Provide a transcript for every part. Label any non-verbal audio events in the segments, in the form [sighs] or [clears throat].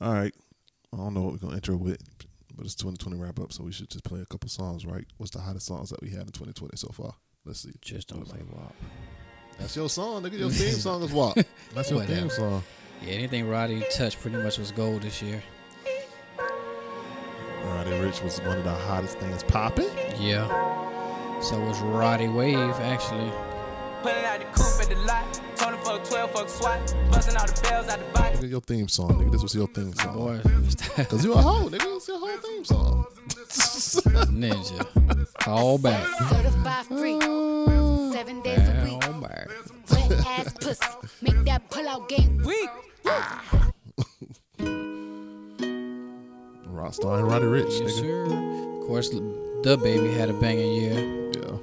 All right. I don't know what we're gonna intro with, but it's 2020 wrap up, so we should just play a couple songs, right? What's the hottest songs that we had in 2020 so far? Let's see. Just don't say WAP. That's your song, nigga. Your theme song is WAP. [laughs] That's your Whatever. theme song. Yeah, anything Roddy touched pretty much was gold this year. Roddy Ricch was one of the hottest things popping. Yeah. So was Roddy Wave actually. Pulling out the coupe at the lot. Tony fuck 12 fuck SWAT. Busting all the bells out the box. Nigga, your theme song, nigga. This was your theme song. Boy, Cause you a hoe, nigga. It's your whole theme song. Ninja. Call back. Certified freak. Seven days a week. Call back. Wet ass pussy. Make that pull out game weak. Rockstar and Roddy Ricch, Yes, nigga. sir. Of course, DaBaby had a banging year. Yeah.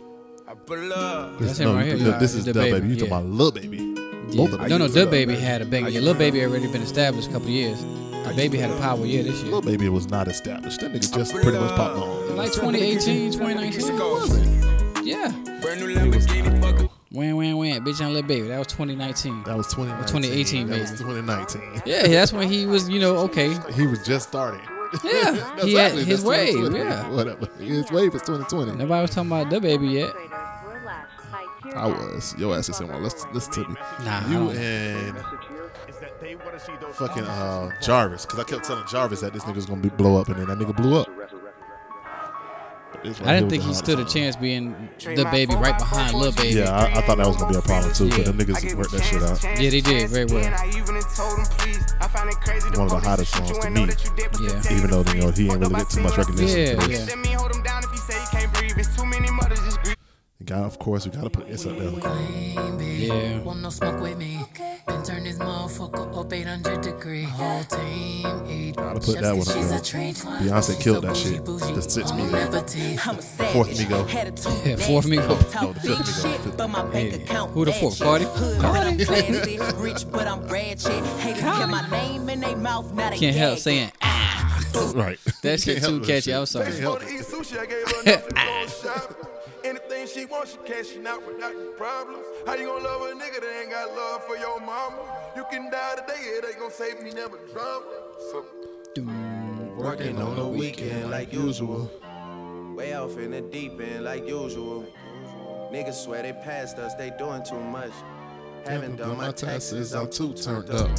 I pull up. No, right you- here. This is The the baby. Baby, You talking yeah. about little baby? Yeah. Both of them. No, no, I the used baby had a banging year. Little baby already been established a couple years. DaBaby had a power year this year. Little baby was not established. That nigga just pretty much popped on. Like 2018, 2019. Yeah. Brand new Lamborghini fucker. Wham, wham, wham. Bitch on Little Baby. That was 2019. That was 2019. 2018 That was maybe. 2019. Yeah, that's when he was, you know, okay. He was just starting. Yeah, That's [laughs] he had actually- his that's wave. 2020. Yeah. Whatever. His wave was 2020. Nobody was talking about DaBaby yet. I was. Your ass is in one. Let's listen to me. Nah, You don't- and fucking uh, Jarvis, because I kept telling Jarvis that this nigga was gonna be blow up, and then that nigga blew up. But this right I didn't think he stood a chance being DaBaby right behind Lil Baby. Yeah, I, I thought that was gonna be a problem too, Yeah. but them niggas worked that shit out. Yeah, they did very well. One of the hottest songs to me. Yeah. Even though you know he ain't really get too much recognition. Yeah, for this. yeah. You got, of course, we gotta put this up there. Yeah. Want no smoke with me? Then turn this motherfucker up 800 degree. Whole team eat. Gotta put that one up there. Beyonce killed that shit. The six me. Migo. I'm a savage. Fourth Migo. Had a tooth Yeah, fourth nasty. Migo. No, the fifth Migo. but my bank account who the fourth, shit. Cardi? Hood, but I'm [laughs] classy. Rich, but I'm ratchet. Haters get my name in their mouth, now they Can't help saying ah. Right. That [laughs] shit too catchy. shit. I'm sorry. Can't help to it. eat sushi, I gave her [laughs] Anything she wants, she cashing out without the problems. How you gonna love a nigga that ain't got love for your mama? You can die today, it ain't gonna save me never drama. So Working on the weekend like usual. Way off in the deep end like usual. Niggas swear they passed us, they doing too much. Haven't done my taxes, I'm too turned up.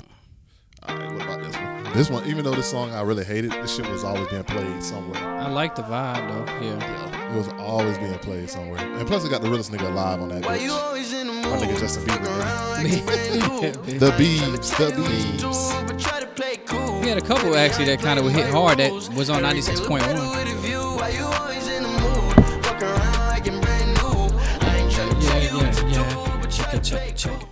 Alright, what about this one? This one, even though this song I really hated, this shit was always being played somewhere. I like the vibe though. Yeah. Yeah, it was always being played somewhere. And plus, it got the realest nigga alive on that Why you bitch. always in the mood? My nigga Justin Bieber. nigga. Like you brand [laughs] new. The Beebs, the Do, Beebs. but try to play cool. We had a couple actually that kind of hit hard that was on Everything look better 96.1. with a view. Why you always in the mood? Fuck around like you brand new. I ain't tryna Yeah, tell you what to yeah, yeah. do, but Check, play check. cool.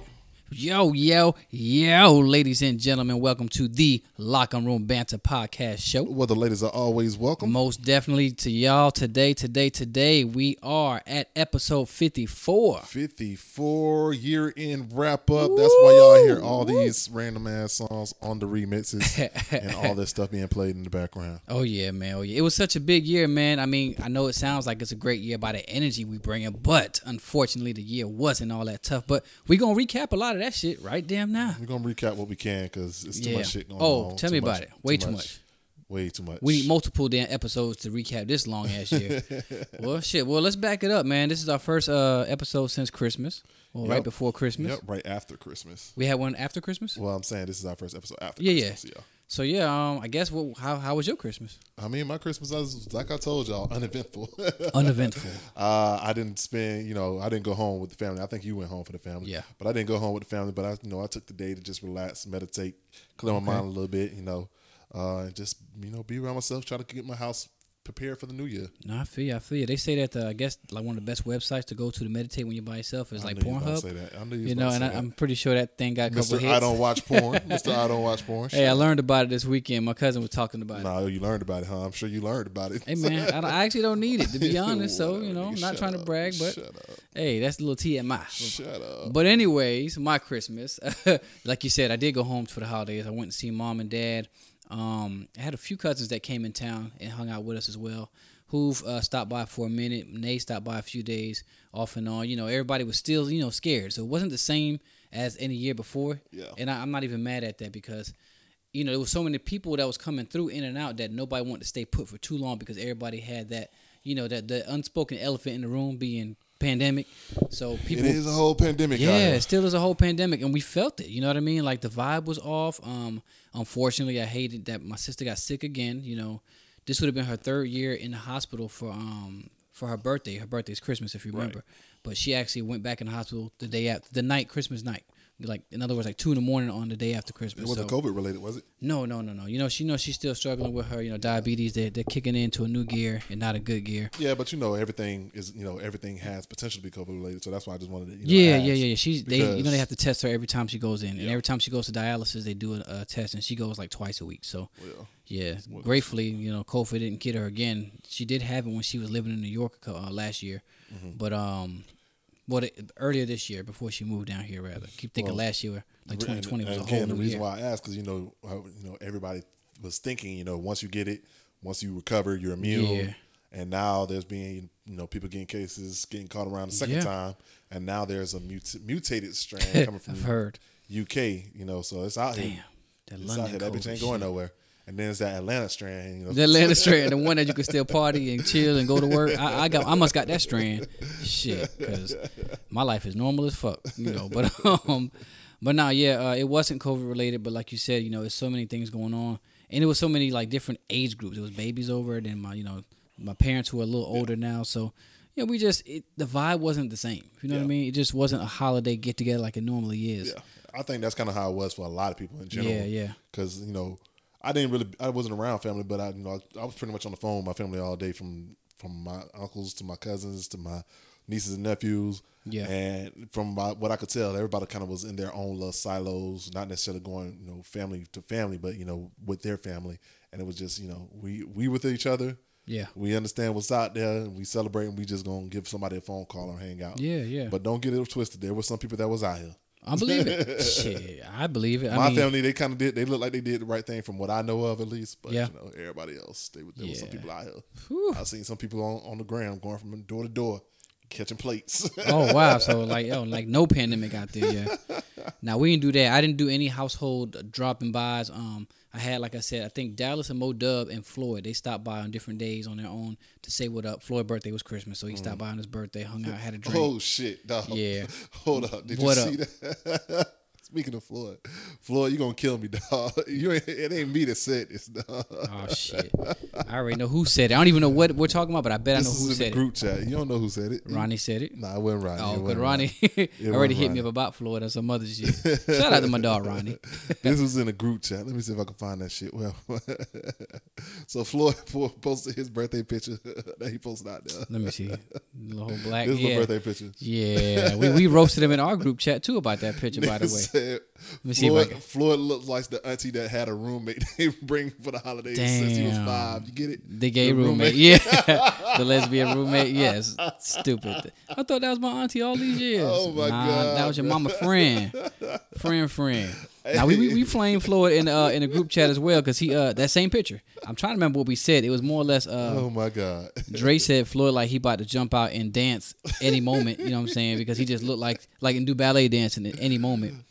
Yo, yo, yo, ladies and gentlemen, welcome to the Locker Room Banter Podcast Show. Well, the ladies are always welcome. Most definitely to y'all today, today, today. We are at episode 54. 54 year end wrap up. That's why y'all hear all these random ass songs on the remixes and all [laughs] this stuff being played in the background. Oh yeah, man. Oh yeah. It was such a big year, man. I mean, I know it sounds like it's a great year by the energy we bring in, but unfortunately the year wasn't all that tough. But we're gonna recap a lot of that shit right damn now. We're gonna recap what we can because it's too Yeah. much shit going Oh, on. tell Too me much- about it. Way too much. Way too much. We need multiple damn episodes to recap this long ass year. [laughs] well, shit. Well, let's back it up, man. This is our first uh, episode since Christmas. Well, right before Christmas. Yep, right after Christmas. We had one after Christmas. Well, I'm saying this is our first episode after Yeah, yeah. Yeah. So yeah, um, I guess what? How how was your Christmas? I mean, my Christmas was like I told y'all, [laughs] uneventful. Uneventful. [laughs] uh, I didn't spend, you know, I didn't go home with the family. I think you went home for the family. Yeah. But I didn't go home with the family. But I, you know, I took the day to just relax, meditate, clear my mind a little bit, you know, uh, and just, you know, be around myself, try to get my house prepared for the new year. No, I feel you. I feel you. They say that uh, I guess like one of the best websites to go to to meditate when you're by yourself is I like knew you was about to Pornhub. say that. I knew you You know, and I. I'm pretty sure that thing got a couple Mr. hits. I don't watch [laughs] porn. Mr. I don't watch porn. Hey, I learned about it this weekend. My cousin was talking about it. No, you learned about it, huh? I'm sure you learned about it. Hey man, I, I actually don't need it to be [laughs] honest. So you know, I'm not trying to brag, but up. hey, that's a little TMI. Shut up. But anyways, my Christmas, [laughs] like you said, I did go home for the holidays. I went to see mom and dad. Um, I had a few cousins that came in town and hung out with us as well. Who've uh, stopped by for a minute. Nate stopped by a few days, off and on. You know, everybody was still you know scared, so it wasn't the same as any year before. Yeah. And I, I'm not even mad at that because you know, there was so many people that was coming through in and out that nobody wanted to stay put for too long because everybody had that, you know, that the unspoken elephant in the room being pandemic. So people it is a whole pandemic. yeah, it still is a whole pandemic, and we felt it. You know what I mean? Like the vibe was off. Um, unfortunately, I hated that my sister got sick again. You know, this would have been her third year in the hospital for um for her birthday. Her birthday's Christmas, if you remember. But she actually went back in the hospital the day after the night Christmas night. Like in other words, like two in the morning on the day after Christmas. It wasn't So- COVID related, was it? no, no, no, no. You know, she knows she's still struggling with her, you know, diabetes. They're, they're kicking into a new gear and not a good gear. Yeah, but you know everything is you know everything has potential to be COVID related, so that's why I just wanted to. You know, yeah, yeah, yeah, yeah. She's they, you know, they have to test her every time she goes in, and every time she goes to dialysis, they do a, a test, and she goes like twice a week. So, Well, yeah, gratefully, you know, COVID didn't get her again. She did have it when she was living in New York uh, last year, Mm-hmm. but um, what it, earlier this year before she moved down here, rather. Keep thinking Well, last year, like And- 2020 was and a whole again, the reason year. why I asked because you know you know everybody was thinking you know once you get it, once you recover, you're immune. Yeah. And now there's being you know people getting cases getting caught around the second Yeah. time, and now there's a mut- mutated [laughs] strain coming from I've heard. UK. You know, so it's out here. Damn, that It's London out here. That bitch ain't going shit. nowhere. And then it's that Atlanta strand. You know, The Atlanta strand, the one that you can still party and chill and go to work. I, I got, I must got that strand. Shit, because my life is normal as fuck, you know. But [laughs] um, but now, yeah, uh, it wasn't COVID related. But like you said, you know, there's so many things going on, and it was so many like different age groups. It was babies over, then my, you know, my parents who are a little older now. So, you know, we just it, the vibe wasn't the same. You know what I mean? It just wasn't a holiday get together like it normally is. Yeah, I think that's kind of how it was for a lot of people in general. Yeah, yeah. Because you know, I didn't really, I wasn't around family, but I, you know, I, I was pretty much on the phone with my family all day, from from my uncles to my cousins to my nieces and nephews. Yeah. and from my, what I could tell, everybody kind of was in their own little silos, not necessarily going, you know, family to family, but you know, with their family, and it was just, you know, we we with each other. Yeah. We understand what's out there, and we celebrate, and we just gonna give somebody a phone call or hang out. Yeah, yeah. But don't get it twisted. There were some people that was out here. I believe it. [laughs] Shit, I believe it. I My mean, family, they kind of did. They look like they did the right thing from what I know of, at least. But Yeah. you know, everybody else, they, there was some people out here. I've seen some people on, on the ground going from door to door, catching plates. [laughs] Oh wow! So [laughs] like, oh, like no pandemic out there. Yeah. Now we didn't do that. I didn't do any household dropping bys. Um, I had, like I said, I think Dallas and Mo Dub and Floyd. They stopped by on different days on their own to say what up. Floyd's birthday was Christmas, so he stopped by on his birthday, hung out, had a [laughs] drink. Mm. oh shit, dog. Yeah. [laughs] Hold up. Did What you up? see that? [laughs] Speaking of Floyd, Floyd, you gonna kill me, [laughs] dog. You ain't, it ain't me that said this, dog. Oh shit! I already know who said it. I don't even know what we're talking about, but I bet this I know is who said the group chat. You don't know who said it. it. Ronnie said it. Nah, it wasn't Ronnie. Oh, It good Ronnie [laughs] already hit me up about Floyd and some other shit. [laughs] Shout out to my dog Ronnie. this was in a group chat. Let me see if I can find that shit. Well, so Floyd posted his birthday picture that he posted out there. Let me see. The whole black. This is yeah. my birthday picture. Yeah, we, we roasted him in our group chat too about that picture. By the way, said, me see Floyd, Floyd looks like the auntie that had a roommate [laughs] they bring for the holidays since he was five. You get it? the gay The roommate, yeah, [laughs] the lesbian roommate, yes, stupid. I thought that was my auntie all these years. [laughs] Oh, my nah, God, that was your mama friend, friend, friend. Now we we, we flame Floyd in uh, in the group chat as well because he uh that same picture. I'm trying to remember what we said. It was more or less uh Oh my god! Dre said Floyd like he about to jump out and dance any moment. You know what I'm saying? Because he just looked like like and do ballet dancing at any moment.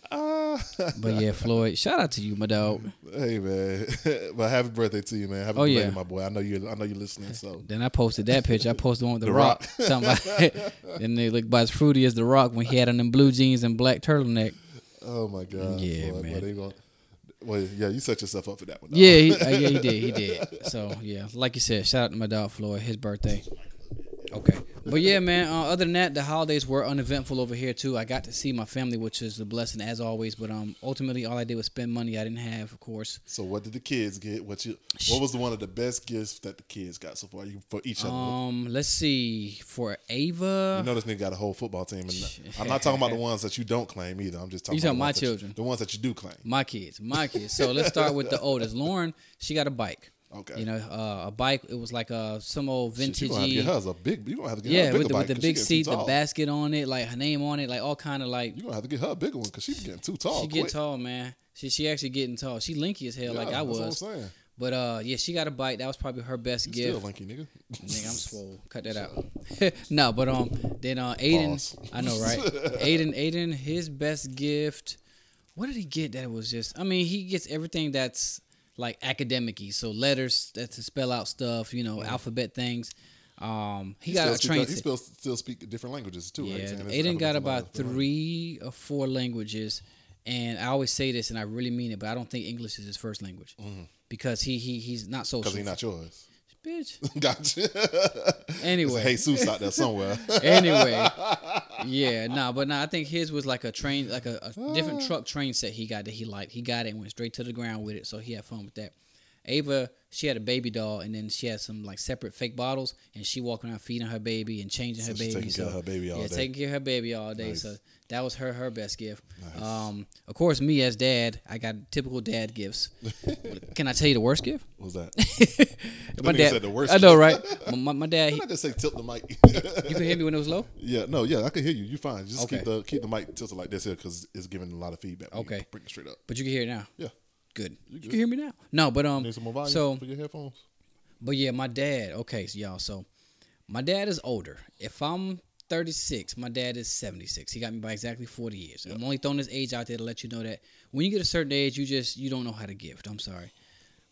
[laughs] But yeah, Floyd, shout out to you, my dog. hey man, [laughs] but happy birthday to you, man. Happy Oh, birthday, yeah. my boy. I know you. I know you're listening. So Then I posted that picture. I posted one with the, The rock. Rock. [laughs] And they look about as fruity as the rock when he had on them blue jeans and black turtleneck. oh my god, Yeah, boy, man. Boy, gonna, well, yeah, you set yourself up for that one. Yeah, he, uh, yeah, he did. He did. So yeah, like you said, shout out to my dog Floyd, his birthday. Okay, but yeah, man. Uh, other than that, the holidays were uneventful over here too. I got to see my family, which is a blessing as always. But um, ultimately, all I did was spend money I didn't have, of course. So what did the kids get? What you? What was the one of the best gifts that the kids got so far? You for each of them. Um, let's see for Ava. You know this nigga got a whole football team, and [laughs] I'm not talking about the ones that you don't claim either. I'm just talking. You talking about my that you- children. the ones that you do claim. My kids, my kids. So let's start with the [laughs] oldest. Lauren, she got a bike. Okay. You know, uh, a bike. It was like a some old Shit, you gonna have to get vintagey. hers a big. You gonna have to get her Yeah, a bigger with the, with the big seat, the basket on it, like her name on it, like all kind of like. You gonna have to get her a bigger one because she's getting too tall. she quick. getting tall, man. She she actually getting tall. She linky as hell, like Yeah, I that's what was. I'm saying. But uh, yeah, she got a bike. That was probably her best You gift. still linky, nigga. Nigga, I'm swole. [laughs] Cut that out. [laughs] no, but um, then uh, Aiden, Pause. I know, right? [laughs] Aiden, Aiden, his best gift what did he get that was just? I mean, he gets everything that's like academic-y. So letters that to spell out stuff, you know, alphabet things. Um, he, got still a train. He still still speak different languages too. Yeah? Aiden got about and all that. three or four languages, and I always say this, and I really mean it, but I don't think English is his first language because he he he's not social. Because he's not yours. Bitch. [laughs] Gotcha. Anyway. Jesus out there somewhere. [laughs] anyway, [laughs] yeah, nah, but nah, I think his was like a train, like a, a different Ah. truck train set he got that he liked. He got it and went straight to the ground with it, so he had fun with that. Ava, she had a baby doll, and then she had some like separate fake bottles, and she walking around feeding her baby and changing So her she's baby. taking care of her baby all day. yeah, day. taking care of her baby all day. Nice. So that was her her best gift. Nice. Um, of course, me as dad, I got typical dad gifts. [laughs] Can I tell you the worst gift? What's that? [laughs] my dad. said the worst I know, right? [laughs] My, my, my dad. He, not just say tilt the mic? you could hear me when it was low. yeah, no, yeah, I can hear you. You fine. Just keep the keep the mic tilted like this here because it's giving a lot of feedback. Okay. bring it straight up. But you can hear it now. Yeah, Good. You, good. can hear me now. No, but um, need some more volume so for your headphones. but yeah, my dad. Okay, so y'all. So my dad is older. If I'm 36, my dad is 76. He got me by exactly 40 years. I'm only throwing this age out there to let you know that when you get a certain age, you just you don't know how to gift. I'm sorry.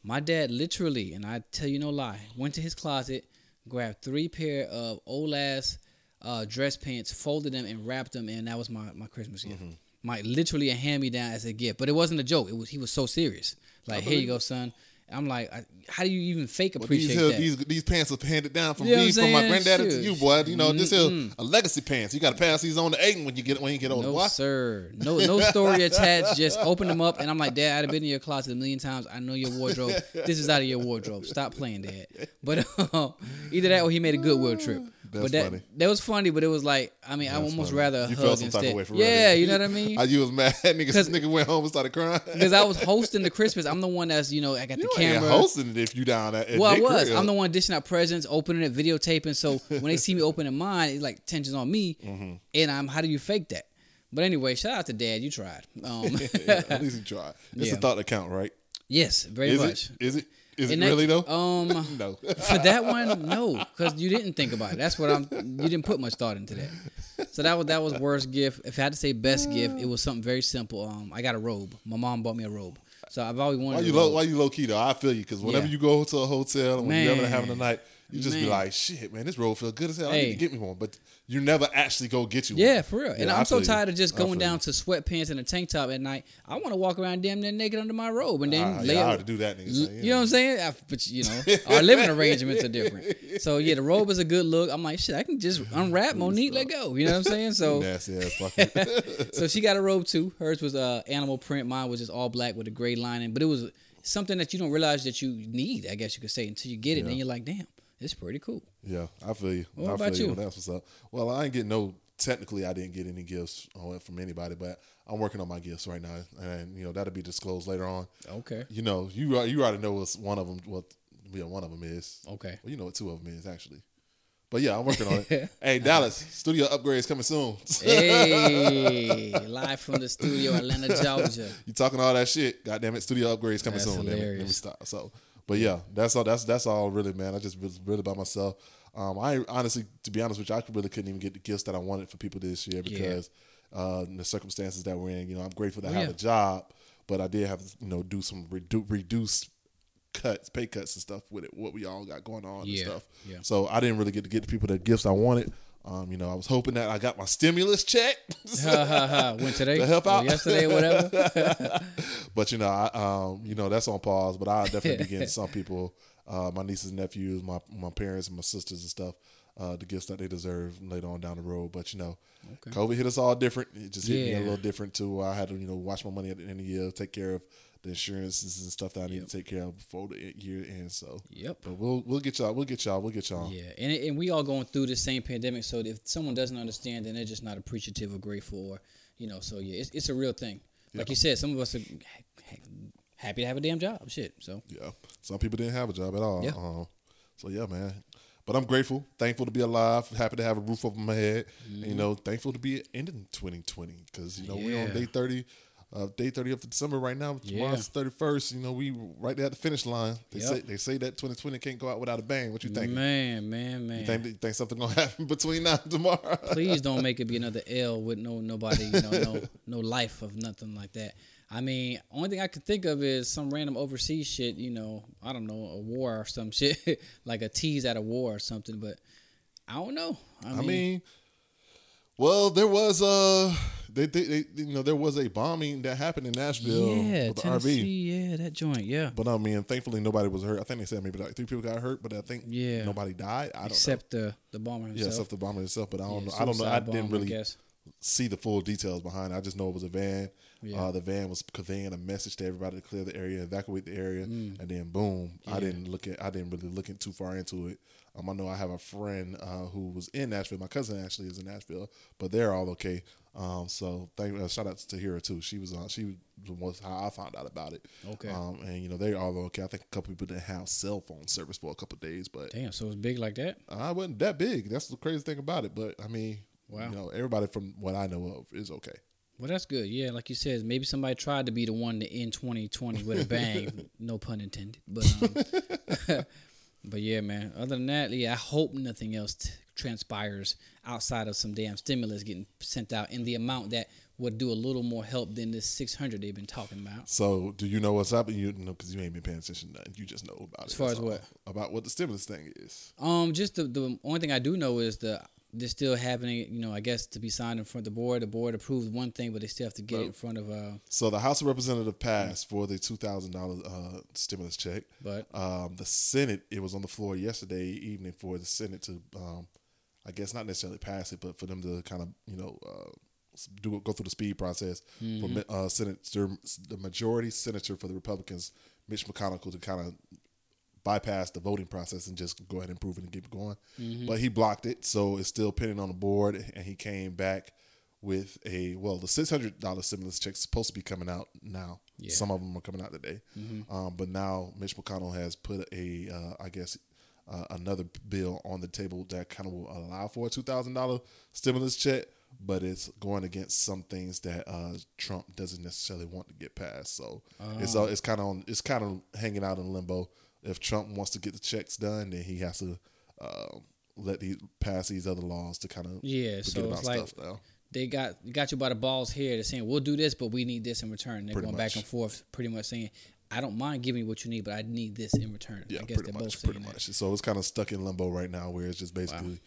My dad literally, and I tell you no lie, went to his closet, grabbed three pair of old ass uh, dress pants, folded them, and wrapped them, and that was my, my Christmas gift. Mm-hmm. My literally a hand me down as a gift, but it wasn't a joke. It was he was so serious. Like here you go, son. I'm like, I, how do you even fake appreciate these, here, that? these these pants was handed down from You know me, from my granddaddy to you, boy. You know, this is a legacy pants. You got to pass these on to Aiden when you get when you get older, No boy. sir, no no story attached. Just [laughs] open them up, and I'm like, Dad, I've been in your closet a million times. I know your wardrobe. This is out of your wardrobe. Stop playing, Dad. But uh, either that or he made a goodwill trip. That's but that funny. that was funny. But it was like, I mean, I almost funny. rather a you hug felt some instead. type of way for real. yeah, you know what I mean. I, you was mad? 'Cause- nigga went home and started crying. Because I was [laughs] hosting the Christmas. I'm the one that's you know I got you the camera. hosting it if you down at, at Well, I was. crib. I'm the one dishing out presents, opening it, videotaping. So when they see me opening mine, it's like tensions on me. Mm-hmm. And I'm, how do you fake that? But anyway, shout out to Dad. You tried. Um, [laughs] Yeah, at least you tried. It's Yeah. a thought that count, right? yes, very Is much. it? Is it? Is it And that- really though? Um, [laughs] no. for that one, no, because you didn't think about it. That's what I'm. You didn't put much thought into that. So that was that was worst gift. If I had to say best gift, it was something very simple. Um, I got a robe. My mom bought me a robe. So I've always wanted. Why you low? Why you low key though? I feel you because whenever Yeah. you go to a hotel and when you're Man. having a night, you just be like, "Shit, man, this robe feel good as hell. I Hey. need to get me one." But you never actually go get you one. Yeah, for real. and Yeah, I I'm so feel you. tired of just going down you. to sweatpants and a tank top at night. I want to walk around damn near naked under my robe and then Ah, lay yeah, I already do that, nigga, L- You know what I'm saying? I, but you know, our [laughs] living arrangements are different. So yeah, the robe is a good look. I'm like, shit, I can just [laughs] unwrap Monique, let go. You know what I'm saying? So [laughs] Nasty ass fucking. so she got a robe too. Hers was uh, animal print. Mine was just all black with a gray lining. But it was something that you don't realize that you need. I guess you could say until you get it, Yeah. then you're like, damn, it's pretty cool. yeah, I feel you. What I about feel you? That's what's up. Well, I ain't getting no. Technically, I didn't get any gifts from anybody, but I'm working on my gifts right now, and you know that'll be disclosed later on. Okay. You know, you you already know what one of them. What yeah, one of them is. Okay. Well, you know what two of them is actually. But yeah, I'm working on it. [laughs] hey, Dallas, studio upgrades coming soon. Hey, [laughs] live from the studio, Atlanta, Georgia. you talking all that shit? God damn it, studio upgrades coming That's soon. It. Let me hilarious. stop. So, but yeah, that's all. That's that's all. Really, man. I just was really by myself. Um, I honestly, to be honest with you, I really couldn't even get the gifts that I wanted for people this year because uh, the circumstances that we're in. You know, I'm grateful to Oh, have yeah. a job, but I did have to, you know, do some redu- reduced cuts, pay cuts and stuff with it. What we all got going on Yeah, and stuff. yeah. So I didn't really get to get the people the gifts I wanted. Um, you know, I was hoping that I got my stimulus check. Ha ha ha. Went today. To help out. yesterday, or whatever. [laughs] but you know, I, um, you know, that's on pause. But I'll definitely be getting [laughs] some people, uh, my nieces and nephews, my my parents and my sisters and stuff, uh, the gifts that they deserve later on down the road. But you know, COVID hit us all different. It just hit me a little different too. I had to, you know, watch my money at the end of the year, take care of the insurances and stuff that I need to take care of before the year ends. So, Yep. But we'll we'll get y'all. We'll get y'all. We'll get y'all. Yeah, and and we all going through the same pandemic. So if someone doesn't understand, then they're just not appreciative or grateful, or you know. So yeah, it's it's a real thing. Like you said, some of us are ha- ha- happy to have a damn job. Shit. So Yeah. Some people didn't have a job at all. Yeah. Um, so yeah, man. But I'm grateful, thankful to be alive, happy to have a roof over my head. And, you know, thankful to be ending 2020 because you know we're on. Day 30 uh, day 30th of December right now. Tomorrow's 31st. You know, we right there at the finish line. They Yep. say they say that 2020 can't go out without a bang. What you think? Man, man, man. You think, you think something gonna [laughs] happen between now and tomorrow? [laughs] Please don't make it be another L with no nobody, you know, no no life of nothing like that. I mean, only thing I could think of is some random overseas shit, you know, I don't know, a war or some [laughs] shit, like a tease at a war or something, but I don't know. I mean, I mean, well, there was uh, they, they, they you know there was a bombing that happened in Nashville yeah, with the Tennessee, RV. yeah, that joint, yeah. But I mean, thankfully nobody was hurt. I think they said maybe like three people got hurt, but I think Yeah. nobody died. I don't Except the the bomber himself. Yeah, except the bomber itself. But I don't Yeah, know. I don't know. I didn't I really guess. see the full details behind. it. I just know it was a van. Yeah. Uh, the van was conveying a message to everybody to clear the area, evacuate the area, Mm. and then boom. I didn't look at. I didn't really look in too far into it. Um, I know I have a friend uh, who was in Nashville. My cousin actually is in Nashville, but they're all okay. Um, so thank uh, shout out to Tahira too. She was on. She was how I found out about it. Okay. Um, and you know they're all okay. I think a couple people didn't have cell phone service for a couple of days, but Damn, so it was big like that? I wasn't that big. That's the crazy thing about it. But I mean, Wow. you know, everybody from what I know of is okay. Well, that's good. Yeah, like you said, maybe somebody tried to be the one to end 2020 with a bang. [laughs] no pun intended. But um, [laughs] but yeah, man. Other than that, yeah, I hope nothing else t- transpires outside of some damn stimulus getting sent out in the amount that would do a little more help than this 600 they've been talking about. So, do you know what's happening? You know, because you ain't been paying attention to nothing. You just know about it. As far That's as all. what? About what the stimulus thing is. Um, just the the only thing I do know is the they're still having it, you know, I guess to be signed in front of the board. The board approved one thing, but they still have to get it in front of uh. So, the House of Representatives passed for the two thousand dollars uh, stimulus check. But Um, the Senate, it was on the floor yesterday evening for the Senate to, um, I guess not necessarily pass it, but for them to kind of, you know, uh, do go through the speed process for mi- uh, Senator, the majority senator for the Republicans, Mitch McConnell, to kind of bypass the voting process and just go ahead and prove it and keep going. But he blocked it, so it's still pending on the board, and he came back with a well, the six hundred dollar stimulus check is supposed to be coming out now. Yeah. Some of them are coming out today, um, but now Mitch McConnell has put a, uh, I guess, uh, another bill on the table that kind of will allow for a two thousand dollar stimulus check, but it's going against some things that uh, Trump doesn't necessarily want to get passed. So it's uh, it's kind of on, it's kind of hanging out in limbo. If Trump wants to get the checks done, then he has to uh, let these pass these other laws to kind of Yeah, so about it's like- they got got you by the balls here. They're saying we'll do this, but we need this in return. They're Pretty going much. back and forth, pretty much saying, "I don't mind giving you what you need, but I need this in return." Yeah, I guess pretty much, pretty that. much. So it's kind of stuck in limbo right now, where it's just basically,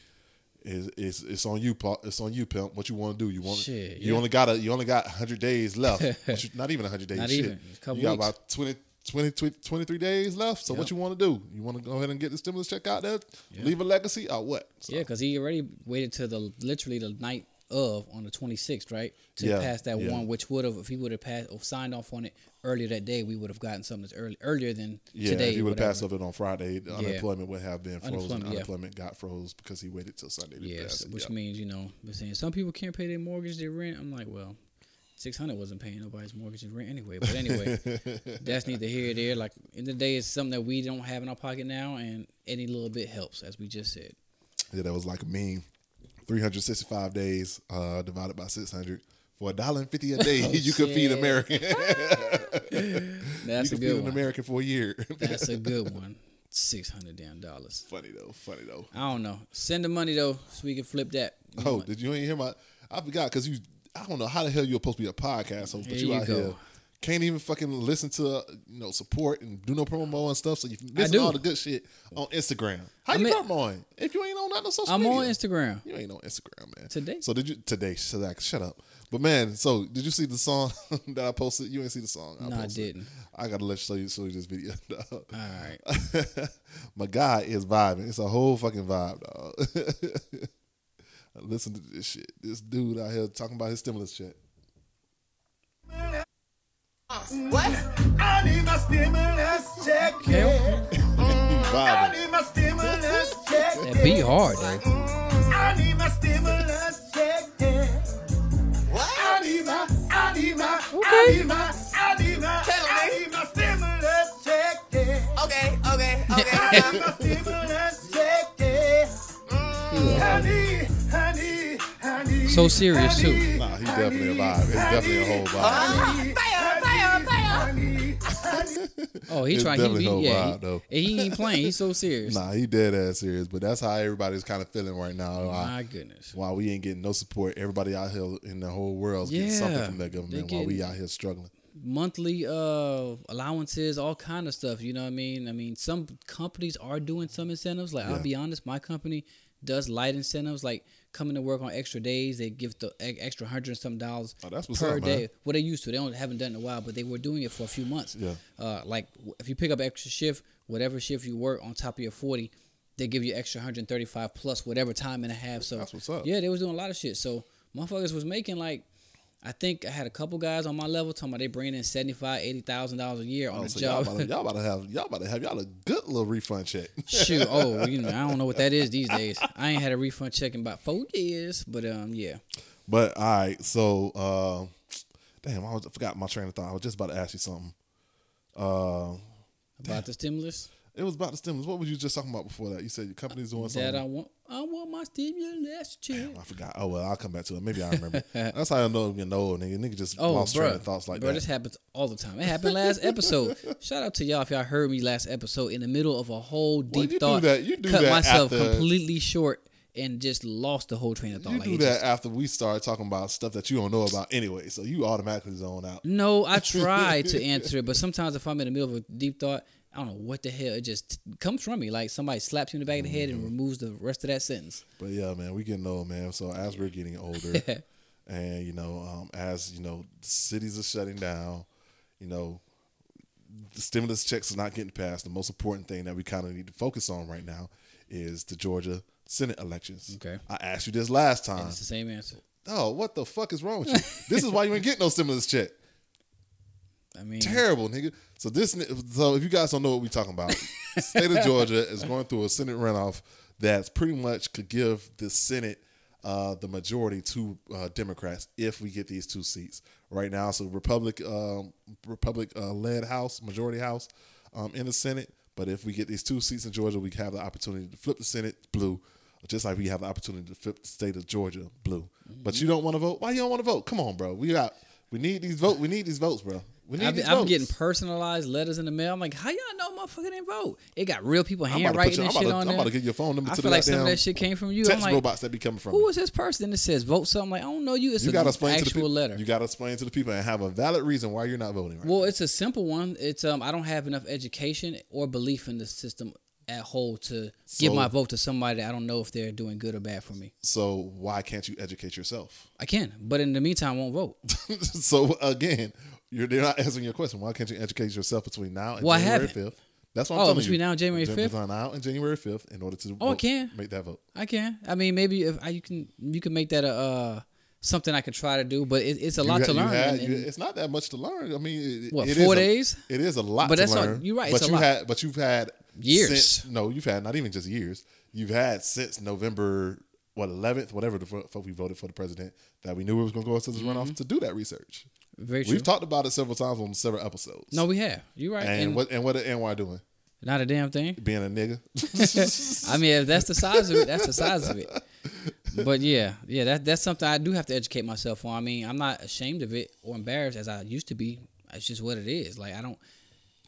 it's, it's it's on you, it's on you, pimp. What you want to do? You want Shit, you yeah. only got a you only got hundred days left. [laughs] You- not even hundred days. Not shit. even. A couple you got weeks. about 20, 20, 23 days left. So what you want to do? You want to go ahead and get the stimulus check out there, leave a legacy, or what? So, Yeah, because he already waited to the literally the night of on the 26th, right, to Yeah, pass that yeah. one, which would have if he would have passed or signed off on it earlier that day, we would have gotten something that's early earlier than yeah. today. if he would have passed over it on Friday, the unemployment would have been frozen. Unemployment, yeah. Unemployment got froze because he waited till Sunday to Yes, pass it. which Yeah. means you know saying some people can't pay their mortgage, their rent. I'm like, well, six hundred wasn't paying nobody's mortgage and rent anyway. But anyway, [laughs] that's neither here or there. Like in the day, it's something that we don't have in our pocket now, and any little bit helps, as we just said. Yeah, that was like a meme. 365 days uh, divided by 600 for a dollar and fifty a day. [laughs] [laughs] you could feed. American. That's you a could feed good an. American for a year. That's a good one. Six hundred damn dollars. funny though. Funny though. I don't know. Send the money though, so we can flip that. You Oh, did you hear my? I forgot because you. I don't know how the hell you're supposed to be a podcast host, but you, you out go. here can't even fucking listen to you know support and do no promo and stuff. So you missing all the good shit on Instagram. How I'm you in- promoing if you ain't on that no social I'm media? on Instagram. You ain't on Instagram, man. Today? So did you today? Shut shut up. But man, so did you see the song [laughs] that I posted? You ain't see the song. No, I didn't. I gotta let you show you show you this video. [laughs] dog. All right. [laughs] My guy is vibing. It's a whole fucking vibe, dog. Listen to this shit. This dude out here talking about his stimulus check. What? I need my stimulus check. He I need my stimulus check. That beat hard though. I need my stimulus check. What? I need my, I need my, I need my, I need my, Tell I me. need my stimulus check. Yeah. Okay, okay, I okay. need my stimulus check. Yeah. Mm. I need, So serious, too. Nah, he I definitely a vibe. It's definitely a whole vibe. Oh, he It's trying. definitely He, no yeah, vibe, though. he, he ain't playing. He's so serious. [laughs] Nah, he dead ass serious, but that's how everybody's kind of feeling right now. Why, My goodness. why we ain't getting no support. Everybody out here in the whole world's getting something Yeah, from that government while we getting- out here struggling. monthly uh allowances, all kind of stuff. You know what I mean? I mean, some companies are doing some incentives. Like Yeah. I'll be honest, my company does light incentives, like coming to work on extra days. They give the extra hundred and some dollars Oh, per up, man. day. What they used to, they don't haven't done it in a while, but they were doing it for a few months. Yeah. Uh, like if you pick up extra shift, whatever shift you work on top of your forty. They give you extra 135 plus whatever time and a half. So That's what's up. Yeah, they was doing a lot of shit. So motherfuckers was making like I think I had a couple guys on my level talking about they bringing in seventy five, eighty thousand dollars a year on Oh, the so y'all, job. about to, y'all about to have y'all about to have y'all a good little refund check. [laughs] Shoot, oh, you know, I don't know what that is these [laughs] days. I ain't had a refund check in about four years, but um, yeah. But all right, so uh, damn, I, was, I forgot my train of thought. I was just about to ask you something. Uh, About the stimulus it was about the stimulus. What was you just talking about before that? You said your company's doing something. that I want, I want my stimulus check. I forgot. Oh well, I'll come back to it. Maybe I remember. [laughs] That's how I know I'm getting old, nigga. Nigga just Oh, lost bro, train of thoughts like bro, that. Bro, this happens all the time. It happened last episode. [laughs] Shout out to y'all if y'all heard me last episode in the middle of a whole deep thought. you do thought. that- you do cut that myself after- completely short and just lost the whole train of thought. you Like, do that just- after we start talking about stuff that you don't know about anyway, so you automatically zone out. No, I [laughs] try to answer it, but sometimes if I'm in the middle of a deep thought, I don't know what the hell. It just comes from me. Like somebody slaps you in the back of the head Mm-hmm. and removes the rest of that sentence. But yeah, man, we getting old, man. So as we're getting older, [laughs] and you know, um, as you know, cities are shutting down, you know, the stimulus checks are not getting passed. The most important thing that we kind of need to focus on right now is the Georgia Senate elections. Okay. I asked you this last time. It's the same answer. Oh, what the fuck is wrong with you? [laughs] this is why you ain't getting no stimulus check. I mean, Terrible, nigga. So this, so if you guys don't know what we're talking about, [laughs] state of Georgia is going through a Senate runoff that's pretty much could give the Senate uh, the majority to uh, Democrats if we get these two seats. Right now, So Republic um, Republic uh, led House, majority House um, in the Senate. But if we get these two seats in Georgia, we have the opportunity to flip the Senate blue, just like we have the opportunity to flip the state of Georgia blue. But you don't want to vote. Why you don't want to vote? Come on, bro. We got we need these vote. We need these votes, bro. I've, I'm getting personalized letters in the mail. I'm like, how y'all know motherfucker didn't vote? It got real people I'm about to put handwriting I'm about shit to- on I'm there. about to get your phone number I to feel like some of that shit came from you. text I'm like, robots that be coming from who you. this person that says vote something? Like, I don't know you. It's You an got to explain to the actual people. letter. You got to explain to the people and have a valid reason why you're not voting. Right? Well, it's a simple one. It's um I don't have enough education or belief in the system at whole to give my vote to somebody I don't know if they're doing good or bad for me. So why can't you educate yourself? I can, but in the meantime, I won't vote. [laughs] so again, you're they're not answering your question. Why can't you educate yourself between now and Well, January fifth? That's what I'm Oh, telling between you. now and January 5th? Between now and January fifth, in order to Oh, I vote, can. make that vote. I can. I mean, maybe if I, you can, you can make that a uh, something I could try to do. But it, it's a lot ha- to you learn. had- and- you- and- it's not that much to learn. I mean, it, What, it four is a- days? it is a lot. But to that's not- learn. you're right, But you lot. had, but you've had Years. Since, no, you've had not even just years. You've had since November what 11th, whatever the fuck we voted for the president that we knew we was going to go into this runoff to do that research. Very true. We've talked about it several times on several episodes. no, we have. You're right. and, And, what and what the NY doing? not a damn thing. Being a nigga. [laughs] I mean, if that's the size of it, that's the size of it. [laughs] But yeah, yeah, that that's something I do have to educate myself on. I mean, I'm not ashamed of it or embarrassed as I used to be. It's just what it is. Like I don't,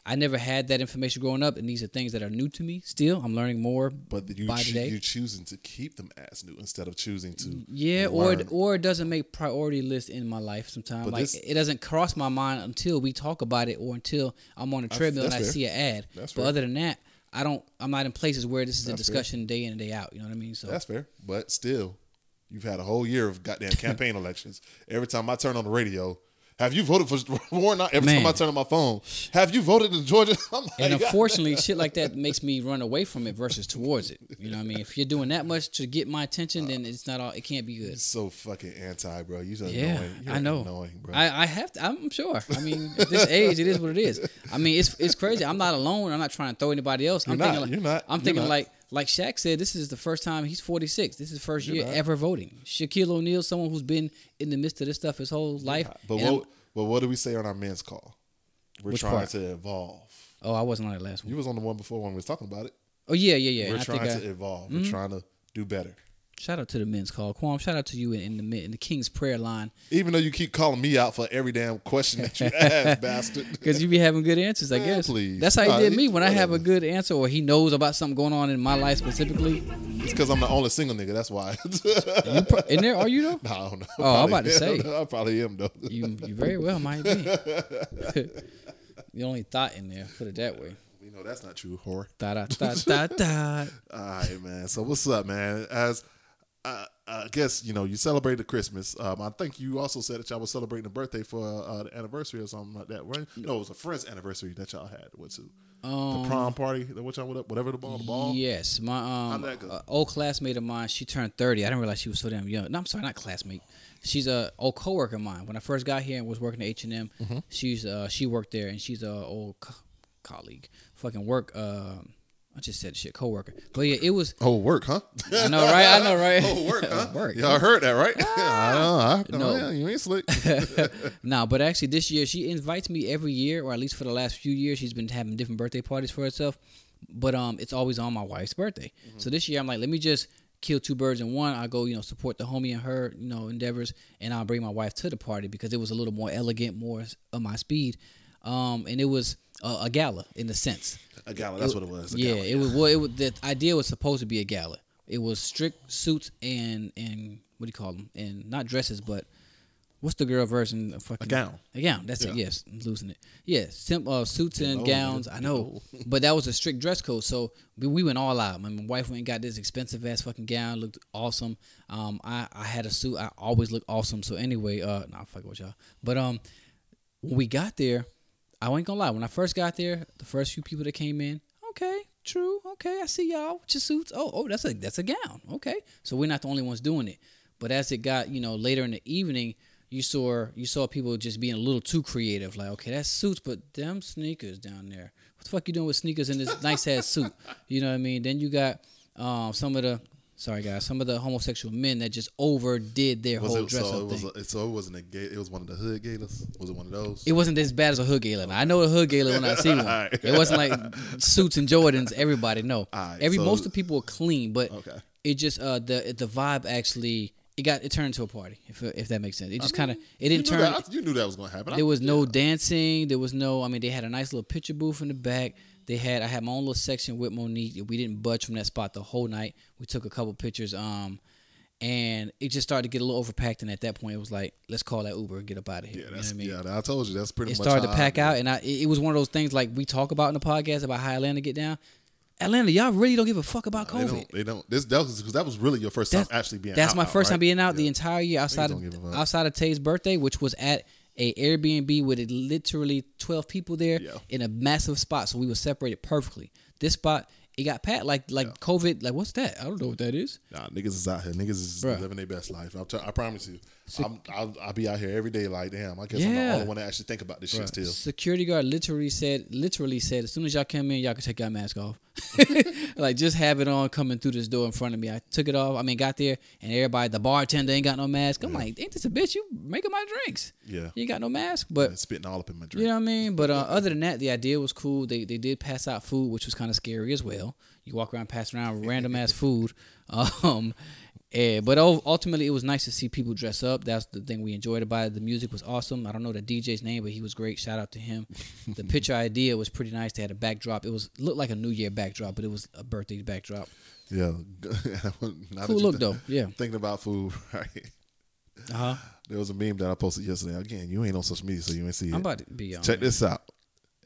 I never had that information growing up, and these are things that are new to me. Still, I'm learning more But you by choo- the day. you choosing to keep them as new instead of choosing to Yeah, or learn. or it doesn't make priority list in my life sometimes. But Like this- it doesn't cross my mind until we talk about it or until I'm on a treadmill and I fair. see an ad. That's but fair. other than that, I don't. I'm not in places where this is a That's fair. discussion day in and day out. You know what I mean? So That's fair. But still, you've had a whole year of goddamn [laughs] campaign elections. Every time I turn on the radio, have you voted for [laughs] Warren? Not every time I turn on my phone, have you voted in Georgia? [laughs] Like, and [laughs] unfortunately, shit like that makes me run away from it versus towards it. You know what I mean? If you're doing that much to get my attention, then it's not all. It can't be good. You're so fucking anti, bro. You just Yeah, annoying. You're I know. Annoying, bro. I, I have to. I'm sure. I mean, at this age, it is what it is. I mean, it's it's crazy. I'm not alone. I'm not trying to throw anybody else. I'm You're not. thinking like You're not. I'm You're thinking not. like like Shaq said. This is the first time he's 46. This is the 1st You're year ever voting. Shaquille O'Neal, someone who's been in the midst of this stuff his whole life. but I'm- what? But what do we say on our men's call? We're trying part? to evolve. oh, I wasn't on that last one. You was on the one before when we was talking about it. Oh yeah, yeah, yeah. We're And trying to evolve. Mhm. We're trying to do better. Shout out to the men's call, Quam. Shout out to you in, the men- in the King's prayer line Even though you keep calling me out for every damn question that you ask, [laughs] bastard. because you be having good answers. I Man, guess please. that's how he did me when I have a good answer or he knows about something going on in my life specifically. It's because I'm the only single nigga. That's why. [laughs] You pro- in there are you though? no, I don't know. Oh, I'm about to say. I probably am though. You you very well might be. [laughs] the only thought in there. Put it that way. We know that's not true, whore. Da da da da da. All right, man. So what's up, man? As I guess you know you celebrated Christmas. Um, I think you also said that y'all was celebrating a birthday for uh, the anniversary or something like that, right? No, it was a friend's anniversary that y'all had. What's it? Um, the prom party? That what y'all went up? whatever the ball, the ball. Yes, my um How'd that go? uh, old classmate of mine. She turned thirty. I didn't realize she was so damn young. No, I'm sorry, not classmate. She's a old coworker of mine. When I first got here and was working at H and M, Mm-hmm. she's uh she worked there and she's a old co- colleague. Fucking work. Uh, I just said shit, coworker. But yeah, it was. Oh, work, huh? I know, right? I know, right? oh, work, huh? [laughs] Work. Y'all heard that, right? [laughs] I don't know. I, No. yeah, you ain't slick. [laughs] No, but actually, this year she invites me every year, or at least for the last few years, she's been having different birthday parties for herself. But um, it's always on my wife's birthday. So this year, I'm like, let me just kill two birds in one. I go, you know, support the homie and her, you know, endeavors, and I'll bring my wife to the party because it was a little more elegant, more of my speed. Um, and it was a, a gala in a sense. a gala. That's what it was. Yeah, gala, it was. Well, it was. The idea was supposed to be a gala. It was strict suits and and what do you call them? And not dresses, but what's the girl version of fucking A gown. A gown. That's it. Yes, I'm losing it. Yeah, sim- uh, suits and low, gowns. I know, [laughs] but that was a strict dress code. So we, we went all out. My, my wife went and got this expensive ass fucking gown. Looked awesome. Um, I I had a suit. I always look awesome. So anyway, uh, nah, fuck with y'all. But um, when we got there, I ain't gonna lie. When I first got there, the first few people that came in, okay, true, okay, I see y'all with your suits. Oh, oh, that's a that's a gown. Okay, so we're not the only ones doing it. But as it got, you know, later in the evening, you saw you saw people just being a little too creative. Like, okay, that's suits, but them sneakers down there. What the fuck you doing with sneakers in this nice ass suit? You know what I mean? Then you got um, some of the sorry guys, some of the homosexual men that just overdid their Was whole it, dress so up it was thing. a, so it wasn't a gay. It was one of the hood galas. Was it one of those? It wasn't as bad as a hood. Now, I know a hood gala when I see one. [laughs] Alright. It wasn't like suits and Jordans. Everybody no. Alright, Every so- most of the people were clean, but Okay. it just uh the the vibe actually it got it turned into a party. If if that makes sense, it just kind of it didn't turn. That, you knew that was going to happen. There was no dancing. There was no. I mean, they had a nice little picture booth in the back. They had. I had my own little section with Monique. We didn't budge from that spot the whole night. We took a couple pictures. Um, and it just started to get a little overpacked. And at that point, it was like, let's call that Uber and get up out of here. Yeah, You know that's what I mean? yeah. I told you that's pretty much it much. started to pack out, and I it, was one of those things like we talk about in the podcast about how Atlanta get down. Atlanta, y'all really don't give a fuck about They COVID. don't. They don't. This that was because that was really your first time actually being. That's out, my out, first right? time being out the entire year outside of give a fuck. outside of Tay's birthday, which was at a Airbnb with literally twelve people there Yeah. in a massive spot. So we were separated perfectly. This spot it got packed like like COVID. Like what's that? I don't know what that is. Nah, niggas is out here. Niggas is Bruh. living their best life. I'll t- I promise you. I'm, I'll, I'll be out here every day. Like, damn. I guess I'm the Yeah. only one that actually think about this shit still. Security guard literally said, literally said, as soon as y'all come in, y'all can take your mask off. [laughs] [laughs] like just have it on coming through this door in front of me. I took it off. I mean, got there and everybody, the bartender ain't got no mask. I'm like, ain't this a bitch? You making my drinks? Yeah. You ain't got no mask, but And spitting all up in my drink. you know what I mean. But uh, other than that, the idea was cool. They they did pass out food, which was kind of scary as well. You walk around pass around random ass food. [laughs] Um, and, but ultimately, it was nice to see people dress up. That's the thing we enjoyed about it. The music was awesome. I don't know the DJ's name, but he was great. Shout out to him. the [laughs] picture idea was pretty nice. They had a backdrop. It was looked like a New Year backdrop, but it was a birthday backdrop. Yeah. [laughs] Cool look th- though. Yeah. Thinking about food, [laughs] right? Uh huh. There was a meme that I posted yesterday. Again, you ain't on social media, so you ain't see it. I'm about to be on. Check this out.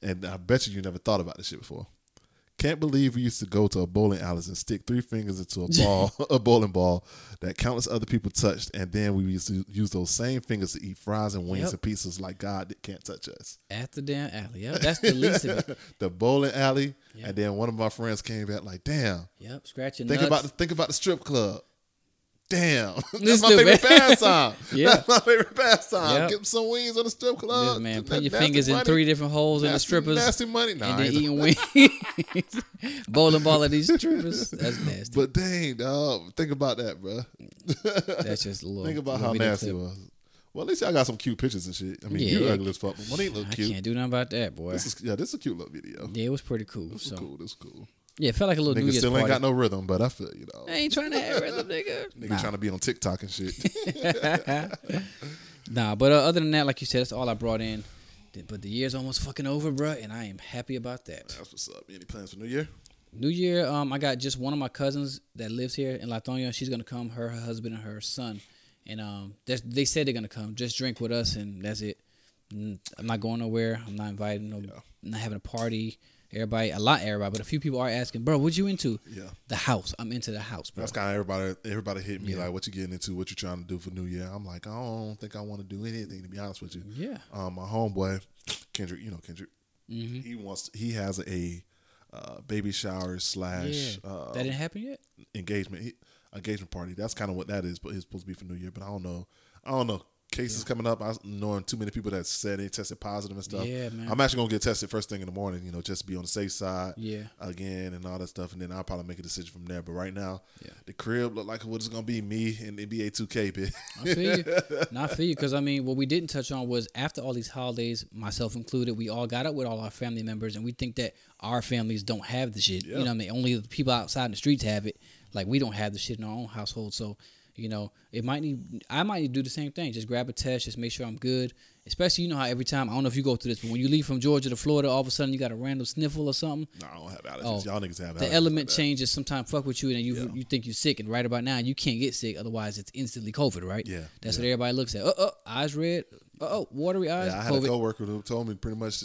And I bet you you never thought about this shit before. Can't believe we used to go to a bowling alley and stick three fingers into a ball, [laughs] a bowling ball that countless other people touched, and then we used to use those same fingers to eat fries and wings Yep. and pizzas like God can't touch us. At the damn alley. Yep, that's the least of it. [laughs] the bowling alley, Yep. and then one of my friends came back like, "Damn, Yep, scratching think nuts. about the, think about the strip club." Damn, [laughs] This [laughs] that's my favorite pastime. Yeah. That's my favorite pastime. Yep. Get some wings on the strip club. Man, put your nasty fingers in three different holes in the Nasty- strippers. Nasty money. Nah, and I then ain't- eating [laughs] wings, bowling ball at these strippers. That's nasty. But dang, dog, think about that, bro. That's just a little. think about how nasty it was. Well, at least y'all got some cute pictures and shit. I mean, you Yeah. ugly as fuck, but Monique look I cute. can't do nothing about that, boy. This is yeah, this is a cute little video. Yeah, it was pretty cool. This is So cool. This is cool. Yeah, it felt like a little New Nigga Year's still ain't got no rhythm, but I feel you know. I ain't trying to have rhythm, nigga. [laughs] Nigga Nah. trying to be on TikTok and shit. [laughs] Nah, but uh, other than that, like you said, that's all I brought in. Th- But the year's almost fucking over, bruh, and I am happy about that. That's what's up. Any plans for New Year? New Year, um, I got just one of my cousins that lives here in Lithonia. She's gonna come, her, her husband, and her son, and um, that's- they said they're gonna come, just drink with us, and that's it. Mm, I'm not going nowhere. I'm not inviting no. I'm not having a party. Everybody, a lot, everybody, but a few people are asking, bro, what you into? Yeah. The house. I'm into the house, bro. That's kind of everybody. Everybody hit me Yeah. like, "What you getting into? What you trying to do for New Year?" I'm like, I don't think I want to do anything to be honest with you. Yeah. Um, my homeboy, Kendrick, you know Kendrick. Mm-hmm. He wants. He has a uh, baby shower slash yeah. uh, that didn't happen yet. engagement he, engagement party. That's kind of what that is, but it's supposed to be for New Year. But I don't know. I don't know. Cases coming up. I knowing too many people that said they tested positive and stuff. Yeah, man. I'm actually gonna get tested first thing in the morning. You know, just to be on the safe side. Yeah. Again and all that stuff, and then I'll probably make a decision from there. But right now, Yeah. the crib look like what it's gonna be me and NBA 2K. Bitch. I feel you. [laughs] No, I feel you because I mean, what we didn't touch on was after all these holidays, myself included, we all got up with all our family members, and we think that our families don't have the shit. Yeah. You know, what I mean, only the people outside in the streets have it. Like we don't have the shit in our own household, so you know, it might need. I might need to do the same thing. Just grab a test, just make sure I'm good. Especially, you know how every time I don't know if you go through this, but when you leave from Georgia to Florida, all of a sudden you got a random sniffle or something. no, I don't have allergies. Oh, Y'all niggas have allergies. the element like changes sometimes fuck with you and you Yeah. you think you're sick and right about now you can't get sick otherwise it's instantly covid right Yeah, that's yeah. what everybody looks at oh oh eyes red oh watery eyes Yeah, I had covid a coworker who told me pretty much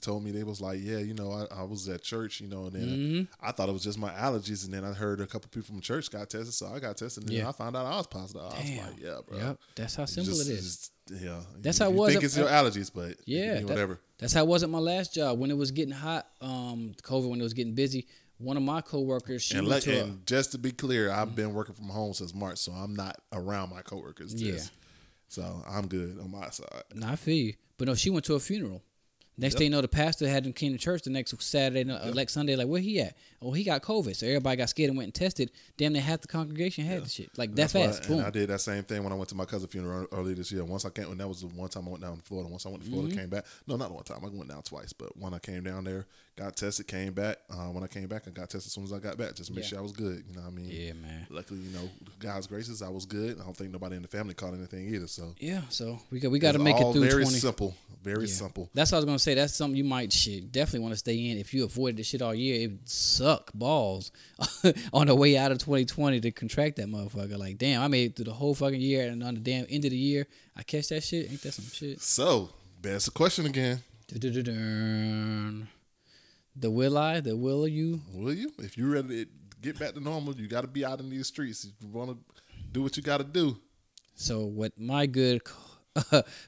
told me they was like, yeah, you know, I, I was at church, you know, and then Mm-hmm. I thought it was just my allergies, and then I heard a couple people from church got tested, so I got tested, and then Yeah. I found out I was positive. I was Damn. like, yeah, bro. Yep, that's how simple just- it's just- yeah, That's you, how it you was Think it's your allergies, but yeah that- whatever. that's how it was at my last job when it was getting hot um covid when it was getting busy one of my coworkers she And, let, to a- just to be clear, I've been working from home since March, so I'm not around my coworkers. Yeah. Just, so I'm good on my side. Nah, I you. But no, she went to a funeral. Next thing you know, the pastor had them came to church the next Saturday, uh, like Sunday, like where he at? Oh, he got COVID. So everybody got scared and went and tested. Damn, they half the congregation had the shit. Like that That's why- fast. and Boom. I did that same thing when I went to my cousin's funeral earlier this year. Once I came, and that was the one time I went down to Florida. Once I went to Florida, Mm-hmm. came back. No, not one time. I went down twice, but when I came down there, got tested, came back. Uh, when I came back, I got tested as soon as I got back, just to make Yeah. sure I was good. You know what I mean? Yeah, man. Luckily, you know, God's graces, I was good. I don't think nobody in the family caught anything either. So Yeah, so we got we got to make it through very twenty. simple, very Yeah. simple. That's what I was gonna say. That's something you might shit definitely want to stay in. If you avoided the shit all year, it would suck balls [laughs] on the way out of 2020 to contract that motherfucker. Like, damn, I made it through the whole fucking year, and on the damn end of the year, I catch that shit. Ain't that some shit? So, that's the question again. Du-du-du-dun. The will I? The will you? Will you? If you're ready to get back to normal, you got to be out in these streets. If you want to do what you got to do. So what my good [laughs]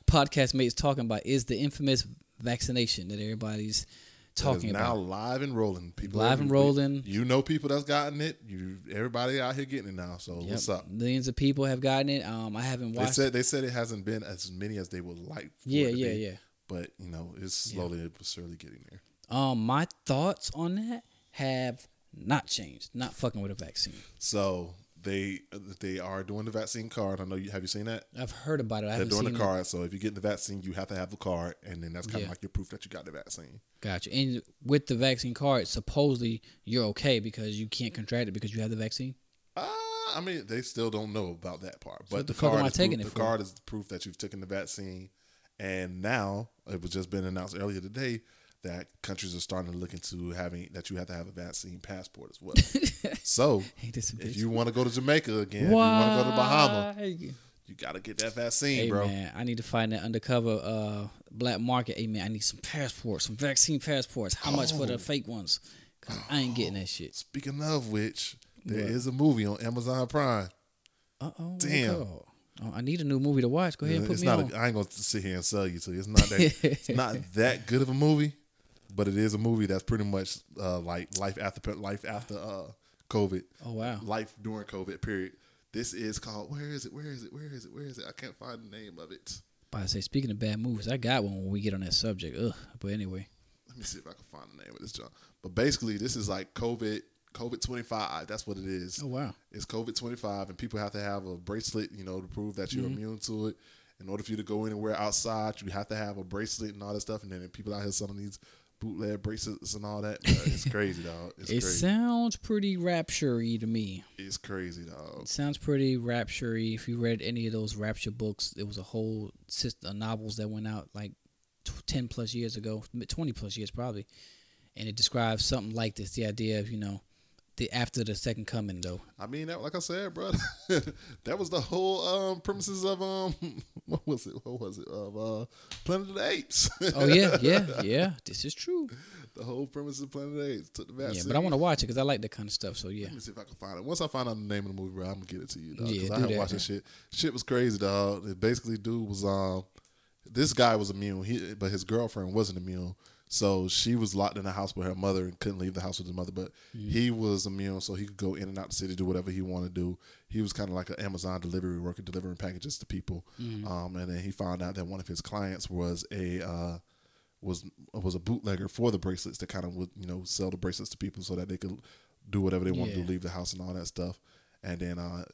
podcast mates talking about is the infamous vaccination that everybody's talking is now about. live and rolling. People Live and rolling. You know people that's gotten it. You everybody out here getting it now. So Yep. what's up? Millions of people have gotten it. Um, I haven't watched. They said they said it hasn't been as many as they would like. For Yeah, yeah, be, yeah. But you know, it's slowly but surely getting there. Um, my thoughts on that have not changed. Not fucking with a vaccine. So they they are doing the vaccine card. I know you have you seen that? I've heard about it. I They're doing seen the it. card. So if you get the vaccine, you have to have the card, and then that's kind of like your proof that you got the vaccine. Gotcha. And with the vaccine card, supposedly you're okay because you can't contract it because you have the vaccine. Uh, I mean, they still don't know about that part. But what the, the card is taking proof, it the for? card is proof that you've taken the vaccine. And now it was just been announced earlier today that countries are starting to look into having that you have to have a vaccine passport as well. [laughs] so Ain't this a if you want to go to Jamaica again, if you want to go to Bahama, you got to get that vaccine, Hey bro. man, I need to find that undercover uh, black market. Hey man, I need some passports, some vaccine passports. How much for the Oh. fake ones? 'Cause I ain't getting that shit. Speaking of which, there What? is a movie on Amazon Prime. Uh oh. Damn. Oh, I need a new movie to watch. Go ahead and put it's me not. on. A, I ain't gonna sit here and sell you to. you. It's not that. it's not [laughs] that good of a movie, but it is a movie that's pretty much uh, like life after life after uh, COVID. Oh, wow. Life during COVID. Period. This is called. Where is it? Where is it? Where is it? Where is it? I can't find the name of it. But I say, speaking of bad movies, I got one when we get on that subject. Ugh. But anyway, Let me see if I can find the name of this job. But basically, this is like COVID. COVID twenty five. That's what it is. Oh, wow. It's COVID twenty five, and people have to have a bracelet, you know, to prove that you're Mm-hmm. immune to it. In order for you to go anywhere outside, you have to have a bracelet and all that stuff. And then people out here selling these bootleg bracelets and all that. It's crazy, [laughs] dog. It's it crazy. sounds pretty rapture-y to me. it's crazy, dog. It sounds pretty rapture-y. If you read any of those rapture books, it was a whole system of uh, novels that went out like tw- 10 plus years ago, 20 plus years probably. And it describes something like this, the idea of, you know, the after the second coming though. I mean, that, like I said, bro, [laughs] that was the whole um, premises of um, [laughs] what was it? What was it? Of uh, Planet of the Apes. Oh yeah, [laughs] yeah, yeah. This is true. the whole premise of Planet of the Apes took the vaccine. Yeah, but I want to watch it because I like that kind of stuff. So yeah, Let me see if I can find it. Once I find out the name of the movie, bro, I'm gonna get it to you, dog. Yeah, Because I do haven't watched shit. Shit was crazy, dog. It basically, dude was um, this guy was immune, he, but his girlfriend wasn't immune. So she was locked in the house with her mother and couldn't leave the house with his mother. But Mm-hmm. he was immune, so he could go in and out the city, do whatever he wanted to do. He was kind of like an Amazon delivery worker, delivering packages to people. Mm-hmm. Um, and then he found out that one of his clients was a uh, was was a bootlegger for the bracelets that kind of would you know sell the bracelets to people so that they could do whatever they wanted Yeah. to leave the house and all that stuff. And then uh,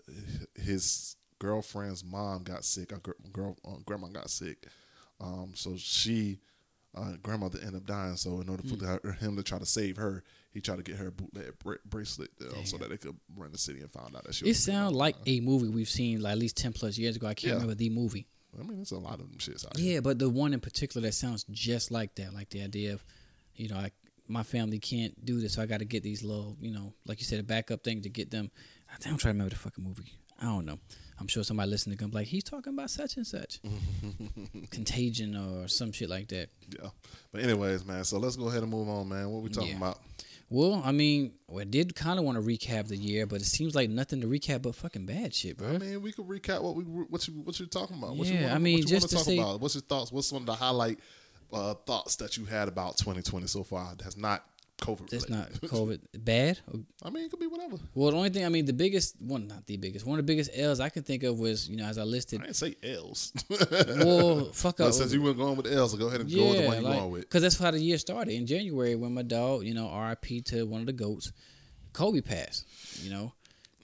his girlfriend's mom got sick. Our girl uh, grandma got sick, um, so she uh, grandmother ended up dying. So in order for Mm. her, him to try to save her, he tried to get her a bootleg bra- bracelet uh, so that they could run the city and found out that she. Was. It sounds like a movie we've seen like at least ten plus years ago. I can't Yeah. remember the movie. I mean, there's a lot of them shits out here. Yeah, but the one in particular that sounds just like that, like the idea of, you know, I, my family can't do this, so I got to get these little, you know, like you said, a backup thing to get them. I think I'm trying to remember the fucking movie. I don't know. I'm sure somebody listening to gonna like, he's talking about such and such, [laughs] Contagion or some shit like that. Yeah. But anyways, man. So let's go ahead and move on, man. What we talking Yeah. about? Well, I mean, I did kind of want to recap the year, but it seems like nothing to recap but fucking bad shit, bro. I mean, we could recap what we what you what you're talking about. What you Yeah, wanna, I mean, what you just wanna talk say- about. What's your thoughts? What's one of the highlight uh, thoughts that you had about 2020 so far? That's not COVID. That's not? COVID bad. [laughs] I mean, it could be whatever. Well, the only thing I mean, the biggest one, not the biggest, one of the biggest L's I can think of was, you know, as I listed, I didn't say L's. [laughs] well, fuck up. since you went going with L's, so go ahead and go with the one you're going with. because that's how the year started in January when my dog, you know, RIP to one of the goats, Kobe passed. You know,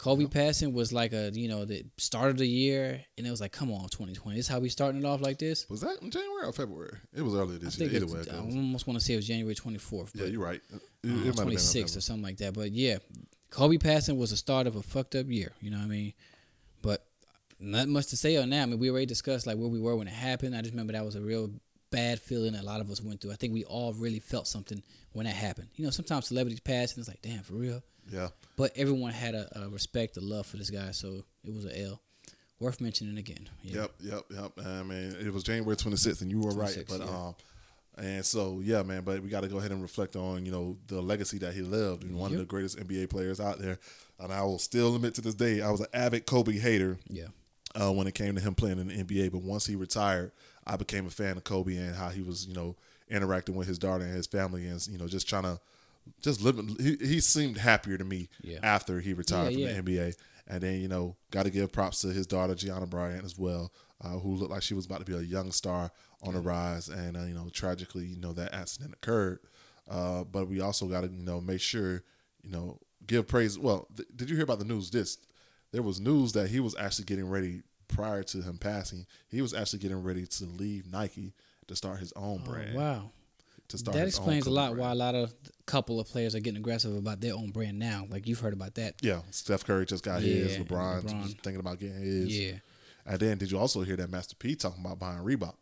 Kobe passing was like a, you know, the start of the year, and it was like, come on, 2020, this is how we starting it off like this. Was that in January or February? It was earlier this year. think Either way, I almost want to say it was January 24th. yeah, you're right. It, it uh, might have been 26th or something like that. But yeah, Kobe passing was the start of a fucked up year. You know what I mean? But not much to say on that. I mean, we already discussed like where we were when it happened. I just remember that was a real bad feeling that a lot of us went through. I think we all really felt something when that happened. You know, sometimes celebrities pass and it's like, damn, for real. Yeah. But everyone had a, a respect, a love for this guy, so it was an L. Worth mentioning again. Yeah. Yep, yep, yep. I mean, it was January 26th, and you were right. But yeah. um, and so yeah, man. But we got to go ahead and reflect on you know the legacy that he lived, and one of the greatest NBA players out there. And I will still admit to this day, I was an avid Kobe hater. Yeah. uh, when it came to him playing in the NBA. But once he retired, I became a fan of Kobe and how he was, you know, interacting with his daughter and his family, and you know, just trying to, just living. He, he seemed happier to me Yeah. after he retired Yeah, from the NBA. And then you know, got to give props to his daughter Gianna Bryant as well, uh, who looked like she was about to be a young star on the rise. And uh, you know, tragically, you know, that accident occurred. Uh, but we also got to, you know, make sure, you know, give praise. Well, th- did you hear about the news? This there was news that he was actually getting ready prior to him passing. He was actually getting ready to leave Nike to start his own brand. Oh, Wow. To start That his explains a lot brand. why a lot of couple of players are getting aggressive about their own brand now. Like you've heard about that. Yeah, Steph Curry just got his. Yeah, LeBron, LeBron. thinking about getting his. Yeah. And then did you also hear that Master P talking about buying Reebok?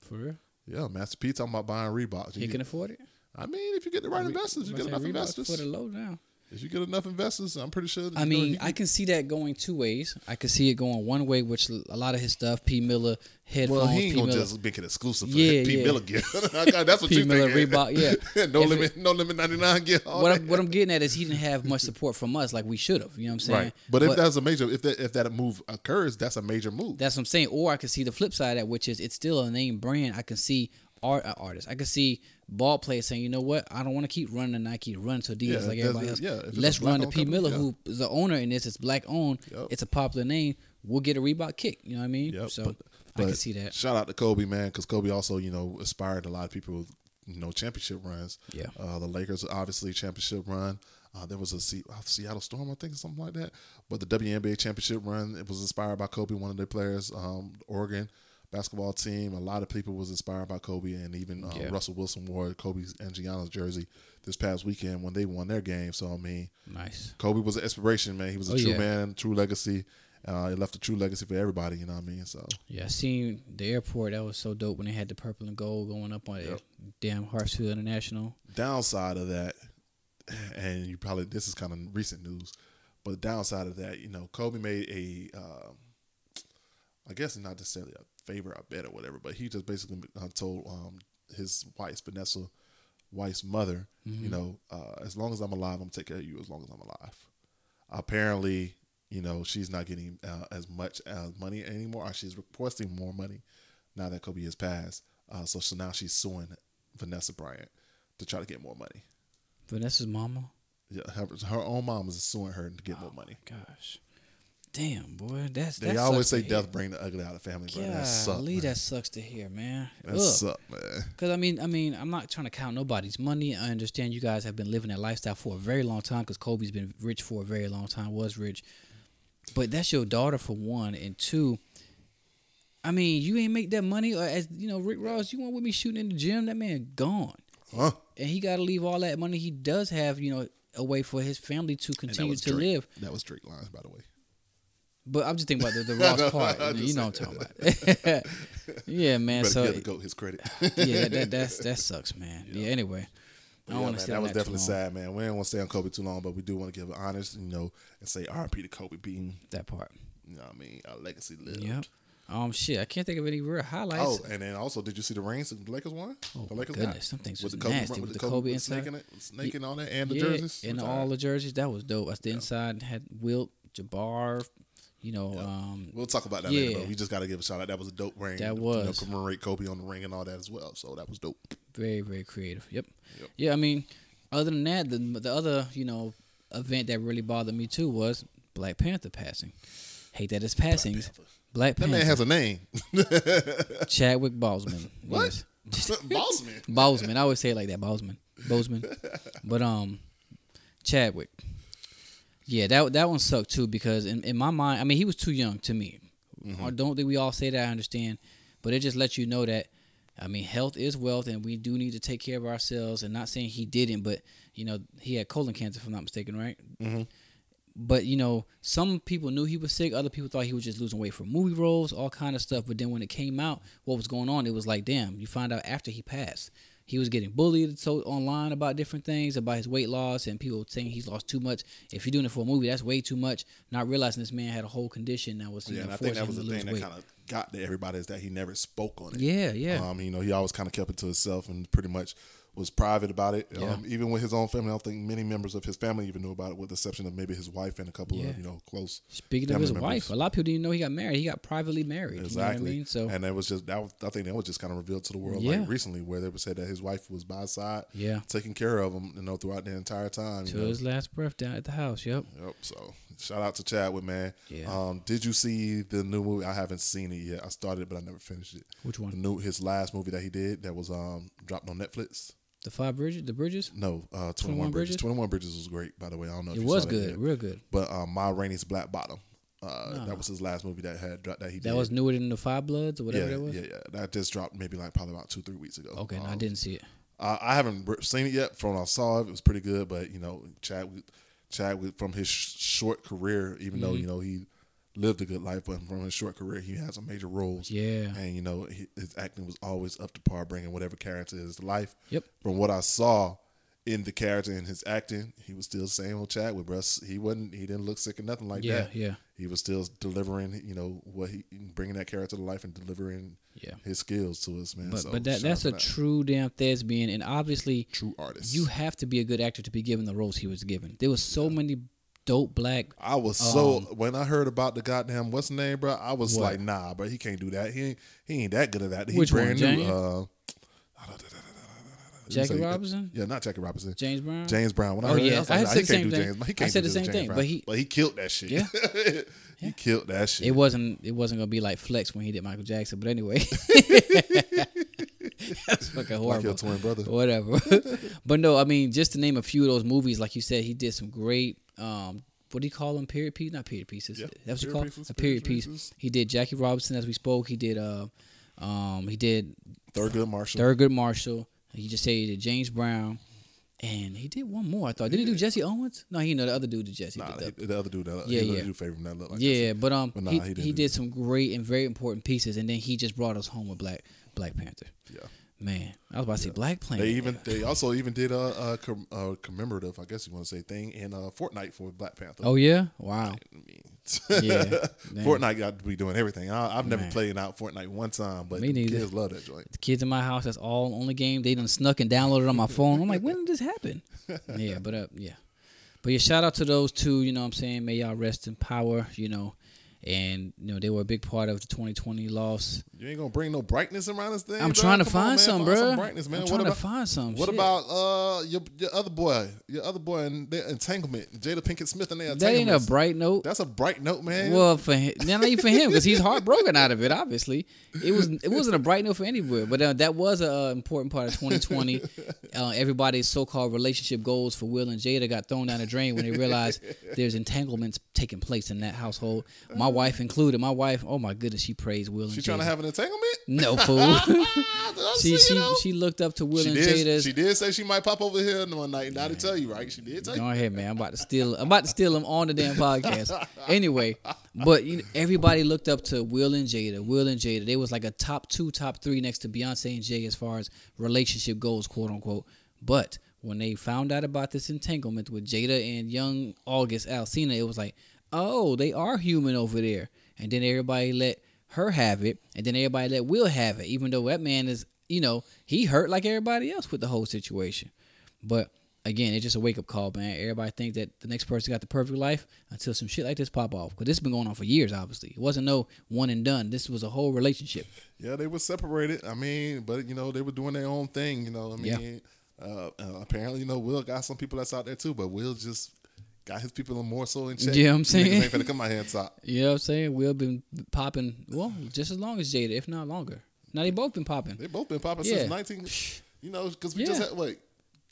For real? Yeah, Master P talking about buying Reebok. He can afford it? I mean, if you get the right investors, you get enough Reebok investors. For the low now. If you get enough investors, I'm pretty sure. that, I mean, I can- see that going two ways. I can see it going one way, which a lot of his stuff, P. Miller headphones, Well, he ain't P. gonna Miller. just make it exclusive for Yeah, P yeah. Miller gear. [laughs] That's what P. you Miller, thinking. Reebok, [laughs] yeah. no If limit, no limit, ninety nine gear. all what that. I'm, what I'm getting at is he didn't [laughs] have much support from us like we should have. You know what I'm saying? Right. But, if that's a major, if that if that move occurs, that's a major move. That's what I'm saying. Or I can see the flip side of that, which is it's still a name brand. I can see art uh, artists. I can see ball players saying, you know what, I don't want to keep running the Nike, run to Adidas Yeah, like everybody else. yeah, if it's a Let's run to P. company, Miller, yeah. who is the owner in this. It's black owned. Yep. It's a popular name. We'll get a Reebok kick. You know what I mean? Yep, so but- I can see that. Shout out to Kobe, man, because Kobe also, you know, inspired a lot of people with, you know, championship runs. Yeah. Uh, the Lakers, obviously, championship run. Uh, there was a uh, Seattle Storm, I think, something like that. But the WNBA championship run, it was inspired by Kobe, one of their players. Um, Oregon basketball team. A lot of people was inspired by Kobe, and even uh, Yeah. Russell Wilson wore Kobe's and Gianna's jersey this past weekend when they won their game. So I mean, Nice. Kobe was an inspiration, man. He was a Oh, true yeah. man, true legacy. Uh, he left a true legacy for everybody. You know what I mean? So Yeah, I seen the airport. That was so dope when they had the purple and gold going up on it. Damn Hartsfield International. downside of that, [clears throat] and you probably this is kind of recent news, but the downside of that, you know, Kobe made a, uh, I guess not necessarily a favor, I bet or whatever, but he just basically uh, told um, his wife Vanessa White's mother, you know, uh, as long as I'm alive, I'm take care of you as long as I'm alive. Apparently, you know, she's not getting uh, as much uh, money anymore. Or she's requesting more money now that Kobe has passed. Uh, so, so now she's suing Vanessa Bryant to try to get more money. Vanessa's mama. Yeah, her, her own mom is suing her to get more money. Gosh. Damn, boy. That's They that always say sucks hear. death bring the ugly out of family, bro. That sucks, man. that sucks to hear, man. That Ugh. suck, man. Cause I mean, I mean, I'm not trying to count nobody's money. I understand you guys have been living that lifestyle for a very long time. Cause Kobe's been rich for a very long time, was rich. But that's your daughter for one, and two. I mean, you ain't make that money, or as you know, Rick Ross. You want with me shooting in the gym? That man gone, Huh? and he got to leave all that money he does have, you know, away for his family to continue to live. That was Drake lines, by the way. But I'm just thinking about the, the [laughs] Ross part. You know what I'm talking [laughs] about. [laughs] yeah, man. So give the goat his credit. yeah, that that's that sucks, man. Yeah. Anyway, I Yeah, man, that was that definitely sad, man. We don't want to stay on Kobe too long, but we do want to give an honest, you know, and say R.I.P. to Kobe being, That part. you know what I mean, our legacy lived. Yep. Um, shit, I can't think of any real highlights. Oh, and then also, did you see the rings the Lakers won? Oh, the Lakers goodness, some things was the Kobe, nasty with with the Kobe with inside. snake in it, snake and all that, and the yeah, jerseys, and all the jerseys. That was dope. That's the inside had Wilt, Jabbar, you know, um, We'll talk about that later, but we just got to give a shout out. That was a dope ring. That You know, was. commemorate Kobe on the ring and all that as well. So that was dope. very very creative. Yep. Yep. Yeah, I mean, other than that, the the other you know event that really bothered me too was Black Panther passing. Hate that it's passing. Black That Panther. man has a name. [laughs] Chadwick Boseman. What? Yes. [laughs] Bossman. Boseman. I always say it like that. Boseman. Boseman. [laughs] But um, Chadwick. Yeah, that that one sucked too because in, in my mind, I mean, he was too young to me. Mm-hmm. I don't think we all say that. I understand, but it just lets you know that. I mean, health is wealth, and we do need to take care of ourselves. And not saying he didn't, but you know, he had colon cancer, if I'm not mistaken, right? Mm-hmm. But you know, some people knew he was sick. Other people thought he was just losing weight for movie roles, all kind of stuff. But then when it came out, what was going on? It was like, damn. You find out after he passed, he was getting bullied so online about different things about his weight loss, and people saying he's lost too much. If you're doing it for a movie, that's way too much. Not realizing this man had a whole condition that was Yeah, and I think that was the thing lose that kind of got to everybody is that he never spoke on it. Yeah, yeah. Um, you know, he always kind of kept it to himself and pretty much was private about it. Yeah. Um, even with his own family, I don't think many members of his family even knew about it, with the exception of maybe his wife and a couple Yeah. of you know close. Speaking of his members. wife, a lot of people didn't even know he got married. He got privately married. Exactly. You know what I mean? So and it was just that. Was, I think that was just kind of revealed to the world Yeah. like recently, where they would say that his wife was by his side, Yeah. taking care of him, you know, throughout the entire time. you to know. his last breath down at the house. Yep. Yep. So shout out to Chadwick, man. Yeah. Um, did you see the new movie? I haven't seen it yet. I started, it, but I never finished it. Which one? The new his last movie that he did that was um dropped on Netflix. The five bridges. The bridges. No, uh, 21, 21 Bridges. Bridges? 21 Bridges was great, by the way. I don't know if It was good. Real good. But um, Ma Rainey's Black Bottom. Uh, Nah. That was his last movie that had dropped that he did. That was newer than the Five Bloods or whatever yeah, that was. yeah, yeah. That just dropped maybe like probably about two, three weeks ago. Okay, no, I Um, didn't see it. I, I haven't seen it yet. From what I saw, it, it was pretty good. But you know, Chadwick, Chadwick from his sh- short career, even though Mm-hmm. you know he lived a good life, but from his short career, he had some major roles. Yeah. and you know his acting was always up to par, bringing whatever character is to life. Yep. From what I saw in the character and his acting, he was still the same old Chadwick, bro. He wasn't. He didn't look sick or nothing like Yeah, that. yeah. He was still delivering, you know, what he bringing that character to life and delivering Yeah. his skills to us, man. But So, but that that's a that. true damn thespian, and obviously true artist. you have to be a good actor to be given the roles he was given. There was so many dope black. I was so when I heard about the goddamn what's the name, bro. I was Um, What? like, nah, bro. He can't do that. He ain't he ain't that good at that. He Which one, brand Jane? new. Uh, Jackie Robinson? Yeah, not Jackie Robinson. James Brown. James Brown. When I Oh, heard, yeah. I, was I like, said nah, he can't do thing. James. He I can't said do the same James thing, Brown. but he- but he killed that shit. Yeah. [laughs] he killed that shit. It wasn't it wasn't gonna be like Flex when he did Michael Jackson, but anyway, [laughs] [laughs] that's fucking horrible. like your twin brother. Whatever. but no, I mean, just to name a few of those movies, like you said, he did some great. Um, what do you call them? Period piece? Not period pieces. Yeah, That's what you call pieces, a period period piece. pieces. He did Jackie Robinson, as we spoke. He did uh, Um, he did Thurgood Marshall. Thurgood Marshall. He just said he did James Brown, and he did one more. I thought. Did he do Jesse Owens? No, he know the other dude did Jesse. Nah, did the- he- the other dude, that, Yeah, yeah, yeah. yeah. Dude favorite him that look like yeah, Jesse. but um, But nah, he he he, didn't did do some great and very important pieces, and then he just brought us home with Black Black Panther. Yeah. Man, I was about to say Black Panther. They even they also even did a, a, com, a commemorative, I guess you want to say, thing in uh, Fortnite for Black Panther. Oh yeah, wow. I mean, Yeah. [laughs] Fortnite got to be doing everything. I, I've never Man. played out Fortnite one time, but Me neither. kids love that joint. The kids in my house, that's all only game. They done snuck and downloaded on my phone. I'm like, when did this happen? [laughs] yeah, but uh, yeah. But yeah, shout out to those two, you know what I'm saying? May y'all rest in power, you know. And, you know, they were a big part of the 2020 loss. You ain't gonna bring no brightness around this thing. I'm dog? trying to Come on, find man. some, Find bro. brightness, man. I'm what trying about to find some. What Shit. about uh your your other boy, your other boy in their entanglement, Jada Pinkett Smith and their That ain't a bright note. That's a bright note, man. Well, for him, not even for him because he's heartbroken out of it. Obviously, it was it wasn't a bright note for anywhere, but uh, that was an uh, important part of 2020. [laughs] uh, everybody's so-called relationship goals for Will and Jada got thrown down the drain when they realized there's entanglements taking place in that household. My wife included. My wife, oh my goodness, she praised Will and she Jada. trying to have an entanglement? no [laughs] fool. [laughs] she she know? she looked up to Will She and did. Jada's. She did say she might pop over here one night. Not to tell you, right? She did tell Go you. ahead, man. I'm about to steal. I'm about to steal them on the damn podcast. [laughs] Anyway, but you know, everybody looked up to Will and Jada. Will and Jada. They was like a top two, top three next to Beyonce and Jay as far as relationship goes, quote unquote. But when they found out about this entanglement with Jada and young August Alcina, it was like, oh, they are human over there. And then everybody let her have it, and then everybody let Will have it, even though that man is, you know, he hurt like everybody else with the whole situation. But again, it's just a wake up call, man. Everybody think that the next person got the perfect life until some shit like this pop off. Because this has been going on for years, obviously. It wasn't no one and done. This was a whole relationship. Yeah, they were separated. I mean, but you know, they were doing their own thing. You know, I Yeah. mean, uh, uh, apparently, you know, Will got some people that's out there too, but Will just got his people a more so in check. Yeah, I'm Niggas saying. ain't finna come out here and know what I'm saying? Will been popping, well, just as long as Jada, if not longer. Now they both been popping. They both been popping Yeah. since nineteen. You know, because we Yeah. just had wait,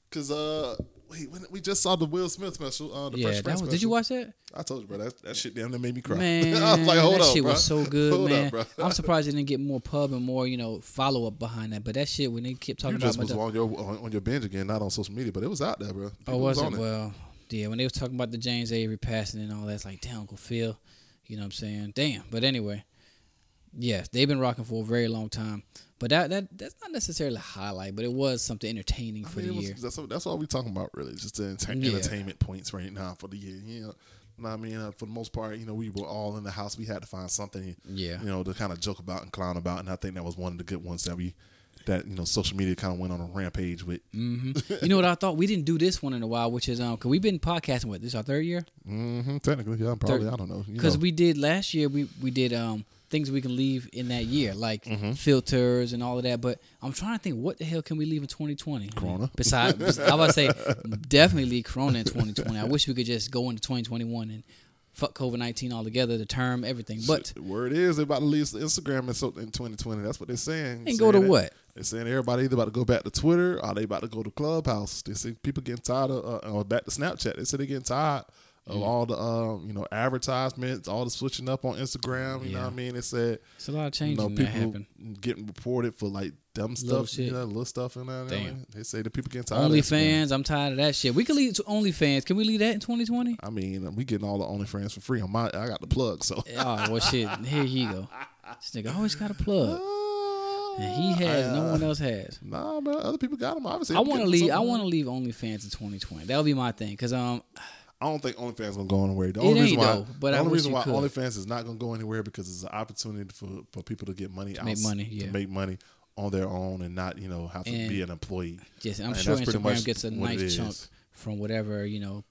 because uh, wait, when, we just saw the Will Smith special. Uh, the Yeah, Fresh that Prince was, did you watch that? I told you, bro. That, that shit damn near made me cry. [laughs] Man, I was like, hold that up, shit bro. was so [laughs] good, Hold man. Up, bro. I'm surprised they didn't get more pub and more, you know, follow up behind that. But that shit, when they kept talking You just about was on your on, on your binge again, not on social media, but it was out there, bro. Oh, People was it? on Well, yeah, when they was talking about the James Avery passing and all that, it's like, damn, Uncle Phil. You know what I'm saying? Damn. But anyway, yes, they've been rocking for a very long time. But that that that's not necessarily a highlight, but it was something entertaining I for mean, the was- year. That's, that's all we're talking about, really. Just the enter- Yeah. entertainment points right now for the year. You know, I mean, uh, for the most part, you know, we were all in the house. We had to find something, Yeah. you know, to kind of joke about and clown about. And I think that was one of the good ones that we, that you know, social media kind of went on a rampage with. hmm [laughs] you know what I thought? We didn't do this one in a while, which is um, cause we've been podcasting. What this our third year? Mm-hmm, technically, yeah, probably. I don't know. Because we did last year. We we did um things we can leave in that year, like Mm-hmm. filters and all of that. But I'm trying to think, what the hell can we leave in 2020? I mean, Corona. besides, I would say [laughs] definitely leave Corona in 2020. I wish we could just go into 2021 and fuck COVID 19 altogether, the term, everything. But the word is they about to leave Instagram in, so, in 2020. That's what they're saying. And go to that- what? They're saying everybody either about to go back to Twitter or they about to go to Clubhouse. They say people getting tired of, uh, or back to Snapchat. They say they're getting tired of Mm. all the, um, you know, advertisements, all the switching up on Instagram. You know what I mean? They said, it's a lot of you changes know, that people getting reported for like dumb Little stuff, you shit. know, little stuff in there. Damn. They say the people getting tired of Instagram. OnlyFans, I'm tired of that shit. We could leave to OnlyFans. Can we leave that in 2020? I mean, we getting all the OnlyFans for free on my. I got the plug, so. Oh, well, shit. Here you go. This nigga always got a plug. [laughs] And he has, no one else has. Nah, man. Other people got them. Obviously, I want to leave. I want to leave OnlyFans in 2020. That'll be my thing. Cause um, I don't think OnlyFans gonna go anywhere. The It only ain't reason why, though, but the only reason why could. OnlyFans is not gonna go anywhere because it's an opportunity for, for people to get money, make outs- money, yeah. to make money on their own and not you know have to And- be an employee. yes, I'm And sure Instagram gets a nice chunk from whatever you know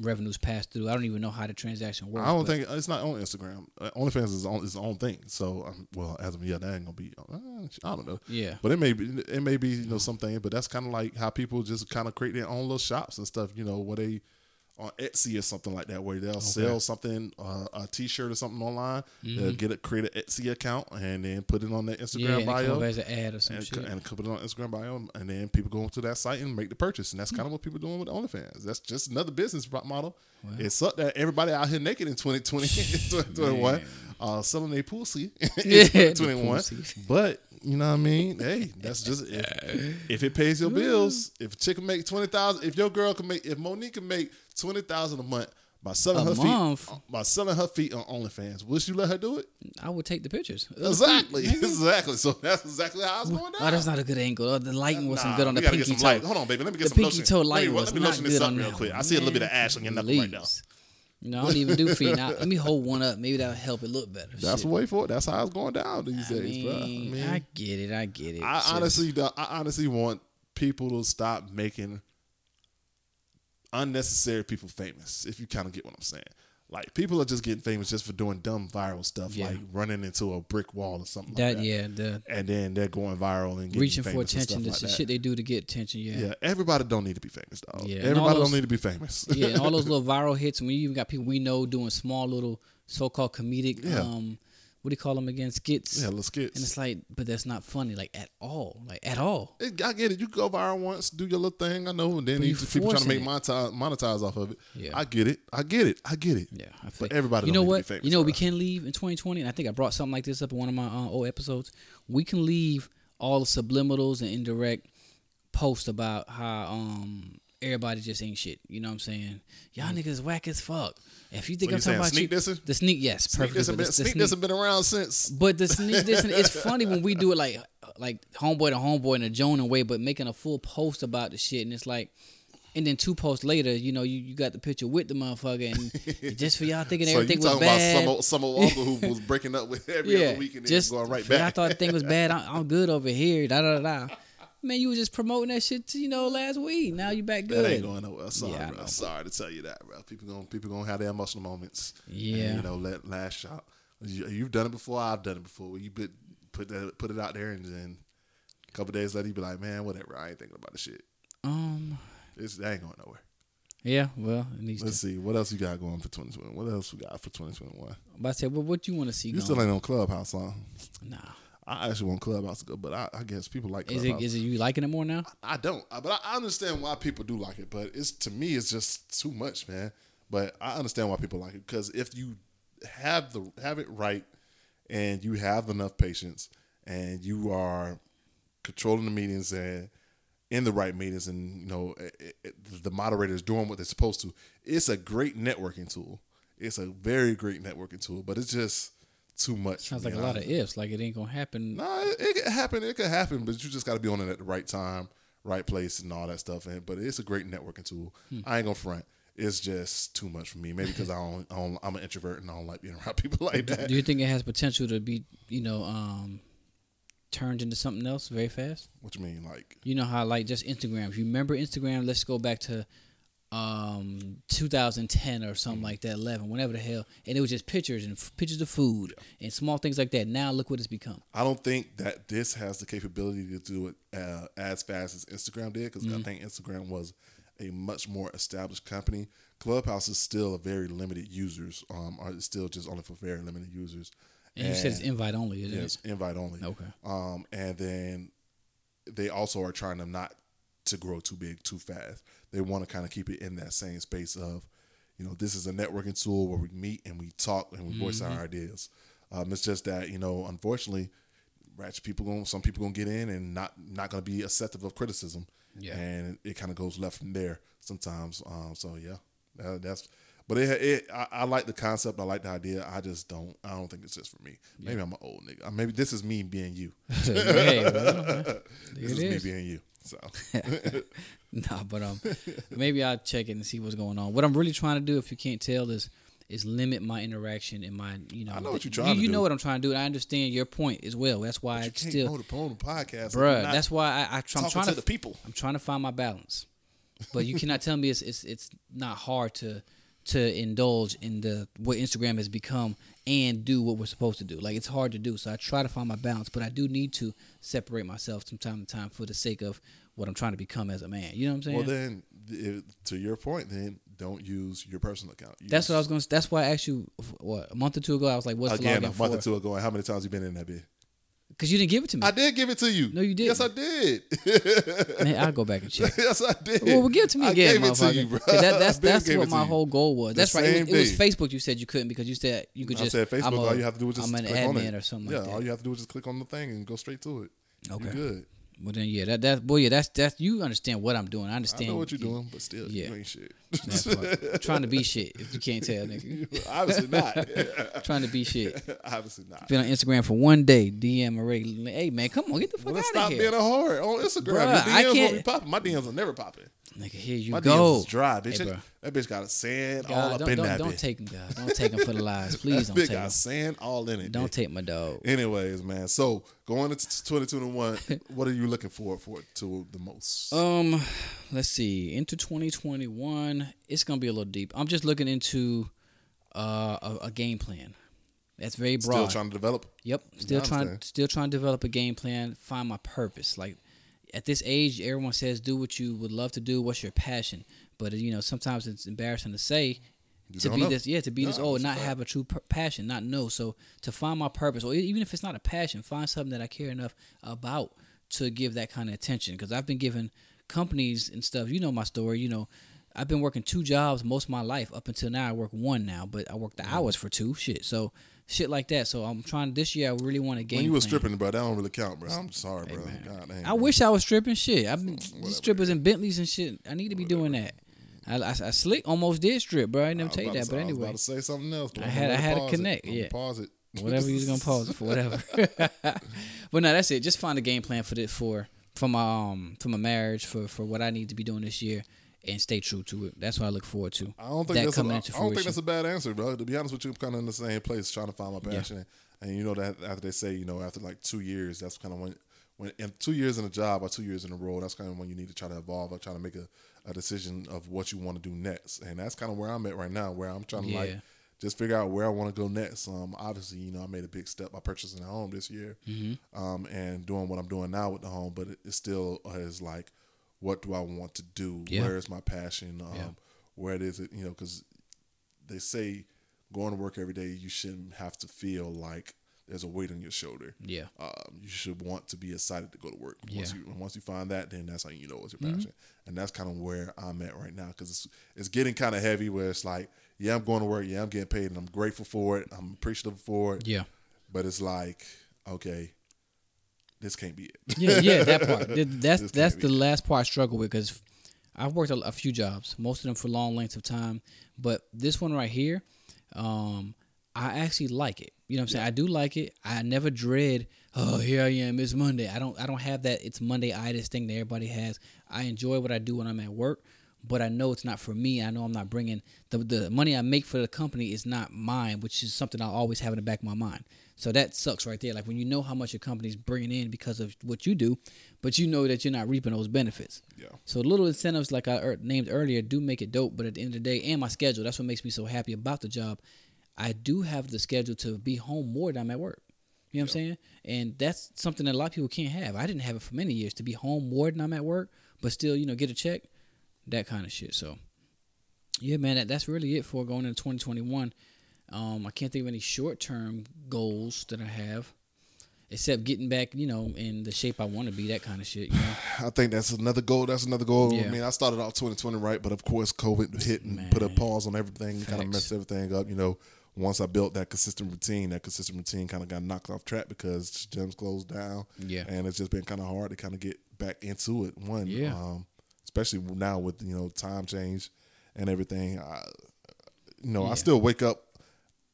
revenues passed through. I don't even know how the transaction works. I don't think it's not on Instagram. Uh, OnlyFans is on its own thing. So um, well, as of yet, that ain't gonna be. Uh, I don't know. Yeah. but it may be. It may be you know something. But that's kind of like how people just kind of create their own little shops and stuff. You know where they. On Etsy or something like that, where they'll sell something, uh, a T-shirt or something online. They'll get a create an Etsy account and then put it on their Mm-hmm. Yeah, Instagram come bio as an ad or some and, shit. and put it on Instagram bio, and then people go to that site and make the purchase, and that's kind of what people are doing with OnlyFans. That's just another business model. It sucked that everybody out here naked in 2020, 2021, [laughs] uh, selling their pussy [laughs] [laughs] in Yeah, the 2021. But you know what I mean? Hey, that's just if, if it pays your bills. If a chick can make twenty thousand, if your girl can make, if Monique can make twenty thousand a month by selling A her month? feet by selling her feet on OnlyFans, would you let her do it? I would take the pictures. Exactly, [laughs] exactly. So that's exactly how it's going down. Oh, that's not a good angle. Oh, the lighting wasn't Nah, good on the pinky toe. light. Hold on, baby. Let me get the some pinky lotion. toe Let light me- was let me not good up on real that quick. I see a little bit of Man, ash on your knuckle right now. No, I don't even do feet. Now, let me hold one up. Maybe that'll help it look better. That's Shit. the way for it. That's how it's going down these I days, bro. I mean, mean, I get it. I get it. I honestly, don't- I honestly want people to stop making unnecessary people famous. If you kind of get what I'm saying, like people are just getting famous just for doing dumb viral stuff, Yeah. like running into a brick wall or something that. like that. Yeah, the and then they're going viral and getting reaching for attention. This like that. shit they do to get attention. Yeah. Yeah, everybody don't need to be famous, dog. Yeah, everybody those- don't need to be famous. [laughs] yeah, and all those [laughs] little viral hits. And we even got people we know doing small little so-called comedic. Yeah. Um, what do you call them again? Skits. yeah, little skits. And it's like, but that's not funny, like at all, like at all. It- I get it. You go viral once, do your little thing. I know, and then you people trying to make monetize, monetize off of it. Yeah. I get it. I get it. I get it. Yeah, I feel But everybody You know need to be what? famous, you know we can leave in 2020, and I think I brought something like this up in one of my uh, old episodes. We can leave all the subliminals and indirect posts about how um everybody just ain't shit. You know what I'm saying? Y'all niggas whack as fuck. If you think Mm. What I'm talking about sneak you, dissing? the sneak, yes, Sneak perfect. this have been, sneak this have been around since. But the sneak [laughs] dissing, it's funny when we do it like like homeboy to homeboy in a Jonah way, but making a full post about the shit, and it's like, and then two posts later, you know, you, you got the picture with the motherfucker, and just for y'all thinking [laughs] So everything was bad. about some old, some old uncle who [laughs] was breaking up with every yeah, other week and just going right for y'all thought the thing was bad. I, I'm good over here. Da da da. Man, you was just promoting that shit, to, you know, last week. Now you back good. That ain't going nowhere. Sorry, Yeah, bro. Sorry to tell you that, bro. People gonna people gonna have their emotional moments. Yeah. And, you know, let lash out. You, you've done it before. I've done it before. You put put that put it out there, and then a couple days later, you be like, man, whatever. I ain't thinking about the shit. Um. It's that ain't going nowhere. Yeah. Well, it needs Let's to. see what else you got going for 2020. What else we got for 2021? But I said, well, what do you want to see? You going? still ain't on Clubhouse, huh? nah. I actually want Clubhouse to go, but I, I guess people like Is it is it you liking it more now? I don't, Uh, but I understand why people do like it. But it's to me, it's just too much, man. But I understand why people like it because if you have the have it right and you have enough patience and you are controlling the meetings and in the right meetings and you know it, it, the moderators doing what they're supposed to, it's a great networking tool. It's a very great networking tool, but it's just too much. Sounds like a lot of ifs. Like it ain't gonna happen. no, it, it could happen. It could happen, but you just got to be on it at the right time, right place, and all that stuff. And but it's a great networking tool. I ain't gonna front. It's just too much for me. Maybe because I don't, I don't, I'm an introvert and I don't like being around [laughs] people like that. Do you think it has potential to be, you know, um, turned into something else very fast? What you mean, like? You know how like just Instagram. If you remember Instagram, let's go back to um 2010 or something like that, 11, whatever the hell, and it was just pictures and f- pictures of food and small things like that. Now look what it's become. I don't think that this has the capability to do it uh, as fast as Instagram did because I think Instagram was a much more established company. Clubhouse is still a very limited users. Um, it's still just only for very limited users. And, you said it's invite only, isn't Yes, invite only. Okay. Um, and then they also are trying to not to grow too big too fast. They want to kind of keep it in that same space of, you know, this is a networking tool where we meet and we talk and we voice Mm-hmm. our ideas. Um, it's just that you know, unfortunately, ratchet people going some people gonna get in and not not gonna be acceptive of criticism. Yeah. and it, kind of goes left from there sometimes. Um, so yeah, that, that's. But it, it I, I like the concept. I like the idea. I just don't. I don't think it's just for me. Maybe I'm an old nigga. Uh, Maybe this is me being you. [laughs] Hey, well, [laughs] This is, is. me being you. So [laughs] Nah, but um, maybe I'll check it and see what's going on. What I'm really trying to do, if you can't tell, is is limit my interaction and my you know. I know what you're you, trying to You do. know what I'm trying to do, and I understand your point as well. That's why you it's can't still, on the podcast, bruh. That's why I, I I'm trying to to the people. I'm trying to find my balance, but you cannot tell me it's it's it's not hard to to indulge in the what Instagram has become and do what we're supposed to do. Like it's hard to do, so I try to find my balance, but I do need to separate myself from time to time for the sake of what I'm trying to become as a man. You know what I'm saying? Well, then, if, to your point, then don't use your personal account. That's what I was going. to That's why I asked you what a month or two ago. I was like, "What's Again, the a month for?" or two ago, and how many times you been in that bit? Because you didn't give it to me. I did give it to you. No, you did. Yes, I didn't. [laughs] Man, I'll go back and check. [laughs] yes, I did. Well, well, give it to me I gave it to you, bro. 'Cause that, that's [laughs] that's what my whole goal was. The That's right. It was, it was. Facebook. You said you couldn't because you said you could I just. said Facebook. A, all you have to do is just I'm an click on admin it. or something yeah, like that. all you have to do is just click on the thing and go straight to it. Okay. You're good. Well then, yeah, that that boy, yeah, that's that's you understand what I'm doing. I I understand. know what you're doing, but still, Yeah. you ain't shit. trying to be shit. If you can't tell, nigga, [laughs] Obviously not. [laughs] trying to be shit. [laughs] Obviously not. Been on Instagram for one day. DM already. Hey man, come on, get the fuck Well, out stop being a whore on Instagram. Bruh, Your I DMs won't can't- be popping. My DMs are never popping. Nigga. Here you My go. DMs is dry, bitch. Hey, that bitch got a sand all up don't, in don't, that don't bitch. take him, God. Don't take him for the lies. [laughs] Please that don't bitch take got him. sand all in it. Don't bitch. take my dog. Anyways, man. So going into 2021, [laughs] what are you looking forward for to the most? Um, let's see. Into 2021, it's gonna be a little deep. I'm just looking into uh, a, a game plan. That's very broad. Still trying to develop. Yep. Still trying still trying to develop a game plan, find my purpose. Like at this age, everyone says do what you would love to do, what's your passion. But you know, sometimes it's embarrassing to say You to be know. this yeah, to be this old and not fact. have a true passion, not know. So to find my purpose or even if it's not a passion, find something that I care enough about to give that kind of attention because I've been given companies and stuff, you know my story, you know, I've been working two jobs most of my life up until now. I work one now, but I work the Mm-hmm. hours for two. Shit. So shit like that. So I'm trying this year. I really want to game. When you were stripping, bro, that don't really count, bro. I'm sorry, bro. man. God damn. I wish I was stripping shit. I've been Whatever. these strippers in Bentleys and shit. I need to be doing that. I, I, I slick almost did strip, bro. I didn't I never tell you that, but I was anyway, about to say something else. I had- I had to connect, yeah. Pause it. whatever you was gonna pause it for, whatever. [laughs] [laughs] but no, that's it. Just find a game plan for this for for my um for my marriage for for what I need to be doing this year, and stay true to it. That's what I look forward to. I don't think that that's a, I don't think that's a bad answer, bro. To be honest with you, I'm kind of in the same place trying to find my passion. And you know that after they say, you know, after like two years, that's kind of when when in two years in a job or two years in a role, that's kind of when you need to try to evolve or try to make a, a decision of what you want to do next. And that's kind of where I'm at right now, where I'm trying to like just figure out where I want to go next. Um, obviously, you know, I made a big step by purchasing a home this year, Mm-hmm. um, and doing what I'm doing now with the home. But it, it still is like, what do I want to do? Yeah. Where is my passion? Um, Yeah. Where is it? You know, because they say going to work every day, you shouldn't have to feel like there's a weight on your shoulder. Yeah. Um, you should want to be excited to go to work. Once Yeah. Mm-hmm. you once you find that, then that's how you know it's your passion. And that's kind of where I'm at right now because it's it's getting kind of heavy. Where it's like, yeah, I'm going to work. Yeah, I'm getting paid, and I'm grateful for it. I'm appreciative for it. Yeah. But it's like, okay, this can't be it. [laughs] yeah, yeah, that part. [laughs] That's that's the last part I struggle with because I've worked a, a few jobs, most of them for long lengths of time. But this one right here, um, I actually like it. You know what I'm saying? I do like it. I never dread. Oh, here I am. It's Monday. I don't. I don't have that. It's Monday itis thing that everybody has. I enjoy what I do when I'm at work, but I know it's not for me. I know I'm not bringing the the money I make for the company is not mine, which is something I always have in the back of my mind. So that sucks right there. Like when you know how much your company's bringing in because of what you do, but you know that you're not reaping those benefits. Yeah. So little incentives like I er- named earlier do make it dope. But at the end of the day, and my schedule, that's what makes me so happy about the job. I do have the schedule to be home more than I'm at work. You know what I'm saying? And that's something that a lot of people can't have. I didn't have it for many years to be home more than I'm at work, but still, you know, get a check, that kind of shit. So, yeah, man, that, that's really it for going into 2021. Um, I can't think of any short term goals that I have, except getting back, you know, in the shape I want to be, that kind of shit. You know? [sighs] I think that's another goal. That's another goal. Yeah. I mean, I started off 2020 right, but of course, COVID hit and put a pause on everything, kind of messed everything up. You know, once I built that consistent routine, that consistent routine kind of got knocked off track because gyms closed down. Yeah. and it's just been kind of hard to kind of get back into it. One, Yeah. um, especially now with you know time change and everything. I, you know, I still wake up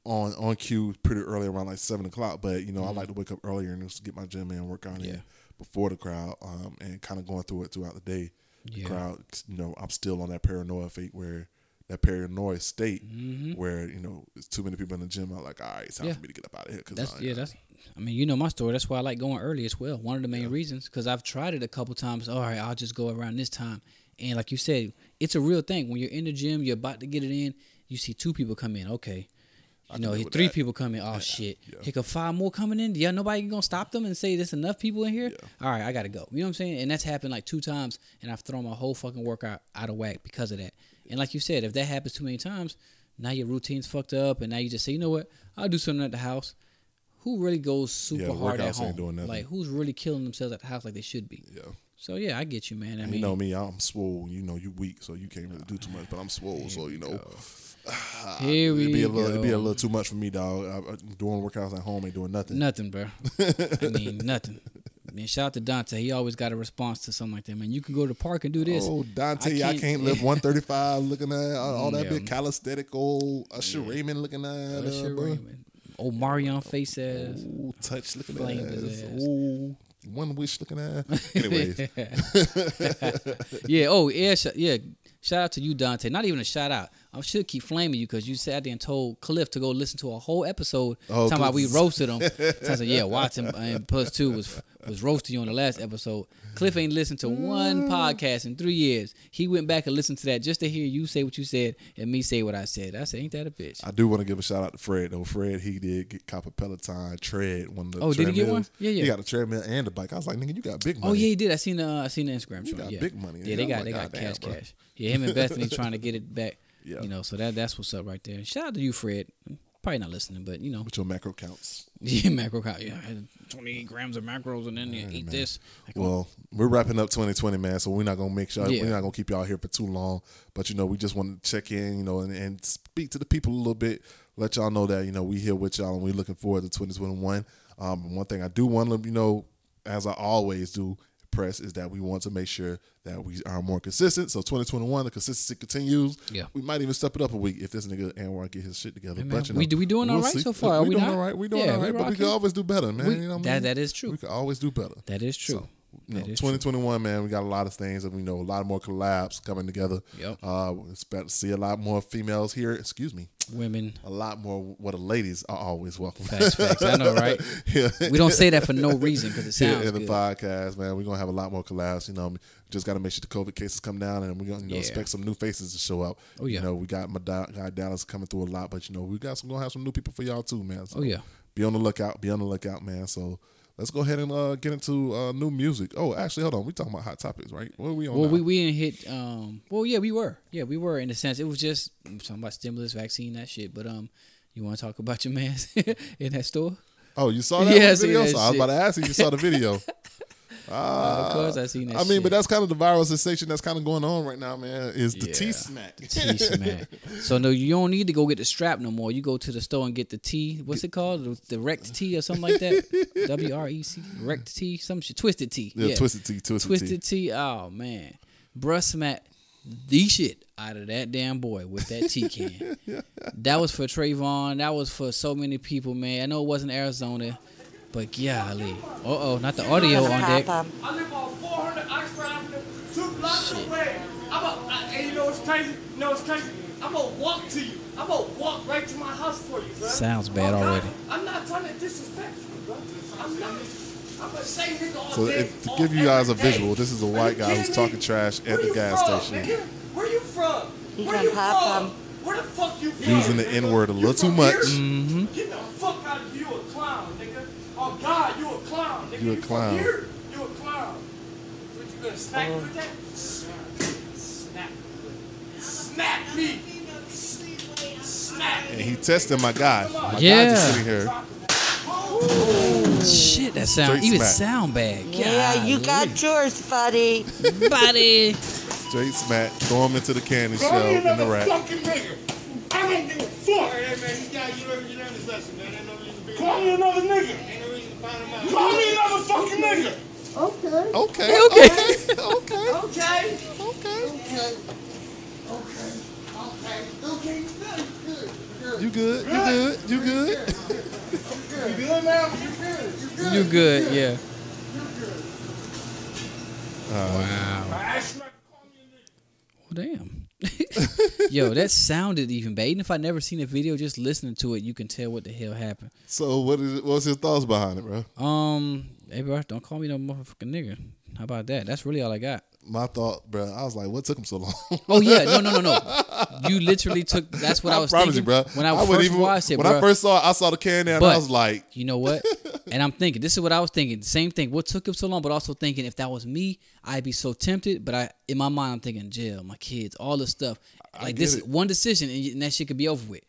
on on cue pretty early around like seven o'clock. But you know, I like to wake up earlier and just get my gym in, and work out Mm-hmm. Yeah. in before the crowd, um, and kind of going through it throughout the day. The crowd, you know, I'm still on that paranoia fate where that paranoia state where you know it's too many people in the gym. I'm like, all right, it's time Mm-hmm. Yeah. for me to get up out of here. Cause That's I, yeah. That's. I mean, you know my story. That's why I like going early as well. One of the main reasons because I've tried it a couple times. All right, I'll just go around this time. And like you said, it's a real thing. When you're in the gym, you're about to get it in. You see two people come in. Okay, you know, three that. people come in. [laughs] Oh shit! yeah. Here five more coming in. Yeah, nobody gonna stop them and say there's enough people in here. All right, I gotta go. You know what I'm saying? And that's happened like two times, and I've thrown my whole fucking workout out of whack because of that. And like you said, if that happens too many times, now your routine's fucked up, and now you just say, you know what, I'll do something at the house. Who really goes super Yeah, hard at home? Like who's really killing themselves at the house like they should be? Yeah. So yeah, I get you, man. I And mean, you know me, I'm swole. You know you weak, so you can't really do too much. But I'm swole, so you know. [sighs] here we It'd be a go. little, it'd be a little too much for me, dog. I, I, doing workouts at home ain't doing nothing. Nothing, bro. I [laughs] mean, nothing. Man, shout out to Dante. He always got a response to something like that. Man, you can go to the park and do this. Oh, Dante, I I can't- can't, [laughs] lift 135 looking at all, all that Yeah. big calisthenic old Usher Raymond looking at. Usher uh. Raymond. Old Marion face ass. Ooh, touch looking Flamed at. his ass. Ooh, one wish looking at. Anyways, [laughs] [laughs] yeah. Oh, yeah. Sh- yeah. Shout out to you, Dante. Not even a shout out. I should keep flaming you because you sat there and told Cliff to go listen to a whole episode Oh, talking about we roasted him. [laughs] so I said, yeah, Watson and plus two was was roasting you on the last episode. Cliff ain't listened to one podcast in three years. He went back and listened to that just to hear you say what you said and me say what I said. I said, ain't that a bitch? I do want to give a shout out to Fred though. Fred, he did get cop a Peloton tread one of the Oh, did he get one? Yeah, yeah. He got a treadmill and a bike. I was like, nigga, you got big money. Oh yeah, he did. I seen the uh, I seen the Instagram. You got yeah. big money. Yeah, they I'm got like, they got cash, bro." cash. Yeah, him and Bethany trying to get it back. Yeah. You know, so that that's what's up right there. Shout out to you, Fred. Probably not listening, but you know, With your macro counts. [laughs] yeah, macro count. Yeah, I had 28 grams of macros, and then you eat this. Like, Well, we're wrapping up 2020, man. So we're not gonna make sure Yeah. we're not gonna keep y'all here for too long. But you know, we just want to check in, you know, and, and speak to the people a little bit. Let y'all know that you know we here with y'all and we're looking forward to 2021. Um, one thing I do want to, you know, as I always do, press is that we want to make sure that we are more consistent. So 2021, the consistency continues. Yeah. we might even step it up a week if this nigga Anwar get his shit together. man, but you know, we- we doing all right see. so far, are We, we doing not? all right. We doing Yeah, all we right, but we can always do better, man. We- you know what I mean? that is true. We can always do better. that is true. You know, That is true. 2021, man, we got a lot of things, and we know a lot more collabs coming together. Yep. Uh, we expect to see a lot more females here. Excuse me, Women. a lot more. What the ladies are always welcome. Facts, facts. I know, right? [laughs] yeah. We don't say that for no reason because it sounds in the good. podcast, man, we're gonna have a lot more collabs. You know, just got to make sure the COVID cases come down, and we're gonna you know, Yeah. expect some new faces to show up. Oh, yeah. You know, we got my guy Dallas coming through a lot, but you know, we got some gonna have some new people for y'all too, man. So Oh, yeah. be on the lookout. Be on the lookout, man. So. Let's go ahead and uh, get into uh, new music. Oh, actually, hold on. We talking about hot topics, right? What are we on? Well, now? we, we didn't hit. Um, well, yeah, we were. Yeah, we were in a sense. It was just talking about stimulus, vaccine, that shit. But um, you want to talk about your man [laughs] in that store? Oh, you saw that [laughs] Yeah, video? that So I was about to ask you. You saw the video. [laughs] Uh, of course, I seen that. I mean, shit. but that's kind of the viral sensation that's kind of going on right now, man. Is the Yeah. T smack? The [laughs] T smack. So no, you don't need to go get the strap no more. You go to the store and get the T. What's it called? The, rect T or something like that. [laughs] W R E C rect T. Some shit. Twisted T. Yeah, twisted T, twisted. T. Oh man, bruh smack the shit out of that damn boy with that T can. [laughs] that was for Trayvon. That was for so many people, man. I know it wasn't Arizona, but golly. Uh oh, not the audio on deck. I live on 400 Oxford Avenue, two blocks away. I'm a, I, and you know what's crazy? You know what's crazy? I'm gonna walk to you. I'm gonna walk right to my house for you, bro. Sounds bad Oh, already. I'm not trying to disrespect you, bro. I'm not. I'm a same nigga all So day. if, to give you guys a every day. visual, this is a white guy who's talking me? trash Where at the gas from, station, nigga? Where you from? He Where can you pop from? 'em. Where the fuck you from? Using the? N-word a little too much. Mm-hmm. Get the fuck out of here. You a clown, nigga. Oh God, you a clown, nigga. You a clown. here? You a clown. What you gonna smack me with that? Snap. Snap me. Snap and he testing my guy. My guy Yeah. just sitting here. Shit, that sound Straight even smack. sound bad. Yeah, you got yours, buddy. buddy. Straight smack. Throw him into the candy Call shell in the rack. fucking nigga. I don't give a fuck. Hey, man, you got you learned, you lesson, man. Ain't no reason to be Call me another nigga. Ain't no reason to find him out. Call me another fucking nigga. Okay. Okay. Okay. Okay. Okay. Okay. Okay. Okay. Good. Good. You good? You good? You good? You good now? You good. You good. You good, yeah. Uh, Wow. I asked you not to call me a nigga. Well, damn. [laughs] Yo, that sounded even bad. Even if I never seen a video, just listening to it, you can tell what the hell happened. So what is what's his thoughts behind it, bro? Um, hey bro, don't call me no motherfucking nigga. How about that? That's really all I got. My thought, bro. I was like, what took him so long? Oh yeah, no, no, no, no. [laughs] You literally took. That's what I, was promise thinking, you, bro. When I, wouldn't first even- watched it, when bro. I first saw it, I saw the can there, and But- I was like, You know what? [laughs] and I'm thinking, this is what I was thinking. Same thing. What took him so long? But also thinking, if that was me, I'd be so tempted. But I, in my mind, I'm thinking jail, my kids, all this stuff. Like this it. one decision, and that shit could be over with.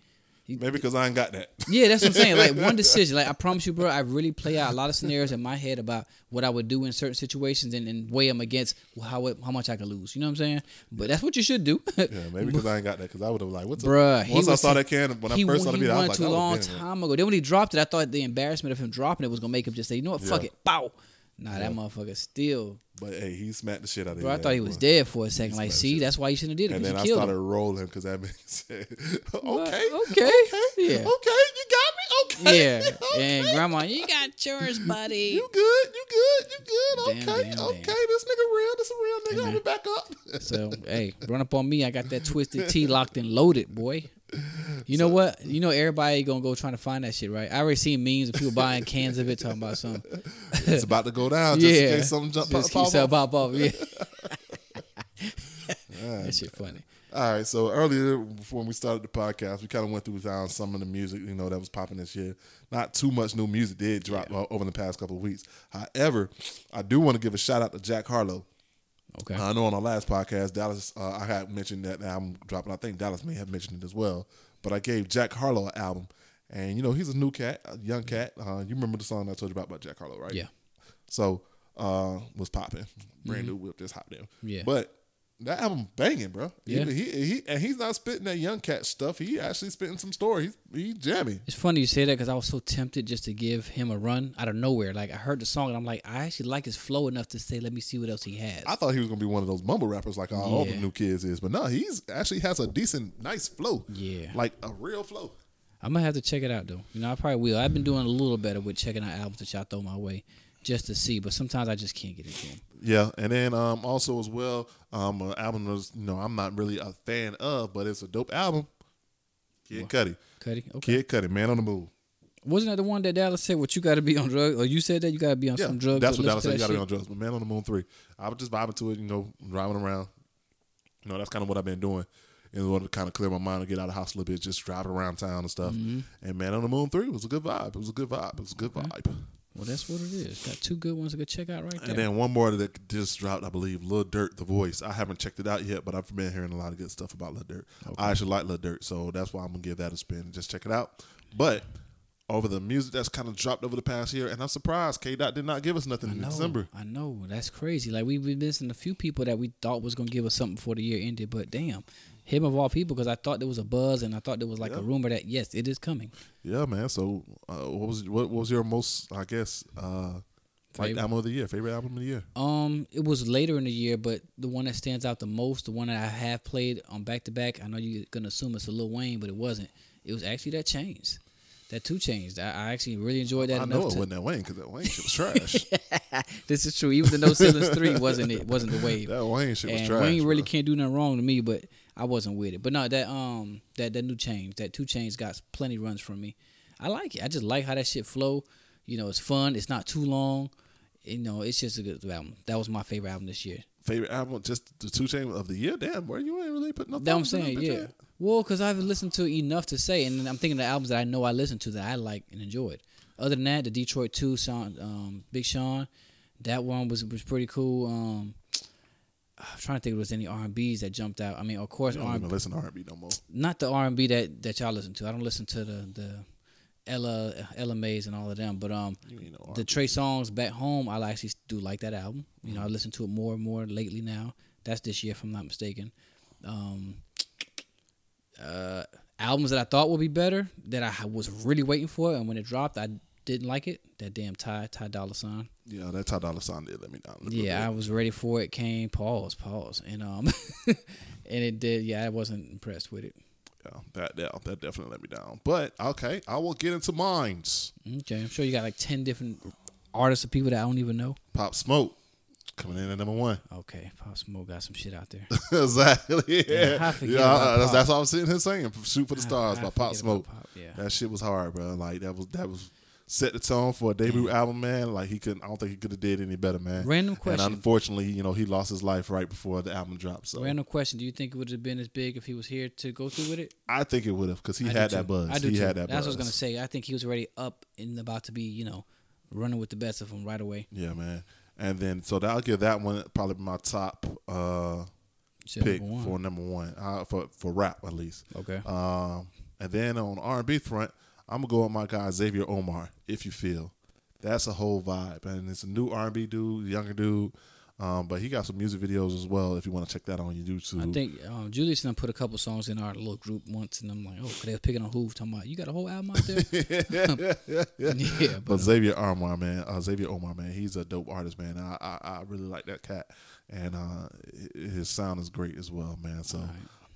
Maybe because I ain't got that. Yeah, that's what I'm saying. Like one [laughs] decision. Like I promise you, bro, I really play out a lot of scenarios in my head about what I would do in certain situations and, and weigh them against how it, how much I could lose. You know what I'm saying? But that's what you should do. Yeah, maybe [laughs] because I ain't got that. Because I would have like, what's Bruh, up? he Once I saw that can, when I first saw the he video, I was like, too long time ago. Then when he dropped it, I thought the embarrassment of him dropping it was gonna make him just say, you know what, fuck Yeah. it, bow. Nah, that motherfucker still. But hey, he smacked the shit out of him. Bro, I thought he was dead for a second. He Like, see, that's why you shouldn't have did it. And then I started him. rolling because that man [laughs] said, "Okay, okay, okay, yeah. okay, you got me, okay, Yeah, [laughs] okay. and grandma, you got yours, buddy. You good, you good, you good, Damn, okay, damn, damn. okay, this nigga real, this a real nigga, I'll be back up." So [laughs] hey, run up on me. I got that twisted T locked and loaded, boy. You know what? You know everybody gonna go trying to find that shit, right? I already seen memes of people buying cans of it, talking about something. it's about to go down. Just yeah, in case something jump Just pop, keep pop pop. Yeah, that shit funny. All right, so earlier before we started the podcast, we kind of went through down some of the music you know that was popping this year. Not too much new music did drop uh, over the past couple of weeks. However, I do want to give a shout out to Jack Harlow. Okay. I know on our last podcast, Dallas, uh, I had mentioned that album dropping. I think Dallas may have mentioned it as well. But I gave Jack Harlow an album, and you know he's a new cat, a young cat. Uh, you remember the song I told you about about Jack Harlow, right? Yeah. So uh, was popping, brand new whip, just hopped in. Mm-hmm. Yeah. But that album banging, bro. Yeah. He, he, he and he's not spitting that young cat stuff. He actually spitting some story. He's he jammy. It's funny you say that because I was so tempted just to give him a run out of nowhere. Like I heard the song and I'm like, I actually like his flow enough to say, let me see what else he has. I thought he was gonna be one of those mumble rappers like all, all the new kids is, but no, he's actually has a decent, nice flow. Yeah. like a real flow. I'm gonna have to check it out though. You know, I probably will. I've been doing a little better with checking out albums that y'all throw my way just to see, but sometimes I just can't get into them. Yeah, and then um, also as well, um, an album was you know I'm not really a fan of, but it's a dope album. Kid Cudi, Cuddy, okay. Kid Cudi, Man on the Move. Wasn't that the one that Dallas said? What you got to be on drugs, or you said that you got to be on Yeah, some drugs? that's what Dallas said. You got to be on drugs. But Man on the Moon three, I was just vibing to it. You know, driving around. You know, that's kind of what I've been doing in order to kind of clear my mind and get out of the house a little bit, just driving around town and stuff. Mm-hmm. And Man on the Moon three was a good vibe. It was a good vibe. It was a good vibe. Well, that's what it is. Got two good ones to go check out right there. And then one more that just dropped, I believe, Lil Durk, The Voice. I haven't checked it out yet, but I've been hearing a lot of good stuff about Lil Durk. I actually like Lil Durk, so that's why I'm gonna give that a spin and just check it out. But over the music that's kind of dropped over the past year, and I'm surprised K Dot did not give us nothing in December. I know that's crazy. Like we've been missing a few people that we thought was gonna give us something before the year ended, but damn, him of all people, because I thought there was a buzz and I thought there was like a rumor that yes, it is coming. Yeah, man. So uh, what was what, what was your most, I guess, uh, like Favorite? album of the year, favorite album of the year? Um, it was later in the year, but the one that stands out the most, the one that I have played on back to back. I know you're gonna assume it's a Lil Wayne, but it wasn't. It was actually that Chainz, that 2 Chainz. I, I actually really enjoyed that I know it to, wasn't that Wayne because that Wayne shit was [laughs] trash. this is true. Even the No Ceilings three wasn't it? Wasn't the wave. that Wayne shit was trash. Wayne really bro. can't do nothing wrong to me, but I wasn't with it. But no, that um that that new change, that 2 Chainz got plenty runs from me. I like it. I just like how that shit flow. You know, it's fun. It's not too long. You know, it's just a good album. That was my favorite album this year. favorite album, just the two chain of the year. Damn, boy, you ain't really put no. That I'm saying, yeah. yet. Well, because I've listened to enough to say, and I'm thinking of the albums that I know I listened to that I like and enjoyed. Other than that, the Detroit Two, Sean, um, Big Sean, that one was was pretty cool. Um, I'm trying to think if there was any R and B's that jumped out. I mean, of course, You don't R- even listen to R&B no more. not the R and B that that y'all listen to. I don't listen to the the Ella Ella Mais and all of them, but um, no the Trey Songz back home, I actually do like that album. You know, I listen to it more and more lately now. That's this year, if I'm not mistaken. Um, uh, albums that I thought would be better that I was really waiting for, and when it dropped, I didn't like it. That damn Ty Ty Dolla Sign. Yeah, that Ty Dolla Sign did let me down. Yeah, I was ready for it. Came pause, pause, and um, [laughs] and it did. Yeah, I wasn't impressed with it. yeah, that yeah, that definitely let me down. But okay, I will get into mines. Okay, I'm sure you got like ten different artists of people that I don't even know. Pop Smoke coming in at number one. [laughs] Okay, Pop Smoke got some shit out there. exactly. Yeah, I yeah. that's, that's what I was sitting here saying. Shoot for the stars how I by Pop Smoke. Pop, yeah. That shit was hard, bro. Like that was that was set the tone for a debut album, man. Like he couldn't. I don't think he could have did any better, man. Random question. And unfortunately, you know, he lost his life right before the album dropped. So Random question: Do you think it would have been as big if he was here to go through with it? I think it would have because he I had that buzz. I do he too. had that That's buzz. what I was gonna say. I think he was already up and about to be, you know, running with the best of them right away. Yeah, man. And then so that I'll give that one probably my top uh pick number for number one uh, for for rap at least. Okay. Um, and then on R and B front, I'm gonna go with my guy Xavier Omar. If you feel, that's a whole vibe, and it's a new R and B dude, younger dude. Um, but he got some music videos as well. If you want to check that on YouTube, I think um, Julius and I put a couple songs in our little group once, and I'm like, oh, 'cause they was picking on Hoove, talking about you got a whole album out there. [laughs] [laughs] [laughs] yeah, But but Xavier Omar, man, uh, Xavier Omar, man, he's a dope artist, man. I I, I really like that cat, and uh, his sound is great as well, man. So,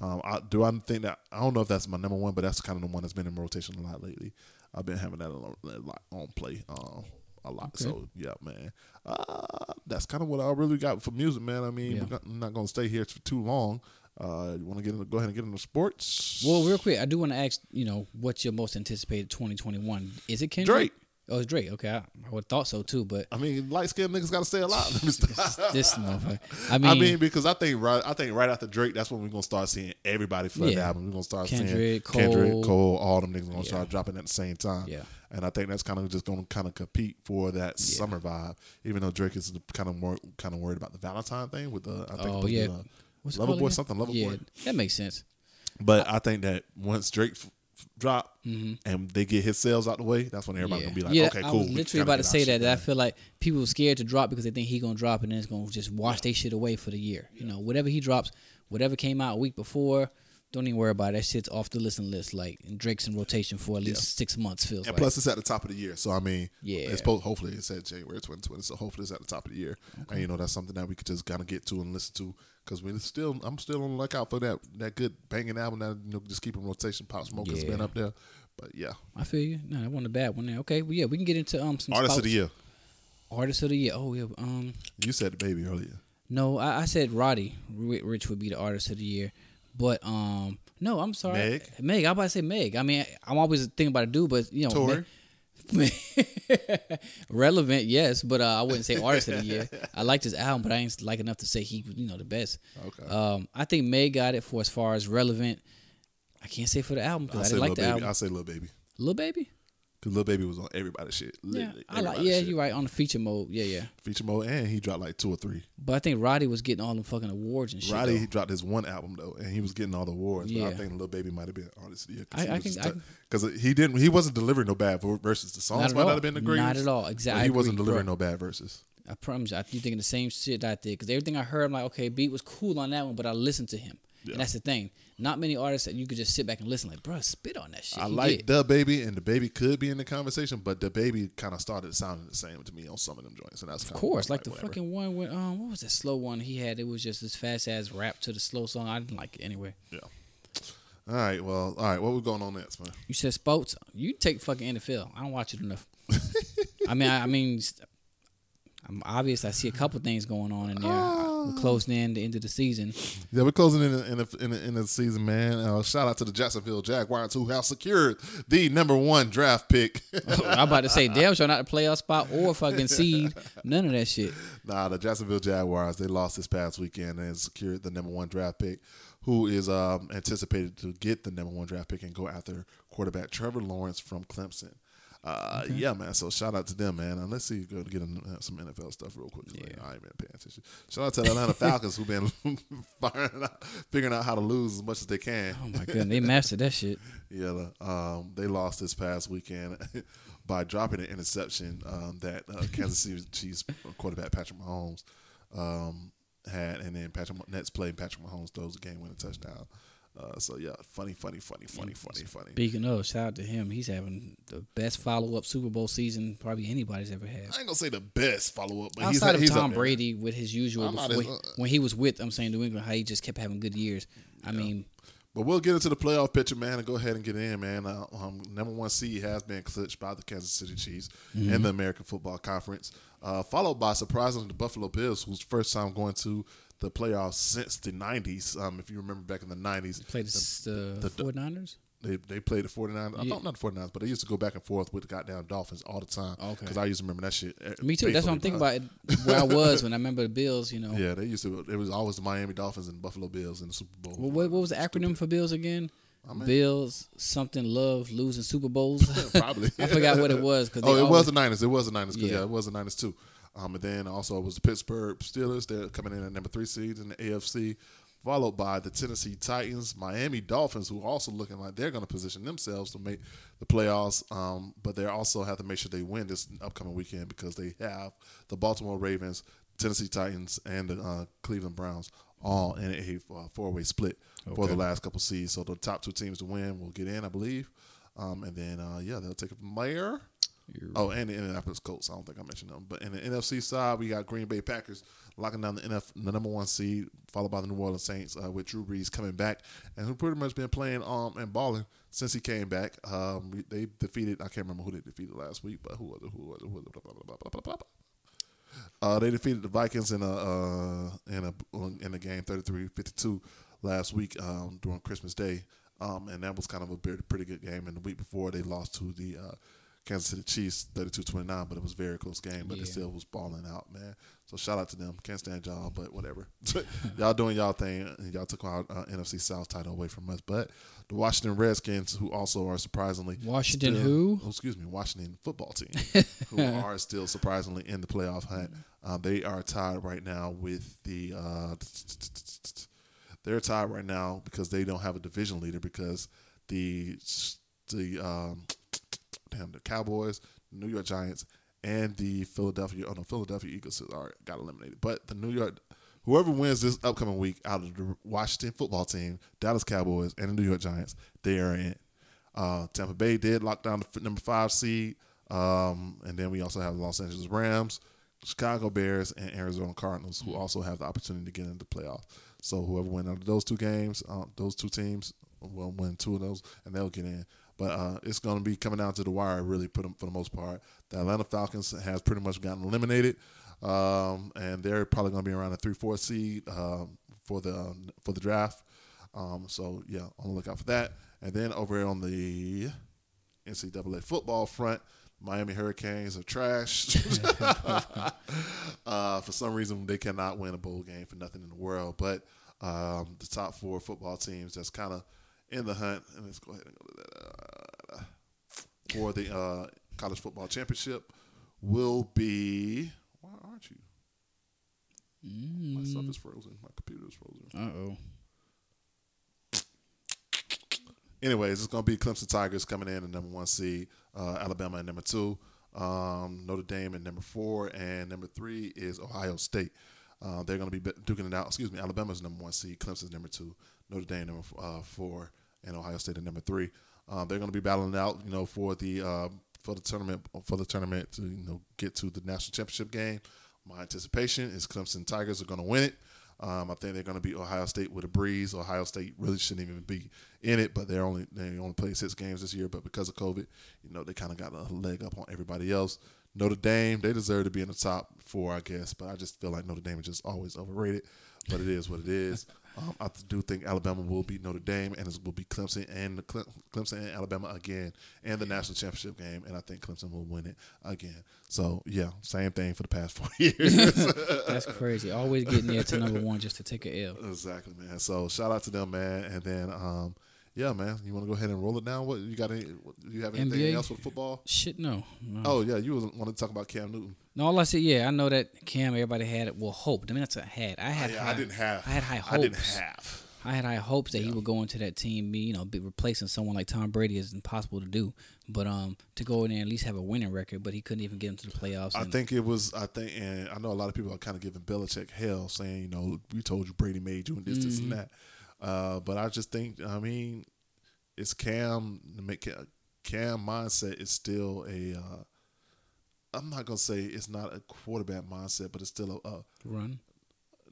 um, I, do I think that I don't know if that's my number one, but that's kind of the one that's been in rotation a lot lately. I've been having that a lot, a lot on play, um, a lot. So yeah, man, uh, that's kind of what I really got for music, man. I mean, Yeah. we're not, to stay here for too long. Uh, you want to get into, go ahead and get into sports? well, real quick, I do want to ask, you know, what's your most anticipated 2021? Is it Kendrick? Drake. Oh, it's Drake. Okay, I, I would have thought so too, but I mean, light skinned niggas got to stay alive. Let me stop. this motherfucker. I mean, I mean, because I think right, I think right after Drake, that's when we're gonna start seeing everybody for the album. We're gonna start seeing Kendrick, Kendrick, Cole. Cole, all them niggas gonna Yeah. start dropping at the same time. Yeah. and I think that's kind of just gonna kind of compete for that summer vibe. Even though Drake is kind of more kind of worried about the Valentine thing with the I think oh yeah, the, What's Lover Boy again? something Lover yeah, Boy. that makes sense. But I think that once Drake f- f- drop and they get his sales out the way, that's when everybody Mm-hmm. yeah, gonna be like, yeah. okay, I cool. was we literally kinda about to say that. that I feel like people are scared to drop because they think he gonna drop and then it's gonna just wash their shit away for the year. You know, whatever he drops, whatever came out a week before, don't even worry about it. That shit's off the listen list. Like and Drake's in rotation for at least six months. Feels And like. plus, it's at the top of the year. So I mean, Yeah. it's hopefully it said January 2020. So hopefully it's at the top of the year, and you know that's something that we could just kind of get to and listen to because we still, I'm still on the lookout for that that good banging album that you know just keep in rotation. Pop Smoke has been up there, but yeah, I feel you. No, that wasn't a bad one there. Okay, well, yeah, we can get into um some artist of the year. Artist of the year. Oh yeah. Um, You said DaBaby earlier. no, I, I said Roddy Ricch would be the artist of the year, but um, no, I'm sorry, Meg? Meg. I about to say Meg. I mean, I'm always thinking about a dude, but you know, Tory? [laughs] Relevant, yes, but uh, I wouldn't say artist of the year. [laughs] I liked his album, but I ain't like enough to say he, you know, the best. Okay. Um, I think Meg got it for as far as relevant. I can't say for the album I because I, say didn't like DaBaby. album. I say Lil Baby Lil Baby. Because Lil Baby was on everybody's shit. Yeah, I like. Yeah, you're right on the feature mode. Yeah, yeah. Feature mode, and he dropped like two or three. But I think Roddy was getting all them fucking awards and shit. Roddy though. he dropped his one album though, and he was getting all the awards. But Yeah. I think Lil Baby might have been artist of the year I- I can- I can- because he didn't. He wasn't delivering no bad verses. The songs Not might all. not have been the greatest. Not at all. but Exactly. He wasn't delivering bro. no bad verses. I promise you, I, you thinking the same shit that I did because everything I heard, I'm like, okay, beat was cool on that one, but I listened to him, Yeah. and that's the thing. Not many artists that you could just sit back and listen, like, bro, spit on that shit. I He like DaBaby, and DaBaby could be in the conversation, but DaBaby kind of started sounding the same to me on some of them joints, and that's Of course, like the whatever. fucking one with um, what was that slow one he had? It was just this fast ass rap to the slow song. I didn't like it anyway. Yeah. All right. Well. All right. What we going on next, man? You said sports. You take fucking NFL. I don't watch it enough. [laughs] I mean, I, I mean, I'm obvious. I see a couple things going on in there. We're closing in the end of the season. Yeah, we're closing in the, in the, in the, in the season, man. Uh, shout out to the Jacksonville Jaguars who have secured the number one draft pick. [laughs] I'm about to say, damn sure not a playoff spot or fucking seed. [laughs] None of that shit. Nah, the Jacksonville Jaguars they lost this past weekend and secured the number one draft pick, who is um, anticipated to get the number one draft pick and go after quarterback Trevor Lawrence from Clemson. Uh, Yeah, man. So shout out to them, man. And let's see, go get uh, some NFL stuff real quick. Yeah. I ain't been paying attention. Shout out to the Atlanta Falcons who've been [laughs] firing out, figuring out how to lose as much as they can. Oh my goodness, they mastered that shit. [laughs] Yeah, um, they lost this past weekend [laughs] by dropping an interception um, that uh, Kansas City Chiefs quarterback Patrick Mahomes um, had, and then Patrick Nets played. Patrick Mahomes throws a game-winning touchdown. Uh, so yeah, funny, funny, funny, funny, funny, funny. Speaking of, shout out to him. He's having the best follow up Super Bowl season probably anybody's ever had. I ain't gonna say the best follow-up, but he's, Outside of he's up Tom. Brady with his usual not when, uh, when he was with I'm saying New England, how he just kept having good years. I mean, But we'll get into the playoff picture, man, and go ahead and get in, man. Uh, um, number one seed has been clinched by the Kansas City Chiefs Mm-hmm. in the American Football Conference, uh, followed by surprisingly the Buffalo Bills, whose first time going to the playoffs since the '90s. Um, if you remember back in the '90s, they played the, the- the, 49ers. they they played the 49ers. I Yeah. thought not the 49ers, but they used to go back and forth with the goddamn Dolphins all the time. Okay. Because I used to remember that shit. eh, Me too. That's what I'm thinking about it, where I was when I remember the Bills, you know. [laughs] Yeah, they used to. It was always the Miami Dolphins and Buffalo Bills in the Super Bowl. Well, what, what was the acronym for Bills again? mean- Bills something love losing Super Bowls. [laughs] Probably. [laughs] I forgot what it was because Oh, it was the Niners. It was the Niners. 'cause, Yeah. Yeah. it was the Niners too. Um, and then also it was the Pittsburgh Steelers. They're coming in at number three seeds in the AFC, followed by the Tennessee Titans, Miami Dolphins, who are also looking like they're going to position themselves to make the playoffs. Um, but they also have to make sure they win this upcoming weekend because they have the Baltimore Ravens, Tennessee Titans, and the uh, Cleveland Browns all in a uh, four-way split for the last couple seeds. So the top two teams to win will get in, I believe. Um, and then uh, yeah, they'll take it from there. Oh, and the Indianapolis Colts. I don't think I mentioned them. But in the NFC side, we got Green Bay Packers locking down the, NF, the number one seed, followed by the New Orleans Saints uh, with Drew Brees coming back and who pretty much been playing um and balling since he came back. Um, they defeated. I can't remember who they defeated last week, but who was it? Who was it? Who was it? Blah, blah, blah, blah, blah, blah. Uh, they defeated the Vikings in a uh, in a in a game 33-52 last week um, during Christmas Day, um, and that was kind of a pretty, pretty good game. And the week before, they lost to the uh, Kansas City Chiefs 32-29, but it was a very close game. But Yeah. it still was balling out, man. So shout out to them. Can't stand y'all, but whatever. [laughs] y'all doing y'all thing. and Y'all took our uh, NFC South title away from us. But the Washington Redskins, who also are surprisingly Washington still- who? oh, excuse me, Washington football team, [laughs] who are still surprisingly in the playoff hunt. Uh, they are tied right now with the. Uh, they're tied right now because they don't have a division leader because the the um, damn the Cowboys, New York Giants, and the Philadelphia oh no Philadelphia Eagles are got eliminated. But the New York whoever wins this upcoming week out of the Washington football team, Dallas Cowboys, and the New York Giants, they are in. Uh, Tampa Bay did lock down the number five seed, um, and then we also have the Los Angeles Rams, Chicago Bears, and Arizona Cardinals, who also have the opportunity to get into the playoffs. So whoever wins out of those two games, uh, those two teams will win two of those, and they'll get in. But uh, it's going to be coming down to the wire, really, for the, for the most part. The Atlanta Falcons has pretty much gotten eliminated, um, and they're probably going to be around a three, four seed um, for the for the draft. Um, so yeah, on the lookout for that. And then over on the NCAA football front, Miami Hurricanes are trash. [laughs] uh, for some reason, they cannot win a bowl game for nothing in the world. But um, the top four football teams that's kind of in the hunt, and let's go ahead and go to that. Uh, for the uh, college football championship will be. Why aren't you? My stuff is frozen. My computer is frozen. Uh oh. anyways, it's going to be Clemson Tigers coming in at number one seed, uh, Alabama at number two, um, Notre Dame at number four, and number three is Ohio State. Uh, they're going to be be- duking it out. Excuse me, Alabama's number one seed, Clemson's number two, Notre Dame number f- uh, four, and Ohio State at number three. Uh, they're going to be battling out, you know, for the uh, for the tournament for the tournament to you know get to the national championship game. My anticipation is Clemson Tigers are going to win it. Um, I think they're going to beat Ohio State with a breeze. Ohio State really shouldn't even be in it, but they're only they only played six games this year. But because of COVID, you know they kind of got a leg up on everybody else. Notre Dame, they deserve to be in the top four, I guess. But I just feel like Notre Dame is just always overrated. But it is what it is. Um, I do think Alabama will beat Notre Dame, and it will be Clemson and Cle- Clemson and Alabama again, and the national championship game. And I think Clemson will win it again. So yeah, same thing for the past [laughs] four years. [laughs] That's crazy. Always getting there to number one just to take a L. Exactly, man. So shout out to them, man. And then, um, yeah, man. You want to go ahead and roll it down? What you got? Any? what- You have anything NBA? else with football? Shit, no. no. Oh yeah, you want to talk about Cam Newton? No, all I said, yeah, I know that Cam. Everybody had it. Well, hope. I mean, that's a had. I had. Yeah, high, I didn't have. I had high hopes. I didn't have. I had high hopes that he would go into that team, be you know, be replacing someone like Tom Brady is impossible to do. But um, to go in there and at least have a winning record, but he couldn't even get into the playoffs. I think it was. I think, and I know a lot of people are kind of giving Belichick hell, saying, you know, we told you Brady made you and this, this, and Mm-hmm. that. Uh, but I just think, I mean, it's Cam. Cam mindset is still a. Uh, I'm not gonna say it's not a quarterback mindset, but it's still a, a run.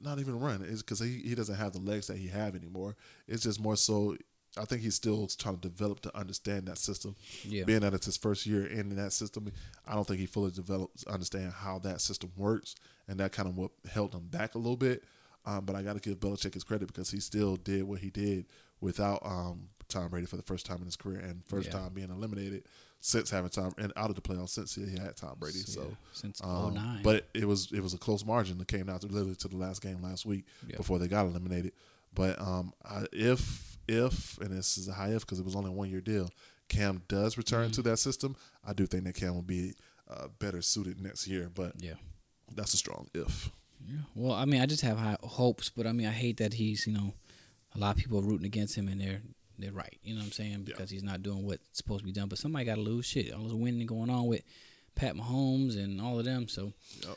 not even run. It's because he, he doesn't have the legs that he have anymore. It's just more so. I think he's still trying to develop to understand that system. Yeah. Being that it's his first year in that system, I don't think he fully developed understand how that system works, and that kind of what held him back a little bit. Um, but I got to give Belichick his credit because he still did what he did without um, Tom Brady for the first time in his career and first Yeah. time being eliminated since having Tom and out of the playoffs since he had Tom Brady. Yeah, So since um, 09. but it was it was a close margin that came down to literally to the last game last week before they got eliminated. But um, I, if if and this is a high if because it was only a one year deal, Cam does return Mm-hmm. to that system. I do think that Cam will be uh, better suited next year. But Yeah. that's a strong if. Yeah. Well, I mean, I just have high hopes, but I mean, I hate that he's you know a lot of people are rooting against him, and they're they're right. You know what I'm saying? Because he's not doing what's supposed to be done. But somebody got to lose shit. All this winning going on with Pat Mahomes and all of them. So, Yep.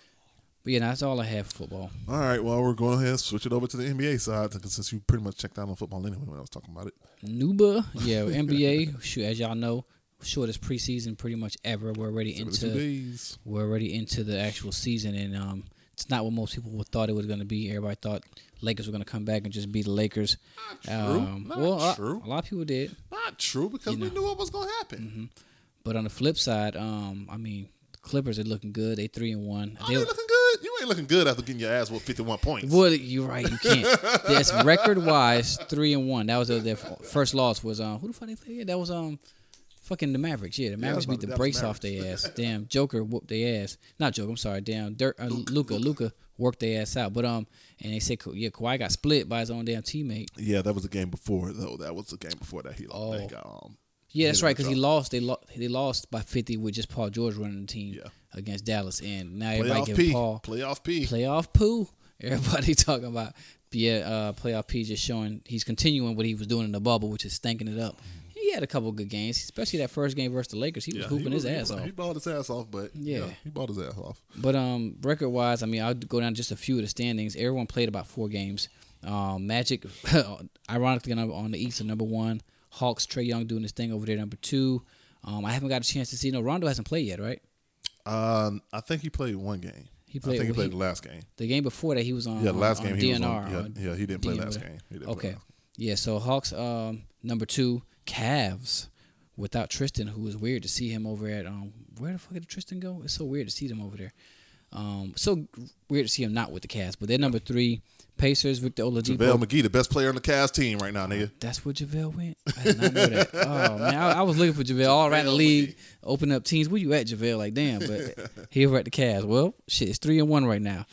but yeah, that's all I have for football. All right, well, we're going ahead and switch it over to the NBA side since you pretty much checked out on football anyway when I was talking about it. Nuba, yeah, [laughs] NBA. shoot, as y'all know, shortest preseason pretty much ever. We're already into we're already into the actual season, and um, it's not what most people would thought it was going to be. Everybody thought Lakers were going to come back and just beat the Lakers. Um, Not well, a- true. A, lot of people did, Not true because we knew what was going to happen. but on the flip side, um, I mean, Clippers are looking good. They three and one. Oh, They- you looking good? You ain't looking good after getting your ass with 51 points. Well, you're right. You can't. [laughs] That's record wise, three and one. That was their, their first loss. Was um who the fuck they played? That was um fucking the Mavericks. Yeah, the Mavericks about beat the brakes off their ass. [laughs] Damn, Joker whooped their ass. Not Joker. I'm sorry. Damn, Dirt. Uh, Luka. Luka worked their ass out. But um, and they said yeah, Kawhi got split by his own damn teammate. Yeah, that was the game before though. That was the game before that he, Oh. they got um. Yeah, that's right. Because he lost. They lost. They lost by 50 with just Paul George running the team Yeah. against Dallas, and now everybody Playoff giving P. Paul Playoff P. playoff poo. [laughs] Everybody talking about yeah, uh, playoff P just showing he's continuing what he was doing in the bubble, which is stinking it up. Had a couple good games, especially that first game versus the Lakers. He was Yeah, hooping he his ass he, off. He balled his ass off, but yeah. Yeah. he balled his ass off. But um, record wise, I mean, I'll go down just a few of the standings. Everyone played about four games. Um, Magic, [laughs] ironically, on on the East are number one. Hawks, Trae Young doing his thing over there, number two. Um, I haven't got a chance to see. No, Rondo hasn't played yet, right? Um, I think he played one game. He played. I think he played he- the last game. The game before that, he was on. Yeah, the last on, game on he DNR. was on. Yeah, on yeah, he didn't play DNR. last game. He didn't play okay. last. Yeah, so Hawks um, number two, Cavs without Tristan, who was weird to see him over at um where the fuck did Tristan go? It's so weird to see them over there. Um, so weird to see him not with the Cavs, but they're number three. Pacers, Victor Oladipo. JaVale McGee, the best player on the Cavs team right now, nigga. That's where JaVale went. I did not know that. [laughs] Oh man, I, I was looking for JaVale all around the league, open up teams. Where you at, JaVale? Like damn, but [laughs] he over at the Cavs. Well, shit, it's three and one right now.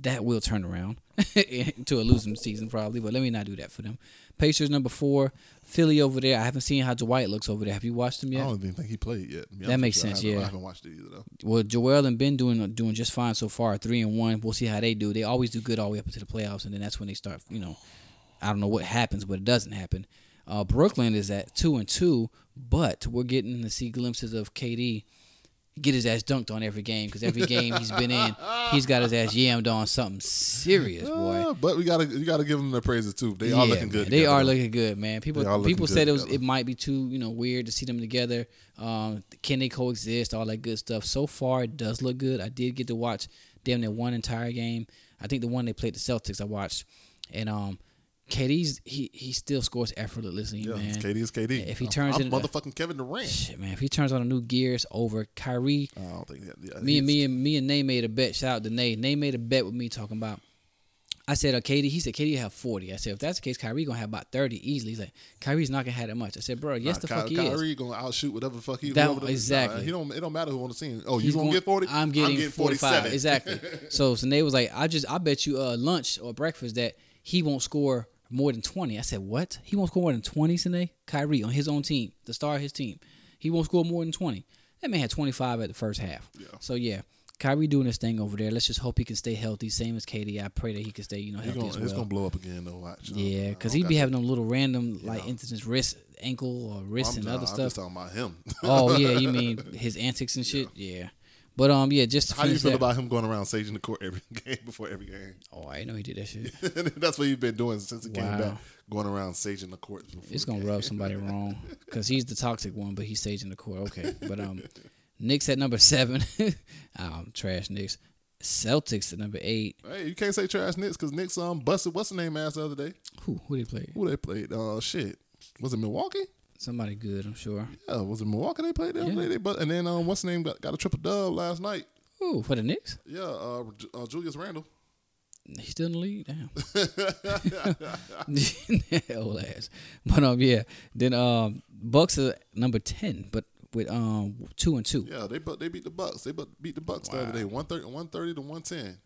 That will turn around [laughs] to a losing season probably, but let me not do that for them. Pacers number four, Philly over there. I haven't seen how Dwight looks over there. Have you watched him yet? I don't even think he played yet. That makes with you. I sense, yeah. I haven't watched it either though. Well, Joel and Ben doing doing just fine so far, three and one. We'll see how they do. They always do good all the way up into the playoffs, and then that's when they start. You know, I don't know what happens, but it doesn't happen. Uh, Brooklyn is at two and two, but we're getting to see glimpses of KD get his ass dunked on every game because every game he's been in, he's got his ass yammed on something serious, boy. Uh, but we gotta you gotta give them their praises too. They are looking good. man, They are looking good, man. People They are looking people said it was together. it might be too you know weird to see them together. Um, can they coexist? All that good stuff. So far, it does look good. I did get to watch damn near one entire game. I think the one they played the Celtics I watched, and um, KD's he he still scores effortlessly, Yeah, man. it's KD is KD. If he I'm- turns I'm motherfucking Kevin Durant. shit, man, if he turns on a new gears over Kyrie, I don't think that. Yeah, me and me and me and Nay made a bet. Shout out to Nay. Nay made a bet with me talking about. I said, uh, KD. He said, KD have forty. I said, if that's the case, Kyrie gonna have about thirty easily. He's like, Kyrie's not gonna have that much. I said, bro, yes, Nah, the Ky- fuck he is. Kyrie gonna outshoot whatever the fuck he That- whoever exactly. Nah, he don't. It don't matter who on the scene. Oh, you going- get forty? I'm getting, 45. Exactly. [laughs] so so Nate was like, I just I bet you uh lunch or breakfast that he won't score more than twenty. I said, What? He won't score more than twenty, Sine? Kyrie on his own team, the star of his team. He won't score more than twenty. That man had twenty five at the first half. Yeah. So yeah. Kyrie doing his thing over there. Let's just hope he can stay healthy, same as KD. I pray that he can stay, you know, He healthy gonna, as It's gonna blow up again though. Watch. Yeah, because he'd be having them little random like Yeah. instances, wrist, ankle, or wrist, I'm, and other I'm stuff. just talking about him. oh yeah, you mean [laughs] his antics and shit? Yeah. But um, yeah, just to How do you feel that- about him going around saging the court every [laughs] game before every game? Oh, I know he did that shit. [laughs] That's what he's been doing since he came back, going around saging the court. before It's gonna rub somebody wrong because he's the toxic one, but he's staging the court. Okay, but um, [laughs] Knicks at number seven. um, trash Knicks. Celtics at number eight. Hey, you can't say trash Knicks because Knicks um busted what's the name ass the other day. Who who they played? Who they played? Uh, shit. Was it Milwaukee? Somebody good, I'm sure. Yeah, was it Milwaukee they played the other Yeah. day? They, but and then um, what's the name got, got a triple dub last night? Who for the Knicks? Yeah, uh, uh, Julius Randle. He's still in the league. Damn. [laughs] [laughs] Old ass. But um, yeah. Then um, Bucks are number ten, but with um two and two. Yeah, they bu- they beat the Bucks. They beat the Bucks the other day, 130, 130 to one ten.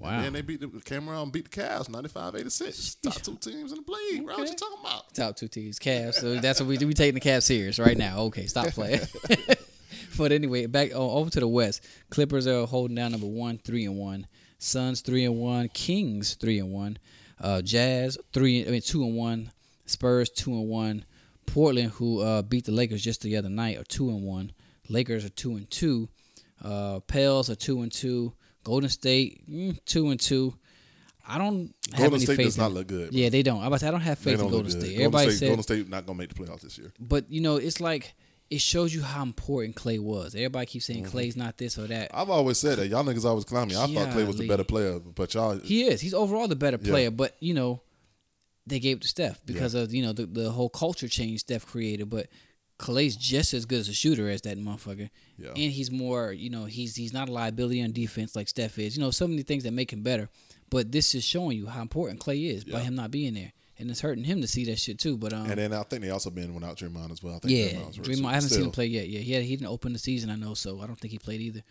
Wow. And then they beat the came around and beat the Cavs 95-86. Top two teams in the league. Bro, what Okay. you talking about? Top two teams, Cavs. So that's what we do. We taking the Cavs serious right now. Okay, stop [laughs] playing. [laughs] but anyway, back oh, over to the West. Clippers are holding down number one, three and one. Suns three and one. Kings three and one. Uh, Jazz three, I mean two and one. Spurs two and one. Portland, who uh, beat the Lakers just the other night, are two and one. Lakers are two and two. Uh, Pels are two and two. Golden State mm, two and two. I don't have Golden any State faith does in not look good. Yeah, they don't. I, about to I don't have faith don't in Golden. State. Golden Everybody State, said, Golden State not gonna make the playoffs this year. but you know, it's like it shows you how important Clay was. Everybody keeps saying Mm-hmm. Clay's not this or that. I've always said that y'all niggas always clown me. I thought Clay was the better player, but y'all He is. He's overall the better Yeah. player, but you know, they gave it to Steph because of you know the the whole culture change Steph created. But Clay's just as good as a shooter as that motherfucker, Yeah. and he's more you know he's he's not a liability on defense like Steph is. You know, so many things that make him better. But this is showing you how important Clay is by him not being there, and it's hurting him to see that shit too. But um, and then I think they also been without Draymond as well. I think yeah, Draymond. so I haven't seen him play yet. Yeah, he had, he didn't open the season. I know, so I don't think he played either.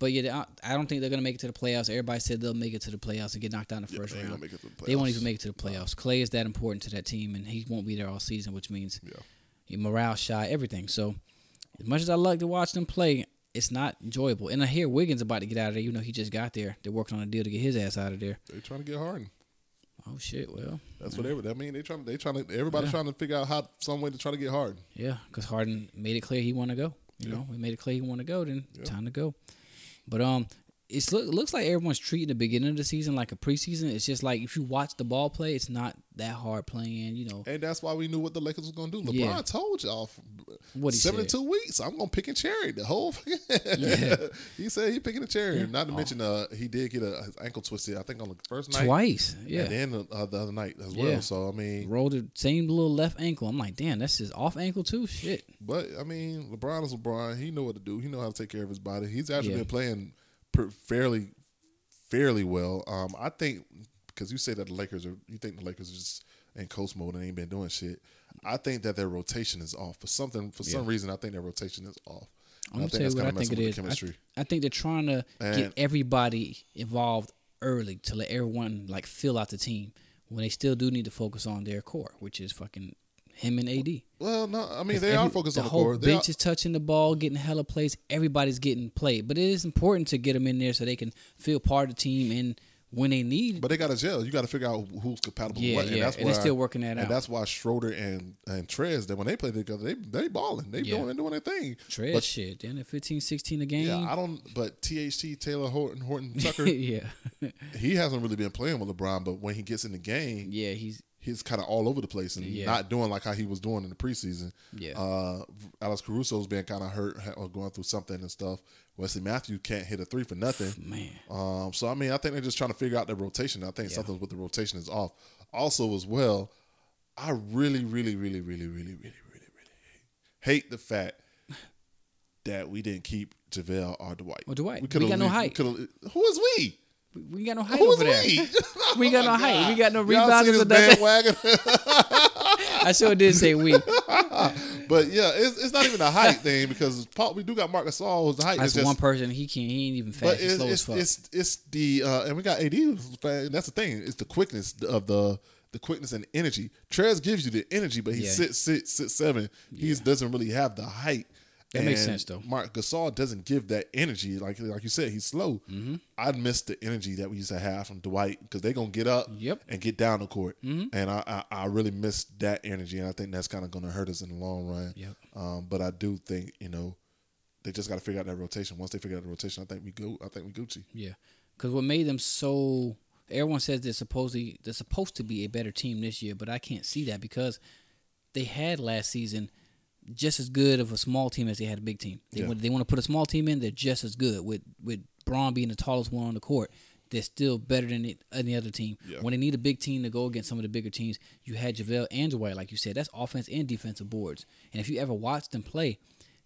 But yeah, I don't think they're gonna make it to the playoffs. Everybody said they'll make it to the playoffs and get knocked out in the Yeah, first they round. make it to the They won't even make it to the playoffs. Clay is that important to that team, and he won't be there all season, which means Yeah. Your morale shy, everything. So, as much as I like to watch them play, it's not enjoyable. And I hear Wiggins about to get out of there, even though he just got there. They're working on a deal to get his ass out of there. They're trying to get Harden. Oh shit! Well, That's what they. I mean, they trying. They trying to. Everybody's Yeah. trying to figure out how some way to try to get Harden. Yeah, because Harden made it clear he want to go. You Yeah. know, he made it clear he want to go. Then Yeah. time to go. But um, it's look looks like everyone's treating the beginning of the season like a preseason. It's just like if you watch the ball play, it's not that hard playing. You know, And that's why we knew what the Lakers was going to do. LeBron Yeah. told y'all What he 72 weeks. I'm going to pick and cherry the whole [laughs] Yeah. he said he picking a cherry. Yeah. Not to Oh. mention uh, he did get a, his ankle twisted, I think, on the first night. twice. Yeah, And then uh, the other night as Yeah. well. So, I mean, rolled the same little left ankle. I'm like, damn, that's his off ankle too. Shit. but, I mean, LeBron is LeBron. He know what to do. He know how to take care of his body. He's actually been playing fairly fairly well. Um, I think, because you say that the Lakers are, you think the Lakers are just in coast mode and ain't been doing shit. I think that their rotation is off for something. For some reason, I think their rotation is off. I'm gonna tell you what I think it is. I, chemistry. I think they're trying to And- get everybody involved early to let everyone like fill out the team when they still do need to focus on their core, which is fucking him and AD. Well, no, I mean they are every- focused the on the whole core. Bench are- is touching the ball, getting hella plays. Everybody's getting played, but it is important to get them in there so they can feel part of the team and when they need. But they got to gel. You got to figure out who's compatible. Yeah, with what. And that's and why, they're still working that and out. And that's why Schroeder and and Trez, that when they play together, they they balling. They Yeah. doing doing their thing. Trez But- shit, then at 15, 16 a game. Yeah, I don't. But THT Taylor Horton Horton [laughs] Tucker, yeah, he hasn't really been playing with LeBron. But when he gets in the game, yeah, he's he's kind of all over the place and Yeah. not doing like how he was doing in the preseason. Yeah. Uh, Alex Caruso's been kind of hurt or going through something and stuff. Wesley Matthews can't hit a three for nothing. man. Um, so I mean, I think they're just trying to figure out their rotation. I think Yeah. something with the rotation is off. Also, as well, I really, really, really, really, really, really, really, really hate the fact that we didn't keep JaVale or Dwight. Well, Dwight, we could've got no height. Who is we? We got no height Who is over there. we? got no height. We got no [laughs] see rebounders or nothing. [laughs] I sure did say we. [laughs] but yeah, it's, it's not even a height thing because Paul, we do got Marcus Gasol. who's The height That's just one person. He can't. He ain't even fast. But it's slow as it's, it's it's the uh, and we got AD. and That's the thing. It's the quickness of the the quickness and energy. Trez gives you the energy, but he's Yeah. six six six seven. He doesn't really have the height. That makes sense, though. Marc Gasol doesn't give that energy. Like like you said, he's slow. Mm-hmm. I miss the energy that we used to have from Dwight because they're gonna get up Yep. and get down the court. Mm-hmm. And I, I I really miss that energy, and I think that's kind of gonna hurt us in the long run. Yep. Um, but I do think you know they just got to figure out that rotation. Once they figure out the rotation, I think we go. I think we Gucci. Yeah, because what made them so everyone says they're supposedly they're supposed to be a better team this year, but I can't see that because they had last season just as good of a small team as they had a big team. They Yeah. want they want to put a small team in, they're just as good with with Bron being the tallest one on the court. They're still better than any other team. Yeah. When they need a big team to go against some of the bigger teams, you had JaVale and Dwight, like you said. That's offense and defensive boards. And if you ever watch them play,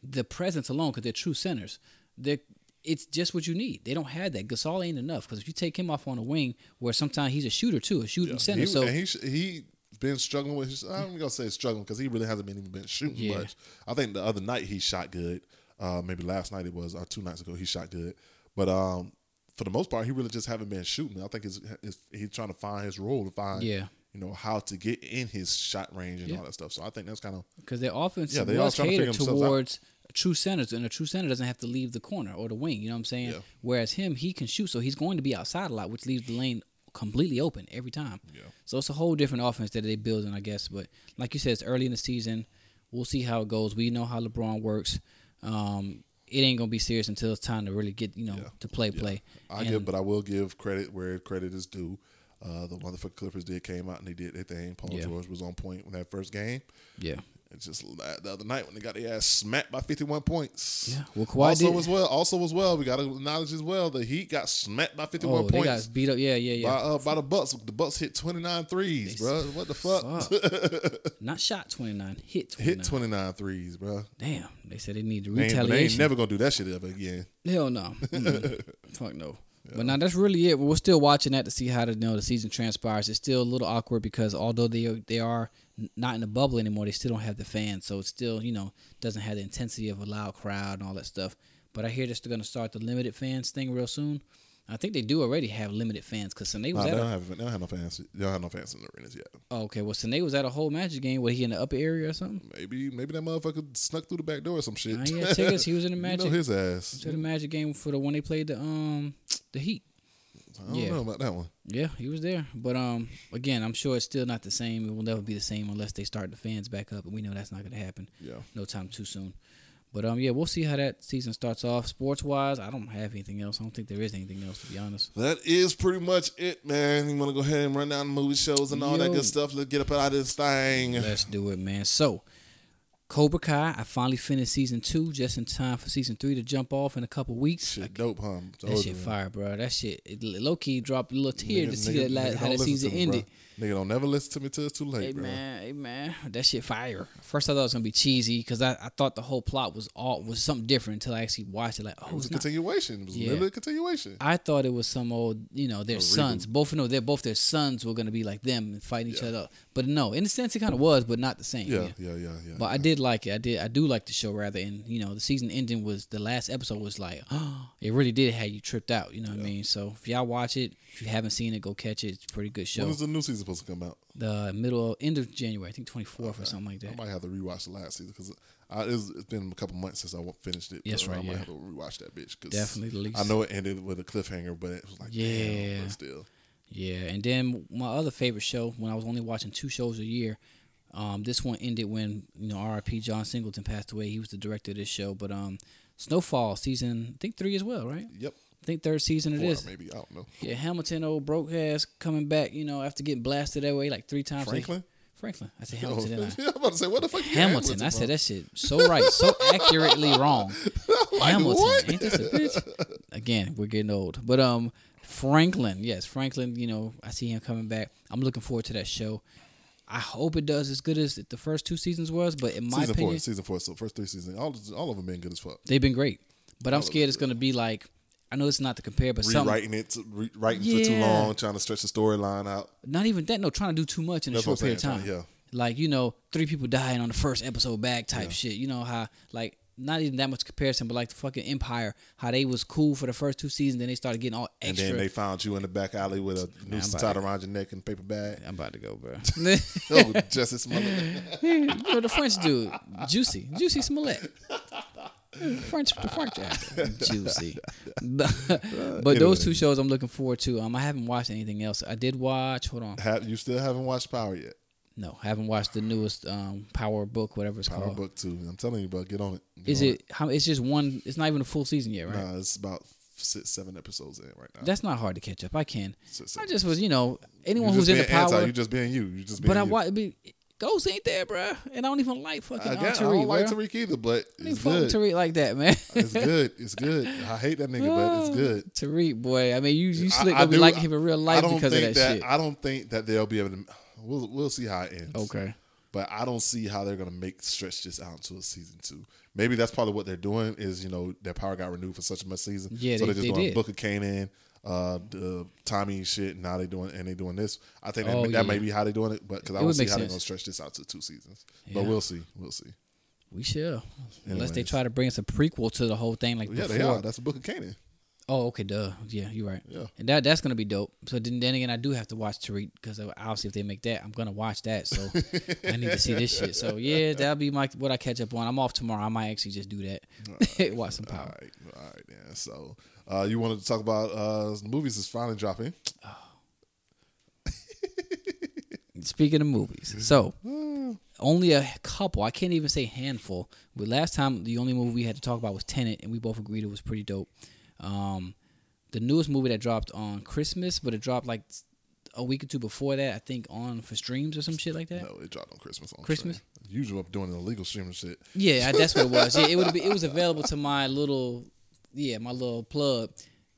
the presence alone, because they're true centers, they're it's just what you need. They don't have that. Gasol ain't enough because if you take him off on a wing, where sometimes he's a shooter too, a shooting center. He, so he he been struggling with. His, I'm gonna say struggling because he really hasn't been even been shooting Yeah. much. I think the other night he shot good. Uh, maybe last night it was, or two nights ago he shot good. But um, for the most part, he really just haven't been shooting. I think it's, it's, he's trying to find his role to find, Yeah. you know, how to get in his shot range and Yeah. all that stuff. So I think that's kind of because their offense Yeah, they was trying to catered out. towards true centers, and a true center doesn't have to leave the corner or the wing. You know what I'm saying? Yeah. Whereas him, he can shoot, so he's going to be outside a lot, which leaves the lane completely open every time. Yeah. So it's a whole different offense that they're building, I guess. But like you said, it's early in the season. We'll see how it goes. We know how LeBron works. Um, it ain't gonna be serious until it's time to really get you know Yeah. to play play. I And- give, but I will give credit where credit is due. Uh, the motherfucking Clippers did came out and they did their thing. Paul Yeah. George was on point in that first game. yeah. It's just the other night when they got their ass smacked by fifty one points. Yeah, well, Kawhi also did- as well. Also as well, we got to acknowledge as well the Heat got smacked by fifty one Oh, they points got beat up. Yeah, yeah, by yeah. uh, by the Bucks. The Bucks hit 29 threes, bro. What the fuck? [laughs] Not shot twenty nine, hit twenty nine. hit 29 threes, bro. Damn, they said they need They ain't, they ain't never gonna do that shit ever again. Hell no. Mm-mm. [laughs] Fuck no. But now that's really it. We're still watching that to see how the you know the season transpires. It's still a little awkward because although they are, they are not in the bubble anymore, they still don't have the fans, so it still you know doesn't have the intensity of a loud crowd and all that stuff. But I hear they're still going to start the limited fans thing real soon. I think they do already have limited fans because Sine was at they a, don't have they don't have no fans. They don't have no fans in the arenas yet. oh, okay. Well, Sine was at a whole Magic game. Was he in the upper area or something? Maybe maybe that motherfucker snuck through the back door or some shit. Nah, he had tickets. He was in the [laughs] You Magic. know his ass. to the Magic game for the one they played the um the Heat. I don't Yeah. know about that one. Yeah, he was there. But um, again, I'm sure it's still not the same. It will never be the same unless they start the fans back up, and we know that's not going to happen. Yeah. No time too soon. But um, yeah, we'll see how that season starts off. Sports wise, I don't have anything else. I don't think there is anything else to be honest. That is pretty much it, man. You want to go ahead and run down the movie shows and all that good stuff. Let's get up out of this thing. Let's do it, man. So, Cobra Kai, I finally finished season two just in time for season three to jump off in a couple weeks. Shit, dope, huh? That shit fire, bro. That shit, it, low key dropped a little tear to see that la- nigga how the season ended. bro. Nigga don't never listen to me till it's too late, Hey bro. man, that shit fire. First I thought it was gonna be cheesy because I, I thought the whole plot was all was something different until I actually watched it. Like, oh, It was a it's not. continuation. It was Yeah. literally a continuation. I thought it was some old, you know, their A sons. reboot. Both know they're both their sons were gonna be like them and fighting each other. But no, in a sense it kind of was, but not the same. Yeah, yeah, yeah, yeah. But I did like it. I did. I do like the show rather. And you know, the season ending was the last episode was like, oh, [gasps] it really did have you tripped out. You know what I mean? So if y'all watch it, if you haven't seen it, go catch it. It's a pretty good show. When is the new season supposed to come out? the middle end of January, I think twenty fourth or something like that. I might have to rewatch the last season because it's, it's been a couple months since I finished it. Yes, right, I might yeah. have to rewatch that bitch. Cause Definitely. I know it ended with a cliffhanger, but it was like, yeah, Yeah. but still. Yeah, and then my other favorite show when I was only watching two shows a year. Um, this one ended when you know R.I.P. John Singleton passed away. He was the director of this show, but um, Snowfall season I think three as well, right? Yep. I think third season it Four, is. maybe I don't know. Yeah, Hamilton, old broke ass, coming back. You know, after getting blasted that way like three times. Franklin? Franklin. I said [laughs] Oh, Hamilton. didn't I? yeah, [laughs] I'm about to say, what the fuck? Hamilton. I said that shit so right, so [laughs] accurately wrong. Like, Hamilton. what? Ain't this a bitch? Again, we're getting old. But um Franklin, yes, Franklin, you know, I see him coming back. I'm looking forward to that show. I hope it does as good as the first two seasons was, but in my season opinion, four, season four, so first three seasons, all all of them been good as fuck. they've been great. But I'm scared it's going to be like I know it's not to compare, but Rewriting it, re- writing for too long, trying to stretch the storyline out. not even that. No, trying to do too much in a short period of time. yeah. Like you know, three people dying on the first episode back type shit. You know how like not even that much comparison, but like the fucking Empire, how they was cool for the first two seasons, then they started getting all And then they found you in the back alley with a noose tied around your neck and paper bag. I'm about to go, bro. [laughs] oh, Justice Smollett. [laughs] you know the French dude, Juicy, Juicy Smollett. [laughs] French, the French actor, [laughs] Juicy. [laughs] But, but those two shows I'm looking forward to. Um, I haven't watched anything else. I did watch. Hold on. Have, you still haven't watched Power yet? No, haven't watched the newest um Power book, whatever it's Power called. Power Book Two. I'm telling you, bro, get on it. Get Is on it? How? It's just one. It's not even a full season yet, right? Nah, it's about six, seven episodes in right now. That's not hard to catch up. I can. Six, I just was, you know, anyone who's in the power. anti. You just being you. You're just being but I you. watch. Ghost ain't there, bruh. And I don't even like fucking I, Tariq, I don't like. Tariq either, but I it's fucking good. Tariq like that, man. It's [laughs] good. It's good. I hate that nigga, but it's good. Tariq, boy. I mean, you you I- slick I be do- liking him in real life I because of think that, shit. I don't think that they'll be able to. We'll we'll see how it ends. Okay. But I don't see how they're gonna make stretch this out into a season two. Maybe that's probably what they're doing. Is you know their power got renewed for such a much season. Yeah, so they- are just they doing did. Book of Kanan, uh, the Tommy shit. And now they doing and they doing this. I think that, Oh, that yeah. may be how they doing it. But because I don't would see how they're gonna stretch this out to two seasons. But we'll see. We'll see. We shall. Unless they try to bring us a prequel to the whole thing like Yeah, before. they are. That's the Book of Kanan. Oh, okay, duh. Yeah, you're right. Yeah. and that that's gonna be dope. So then, then again, I do have to watch Tariq because obviously, if they make that, I'm gonna watch that. So [laughs] I need to see this shit. So yeah, that'll be my what I catch up on. I'm off tomorrow. I might actually just do that. [laughs] watch some power. right, all right, then. So, uh, you wanted to talk about uh, the movies is finally dropping. [laughs] Speaking of movies, so only a couple. I can't even say handful. But last time, the only movie we had to talk about was Tenet, and we both agreed it was pretty dope. Um, the newest movie that dropped on Christmas, but it dropped like a week or two before that. I think on for streams or some shit like that. No, it dropped on Christmas. On Christmas? stream. Usually I'm doing illegal streaming shit. Yeah, that's what it was. Yeah, it [laughs] would be. It was available to my little, yeah, my little plug,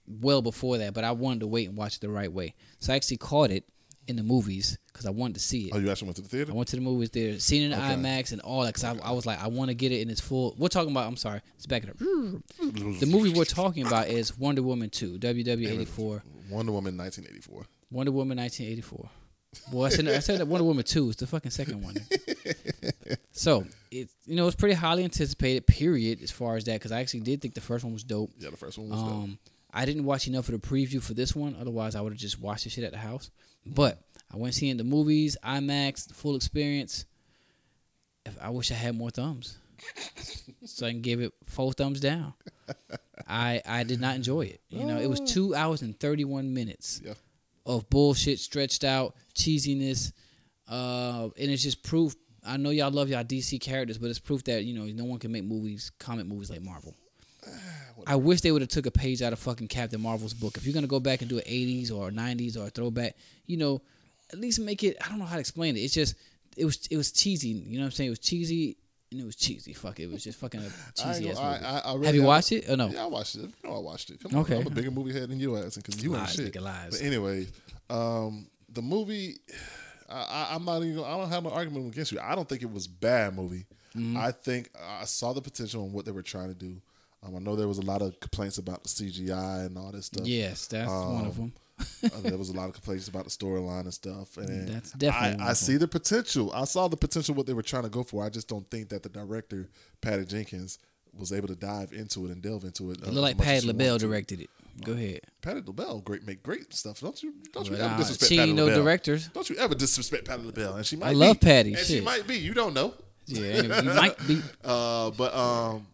well before that. But I wanted to wait and watch it the right way, so I actually caught it in the movies because I wanted to see it. Oh, you actually went to the theater? I went to the movies there, seen it in Okay. IMAX and all that. Cause I, I was like, I want to get it in its full. We're talking about. I'm sorry, let's back it up. The movie we're talking about is Wonder Woman 2, WW84. Wonder Woman 1984. Wonder Woman 1984. Well, I said, I said that Wonder Woman 2 is the fucking second one. [laughs] so, it you know, it's pretty highly anticipated, period, as far as that, because I actually did think the first one was dope. Yeah, the first one was dope. Um, I didn't watch enough of the preview for this one. Otherwise, I would have just watched the shit at the house. But I went seeing the movies, IMAX, the full experience. If- I wish I had more thumbs, so I can give it four thumbs down. I I did not enjoy it. You know, it was two hours and thirty one minutes Yeah. of bullshit stretched out cheesiness, uh, and it's just proof. I know y'all love y'all DC characters, but it's proof that you know no one can make movies, comic movies like Marvel. [sighs] I wish they would have took a page out of fucking Captain Marvel's book. If you're gonna go back and do an '80s or '90s or a throwback, you know, at least make it. I don't know how to explain it. It's just it was it was cheesy. You know what I'm saying? It was cheesy and it was cheesy. Fuck it. It was just fucking a [laughs] I, cheesy ass movie. I, I, really Have you watched it or no? Yeah, I watched it. No, I watched it. Come on, Okay. I'm a bigger movie head than you ass, because you ain't Lies, shit. lies. But anyway, um, the movie, I, I'm not even. I don't have an argument against you. I don't think it was bad movie. Mm-hmm. I think I saw the potential in what they were trying to do. Um, I know there was a lot of complaints about the CGI and all this stuff. Yes, that's one of Um, them. [laughs] Uh, there was a lot of complaints about the storyline and stuff. And That's definitely I, I see the potential. I saw the potential what they were trying to go for. I just don't think that the director Patty Jenkins was able to dive into it and delve into it. uh, It looked like Patty LaBelle directed it. Go ahead. Patty LaBelle, great, make great stuff. Don't you? Don't you ever uh, disrespect she Patty ain't no LaBelle. directors. Don't you ever disrespect Patty LaBelle? And she might. I love. Patty, And she shit. might be. You don't know. Yeah, you might be. [laughs] Uh, but um,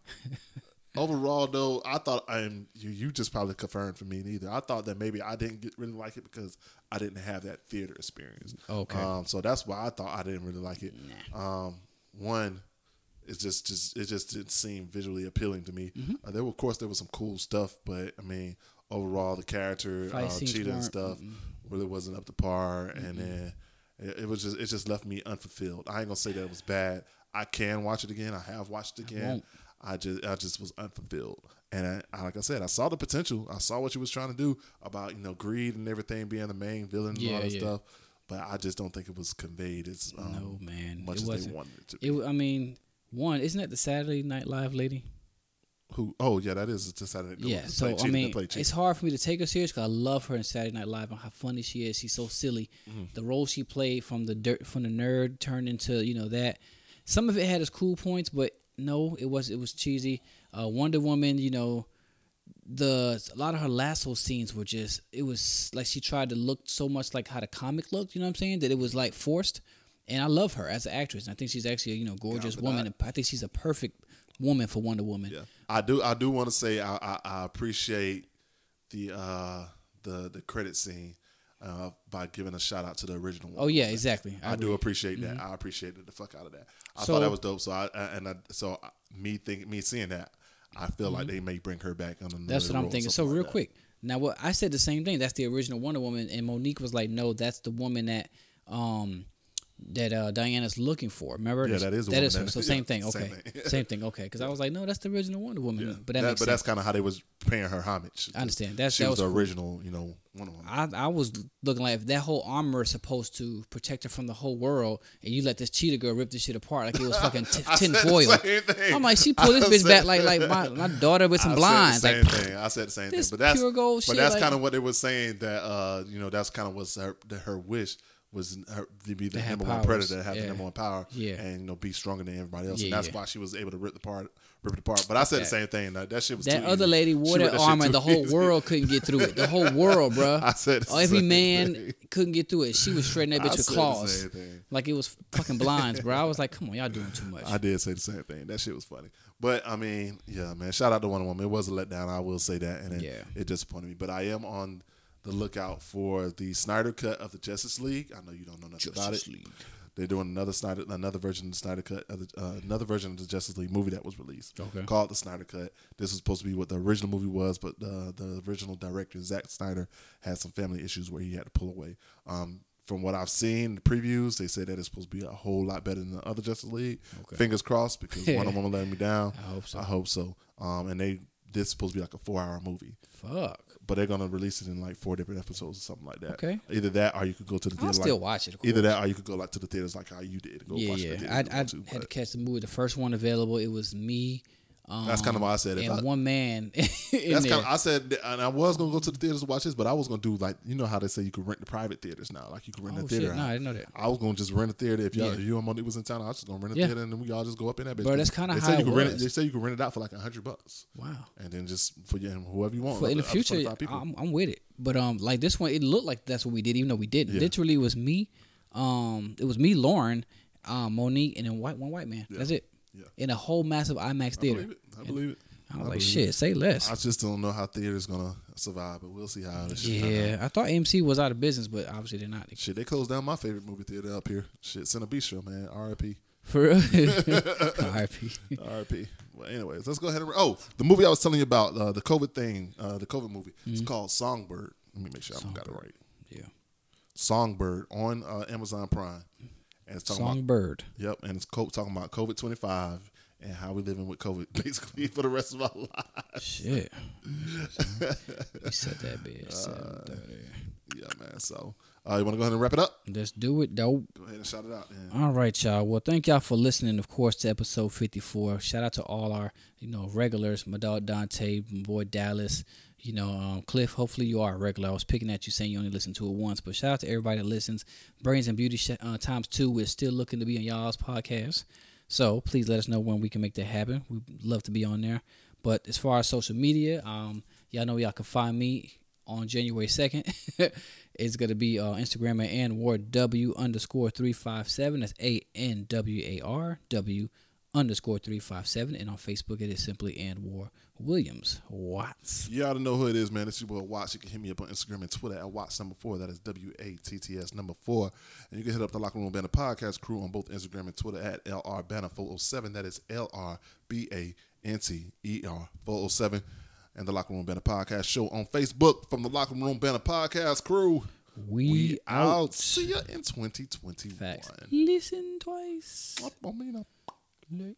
overall though, I thought I'm you. You just probably confirmed for me neither. I thought that maybe I didn't get, really like it because I didn't have that theater experience. Okay. Um, so that's why I thought I didn't really like it. Um, one. It's just, just it just didn't seem visually appealing to me. Mm-hmm. Uh, there, were, of course, there was some cool stuff, but I mean, overall, the character, uh, cheetah and stuff, really wasn't up to par. And then it, it was just, it just left me unfulfilled. I ain't gonna say that it was bad. I can watch it again. I have watched it again. won't. I just I just was unfulfilled. And I, I- like I said, I saw the potential. I saw what you was trying to do about you know greed and everything being the main villain and all that yeah. stuff. But I just don't think it was conveyed as um, No man, much it as they wanted it to be. It, I mean, one isn't that the Saturday Night Live lady? Who? Oh yeah, that is the Saturday. the- Yeah. So I mean, it's hard for me to take her serious because I love her in Saturday Night Live and how funny she is. She's so silly. Mm-hmm. The role she played from the dirt from the nerd turned into you know that. Some of it had its cool points, but no, it was it was cheesy. Uh, Wonder Woman, you know, the a lot of her lasso scenes were just it was like she tried to look so much like how the comic looked. You know what I'm saying? That it was like forced. And I love her as an actress. I think she's actually a you know gorgeous but woman. I think she's a perfect woman for Wonder Woman. Yeah, I do. I do want to say I, I, I appreciate the uh, the the credit scene uh, by giving a shout out to the original. Oh yeah, exactly. I, do appreciate that. I appreciated the fuck out of that. I So- thought that was dope. So I I- and I, so me thinking me seeing that, I feel like they may bring her back on another. Mm-hmm. That's what I'm thinking. So real that. quick, now what I said the same thing. That's the original Wonder Woman, and Monique was like, "No, that's the woman that um that uh Diana's looking for." Remember? Yeah, that is that woman is her. So [laughs] yeah, same thing. same Okay, thing. [laughs] same thing. Okay, because I was like, "No, that's the original Wonder Woman." Yeah. But that, That- but sense. that's kind of how they was paying her homage. I understand. That's- she that was, the original. You know, Wonder Woman. I, I was looking like if that whole armor is supposed to protect her from the whole world, and you let this cheetah girl rip this shit apart like it was fucking [laughs] t- tin foil. I'm like, she pulled this bitch back like like my, my daughter with some I blinds. Said Like, same thing. I said the same thing. But that's pure gold But shit, that's like- kind of what they were saying. That uh, you know, that's kind of what's her her wish was her, to be the number one predator, have yeah. the number one power, Yeah. and you know, be stronger than everybody else. Yeah, and that's yeah. why she was able to rip the part, rip it apart. But I said the same thing. That, that shit was That other easy. lady wore ripped that armor, and the whole easy. world couldn't get through it. The whole [laughs] world, bro. I said the every man thing. couldn't get through it. She was shredding that [laughs] I bitch with claws, like it was fucking blinds, bro. I was like, come on, y'all doing too much. I did say the same thing. That shit was funny. But I mean, yeah, man. Shout out to Wonder Woman. It was a letdown. I will say that, and it, it disappointed me. But I am on the lookout for the Snyder cut of the Justice League. I know you don't know nothing about it. League. They're doing another Snyder, another version of the Snyder cut, of the, uh, another version of the Justice League movie that was released, Okay. called the Snyder cut. This was supposed to be what the original movie was, but uh, the original director Zack Snyder had some family issues where he had to pull away. Um, from what I've seen, the previews, they said that it's supposed to be a whole lot better than the other Justice League. Okay. Fingers crossed, because [laughs] Wonder Woman letting me down. I hope so. I hope so. Um, and they this is supposed to be like a four hour movie Fuck. But they're gonna release it in like four different episodes or something like that. Okay. Either that, or you could go to the theater. I'll still like, watch it. Of Either that, or you could go like to the theaters like how you did. Go Yeah, watch yeah. the I, theater I if had to catch the movie. The first one available. It was me. Um, That's kinda why I said if and I- one man. [laughs] in That's kind of. I said, and I was gonna go to the theaters to watch this, but I was gonna do like you know how they say you can rent the private theaters now, like you can rent Oh, a theater. shit. No. I didn't know that. I was gonna just rent a theater if y'all, Yeah. if you and Monique was in town. I was just gonna rent a Yeah. theater and then we all just go up in that bitch. Bro, that's kinda They how say you it can rent it. They say you can rent it out for like a hundred bucks, wow. and then just for you and whoever you want. For in the up to- up to future, I'm, I'm with it. But um, like this one, it looked like that's what we did, even though we didn't. Yeah. Literally, it was me. Um, it was me, Lauren, um, Monique, and then white one white man. That's it. Yeah. In a whole massive IMAX I theater. believe it. I believe it. I was I like, shit, it. say less. I just don't know how theaters gonna survive, but we'll see how this shit turn out. yeah, I thought AMC was out of business, but obviously they're not. Shit, they closed down my favorite movie theater up here. Shit, Cine Bistro, man. R.I.P. [laughs] For real. [laughs] RIP. R.I.P. Well, anyways, let's go ahead and. Oh, the movie I was telling you about, uh, the COVID thing, uh, the COVID movie. Mm-hmm. It's called Songbird. Let me make sure I got it right. Yeah. Songbird on uh, Amazon Prime. And it's talking about Songbird. Yep, and it's talking about COVID twenty five and how we living with COVID [laughs] basically for the rest of our lives. Shit. [laughs] we set that bitch. 7:30. Yeah, man. So uh, you want to go ahead and wrap it up? Let's do it, dope. Go ahead and shout it out. Yeah. All right, y'all. Well, thank y'all for listening, of course, to episode 54. Shout out to all our, you know, regulars, my dog Dante, my boy Dallas, you know, um, Cliff. Hopefully you are a regular. I was picking at you saying you only listen to it once, but shout out to everybody that listens. Brains and Beauty sh- uh, times two. We're still looking to be on y'all's podcast. So please let us know when we can make that happen. We'd love to be on there. But as far as social media, um, y'all know y'all can find me on January 2nd. [laughs] it's going to be uh, Instagram at Anwar W underscore 357. That's A N W A R W underscore 357. And on Facebook, it is simply Anwar Williams Watts. You ought to know who it is, man. It's your boy Watts. You can hit me up on Instagram and Twitter at Watts number four. That is W A T T S number four. And you can hit up the Locker Room Banter podcast crew on both Instagram and Twitter at LR Banter 407. That is L R B A N T E R 407. And the Locker Room Banter podcast show on Facebook from the Locker Room Banter podcast crew. We, We out. out. See ya in 2021. Facts. Listen twice. Up on me now.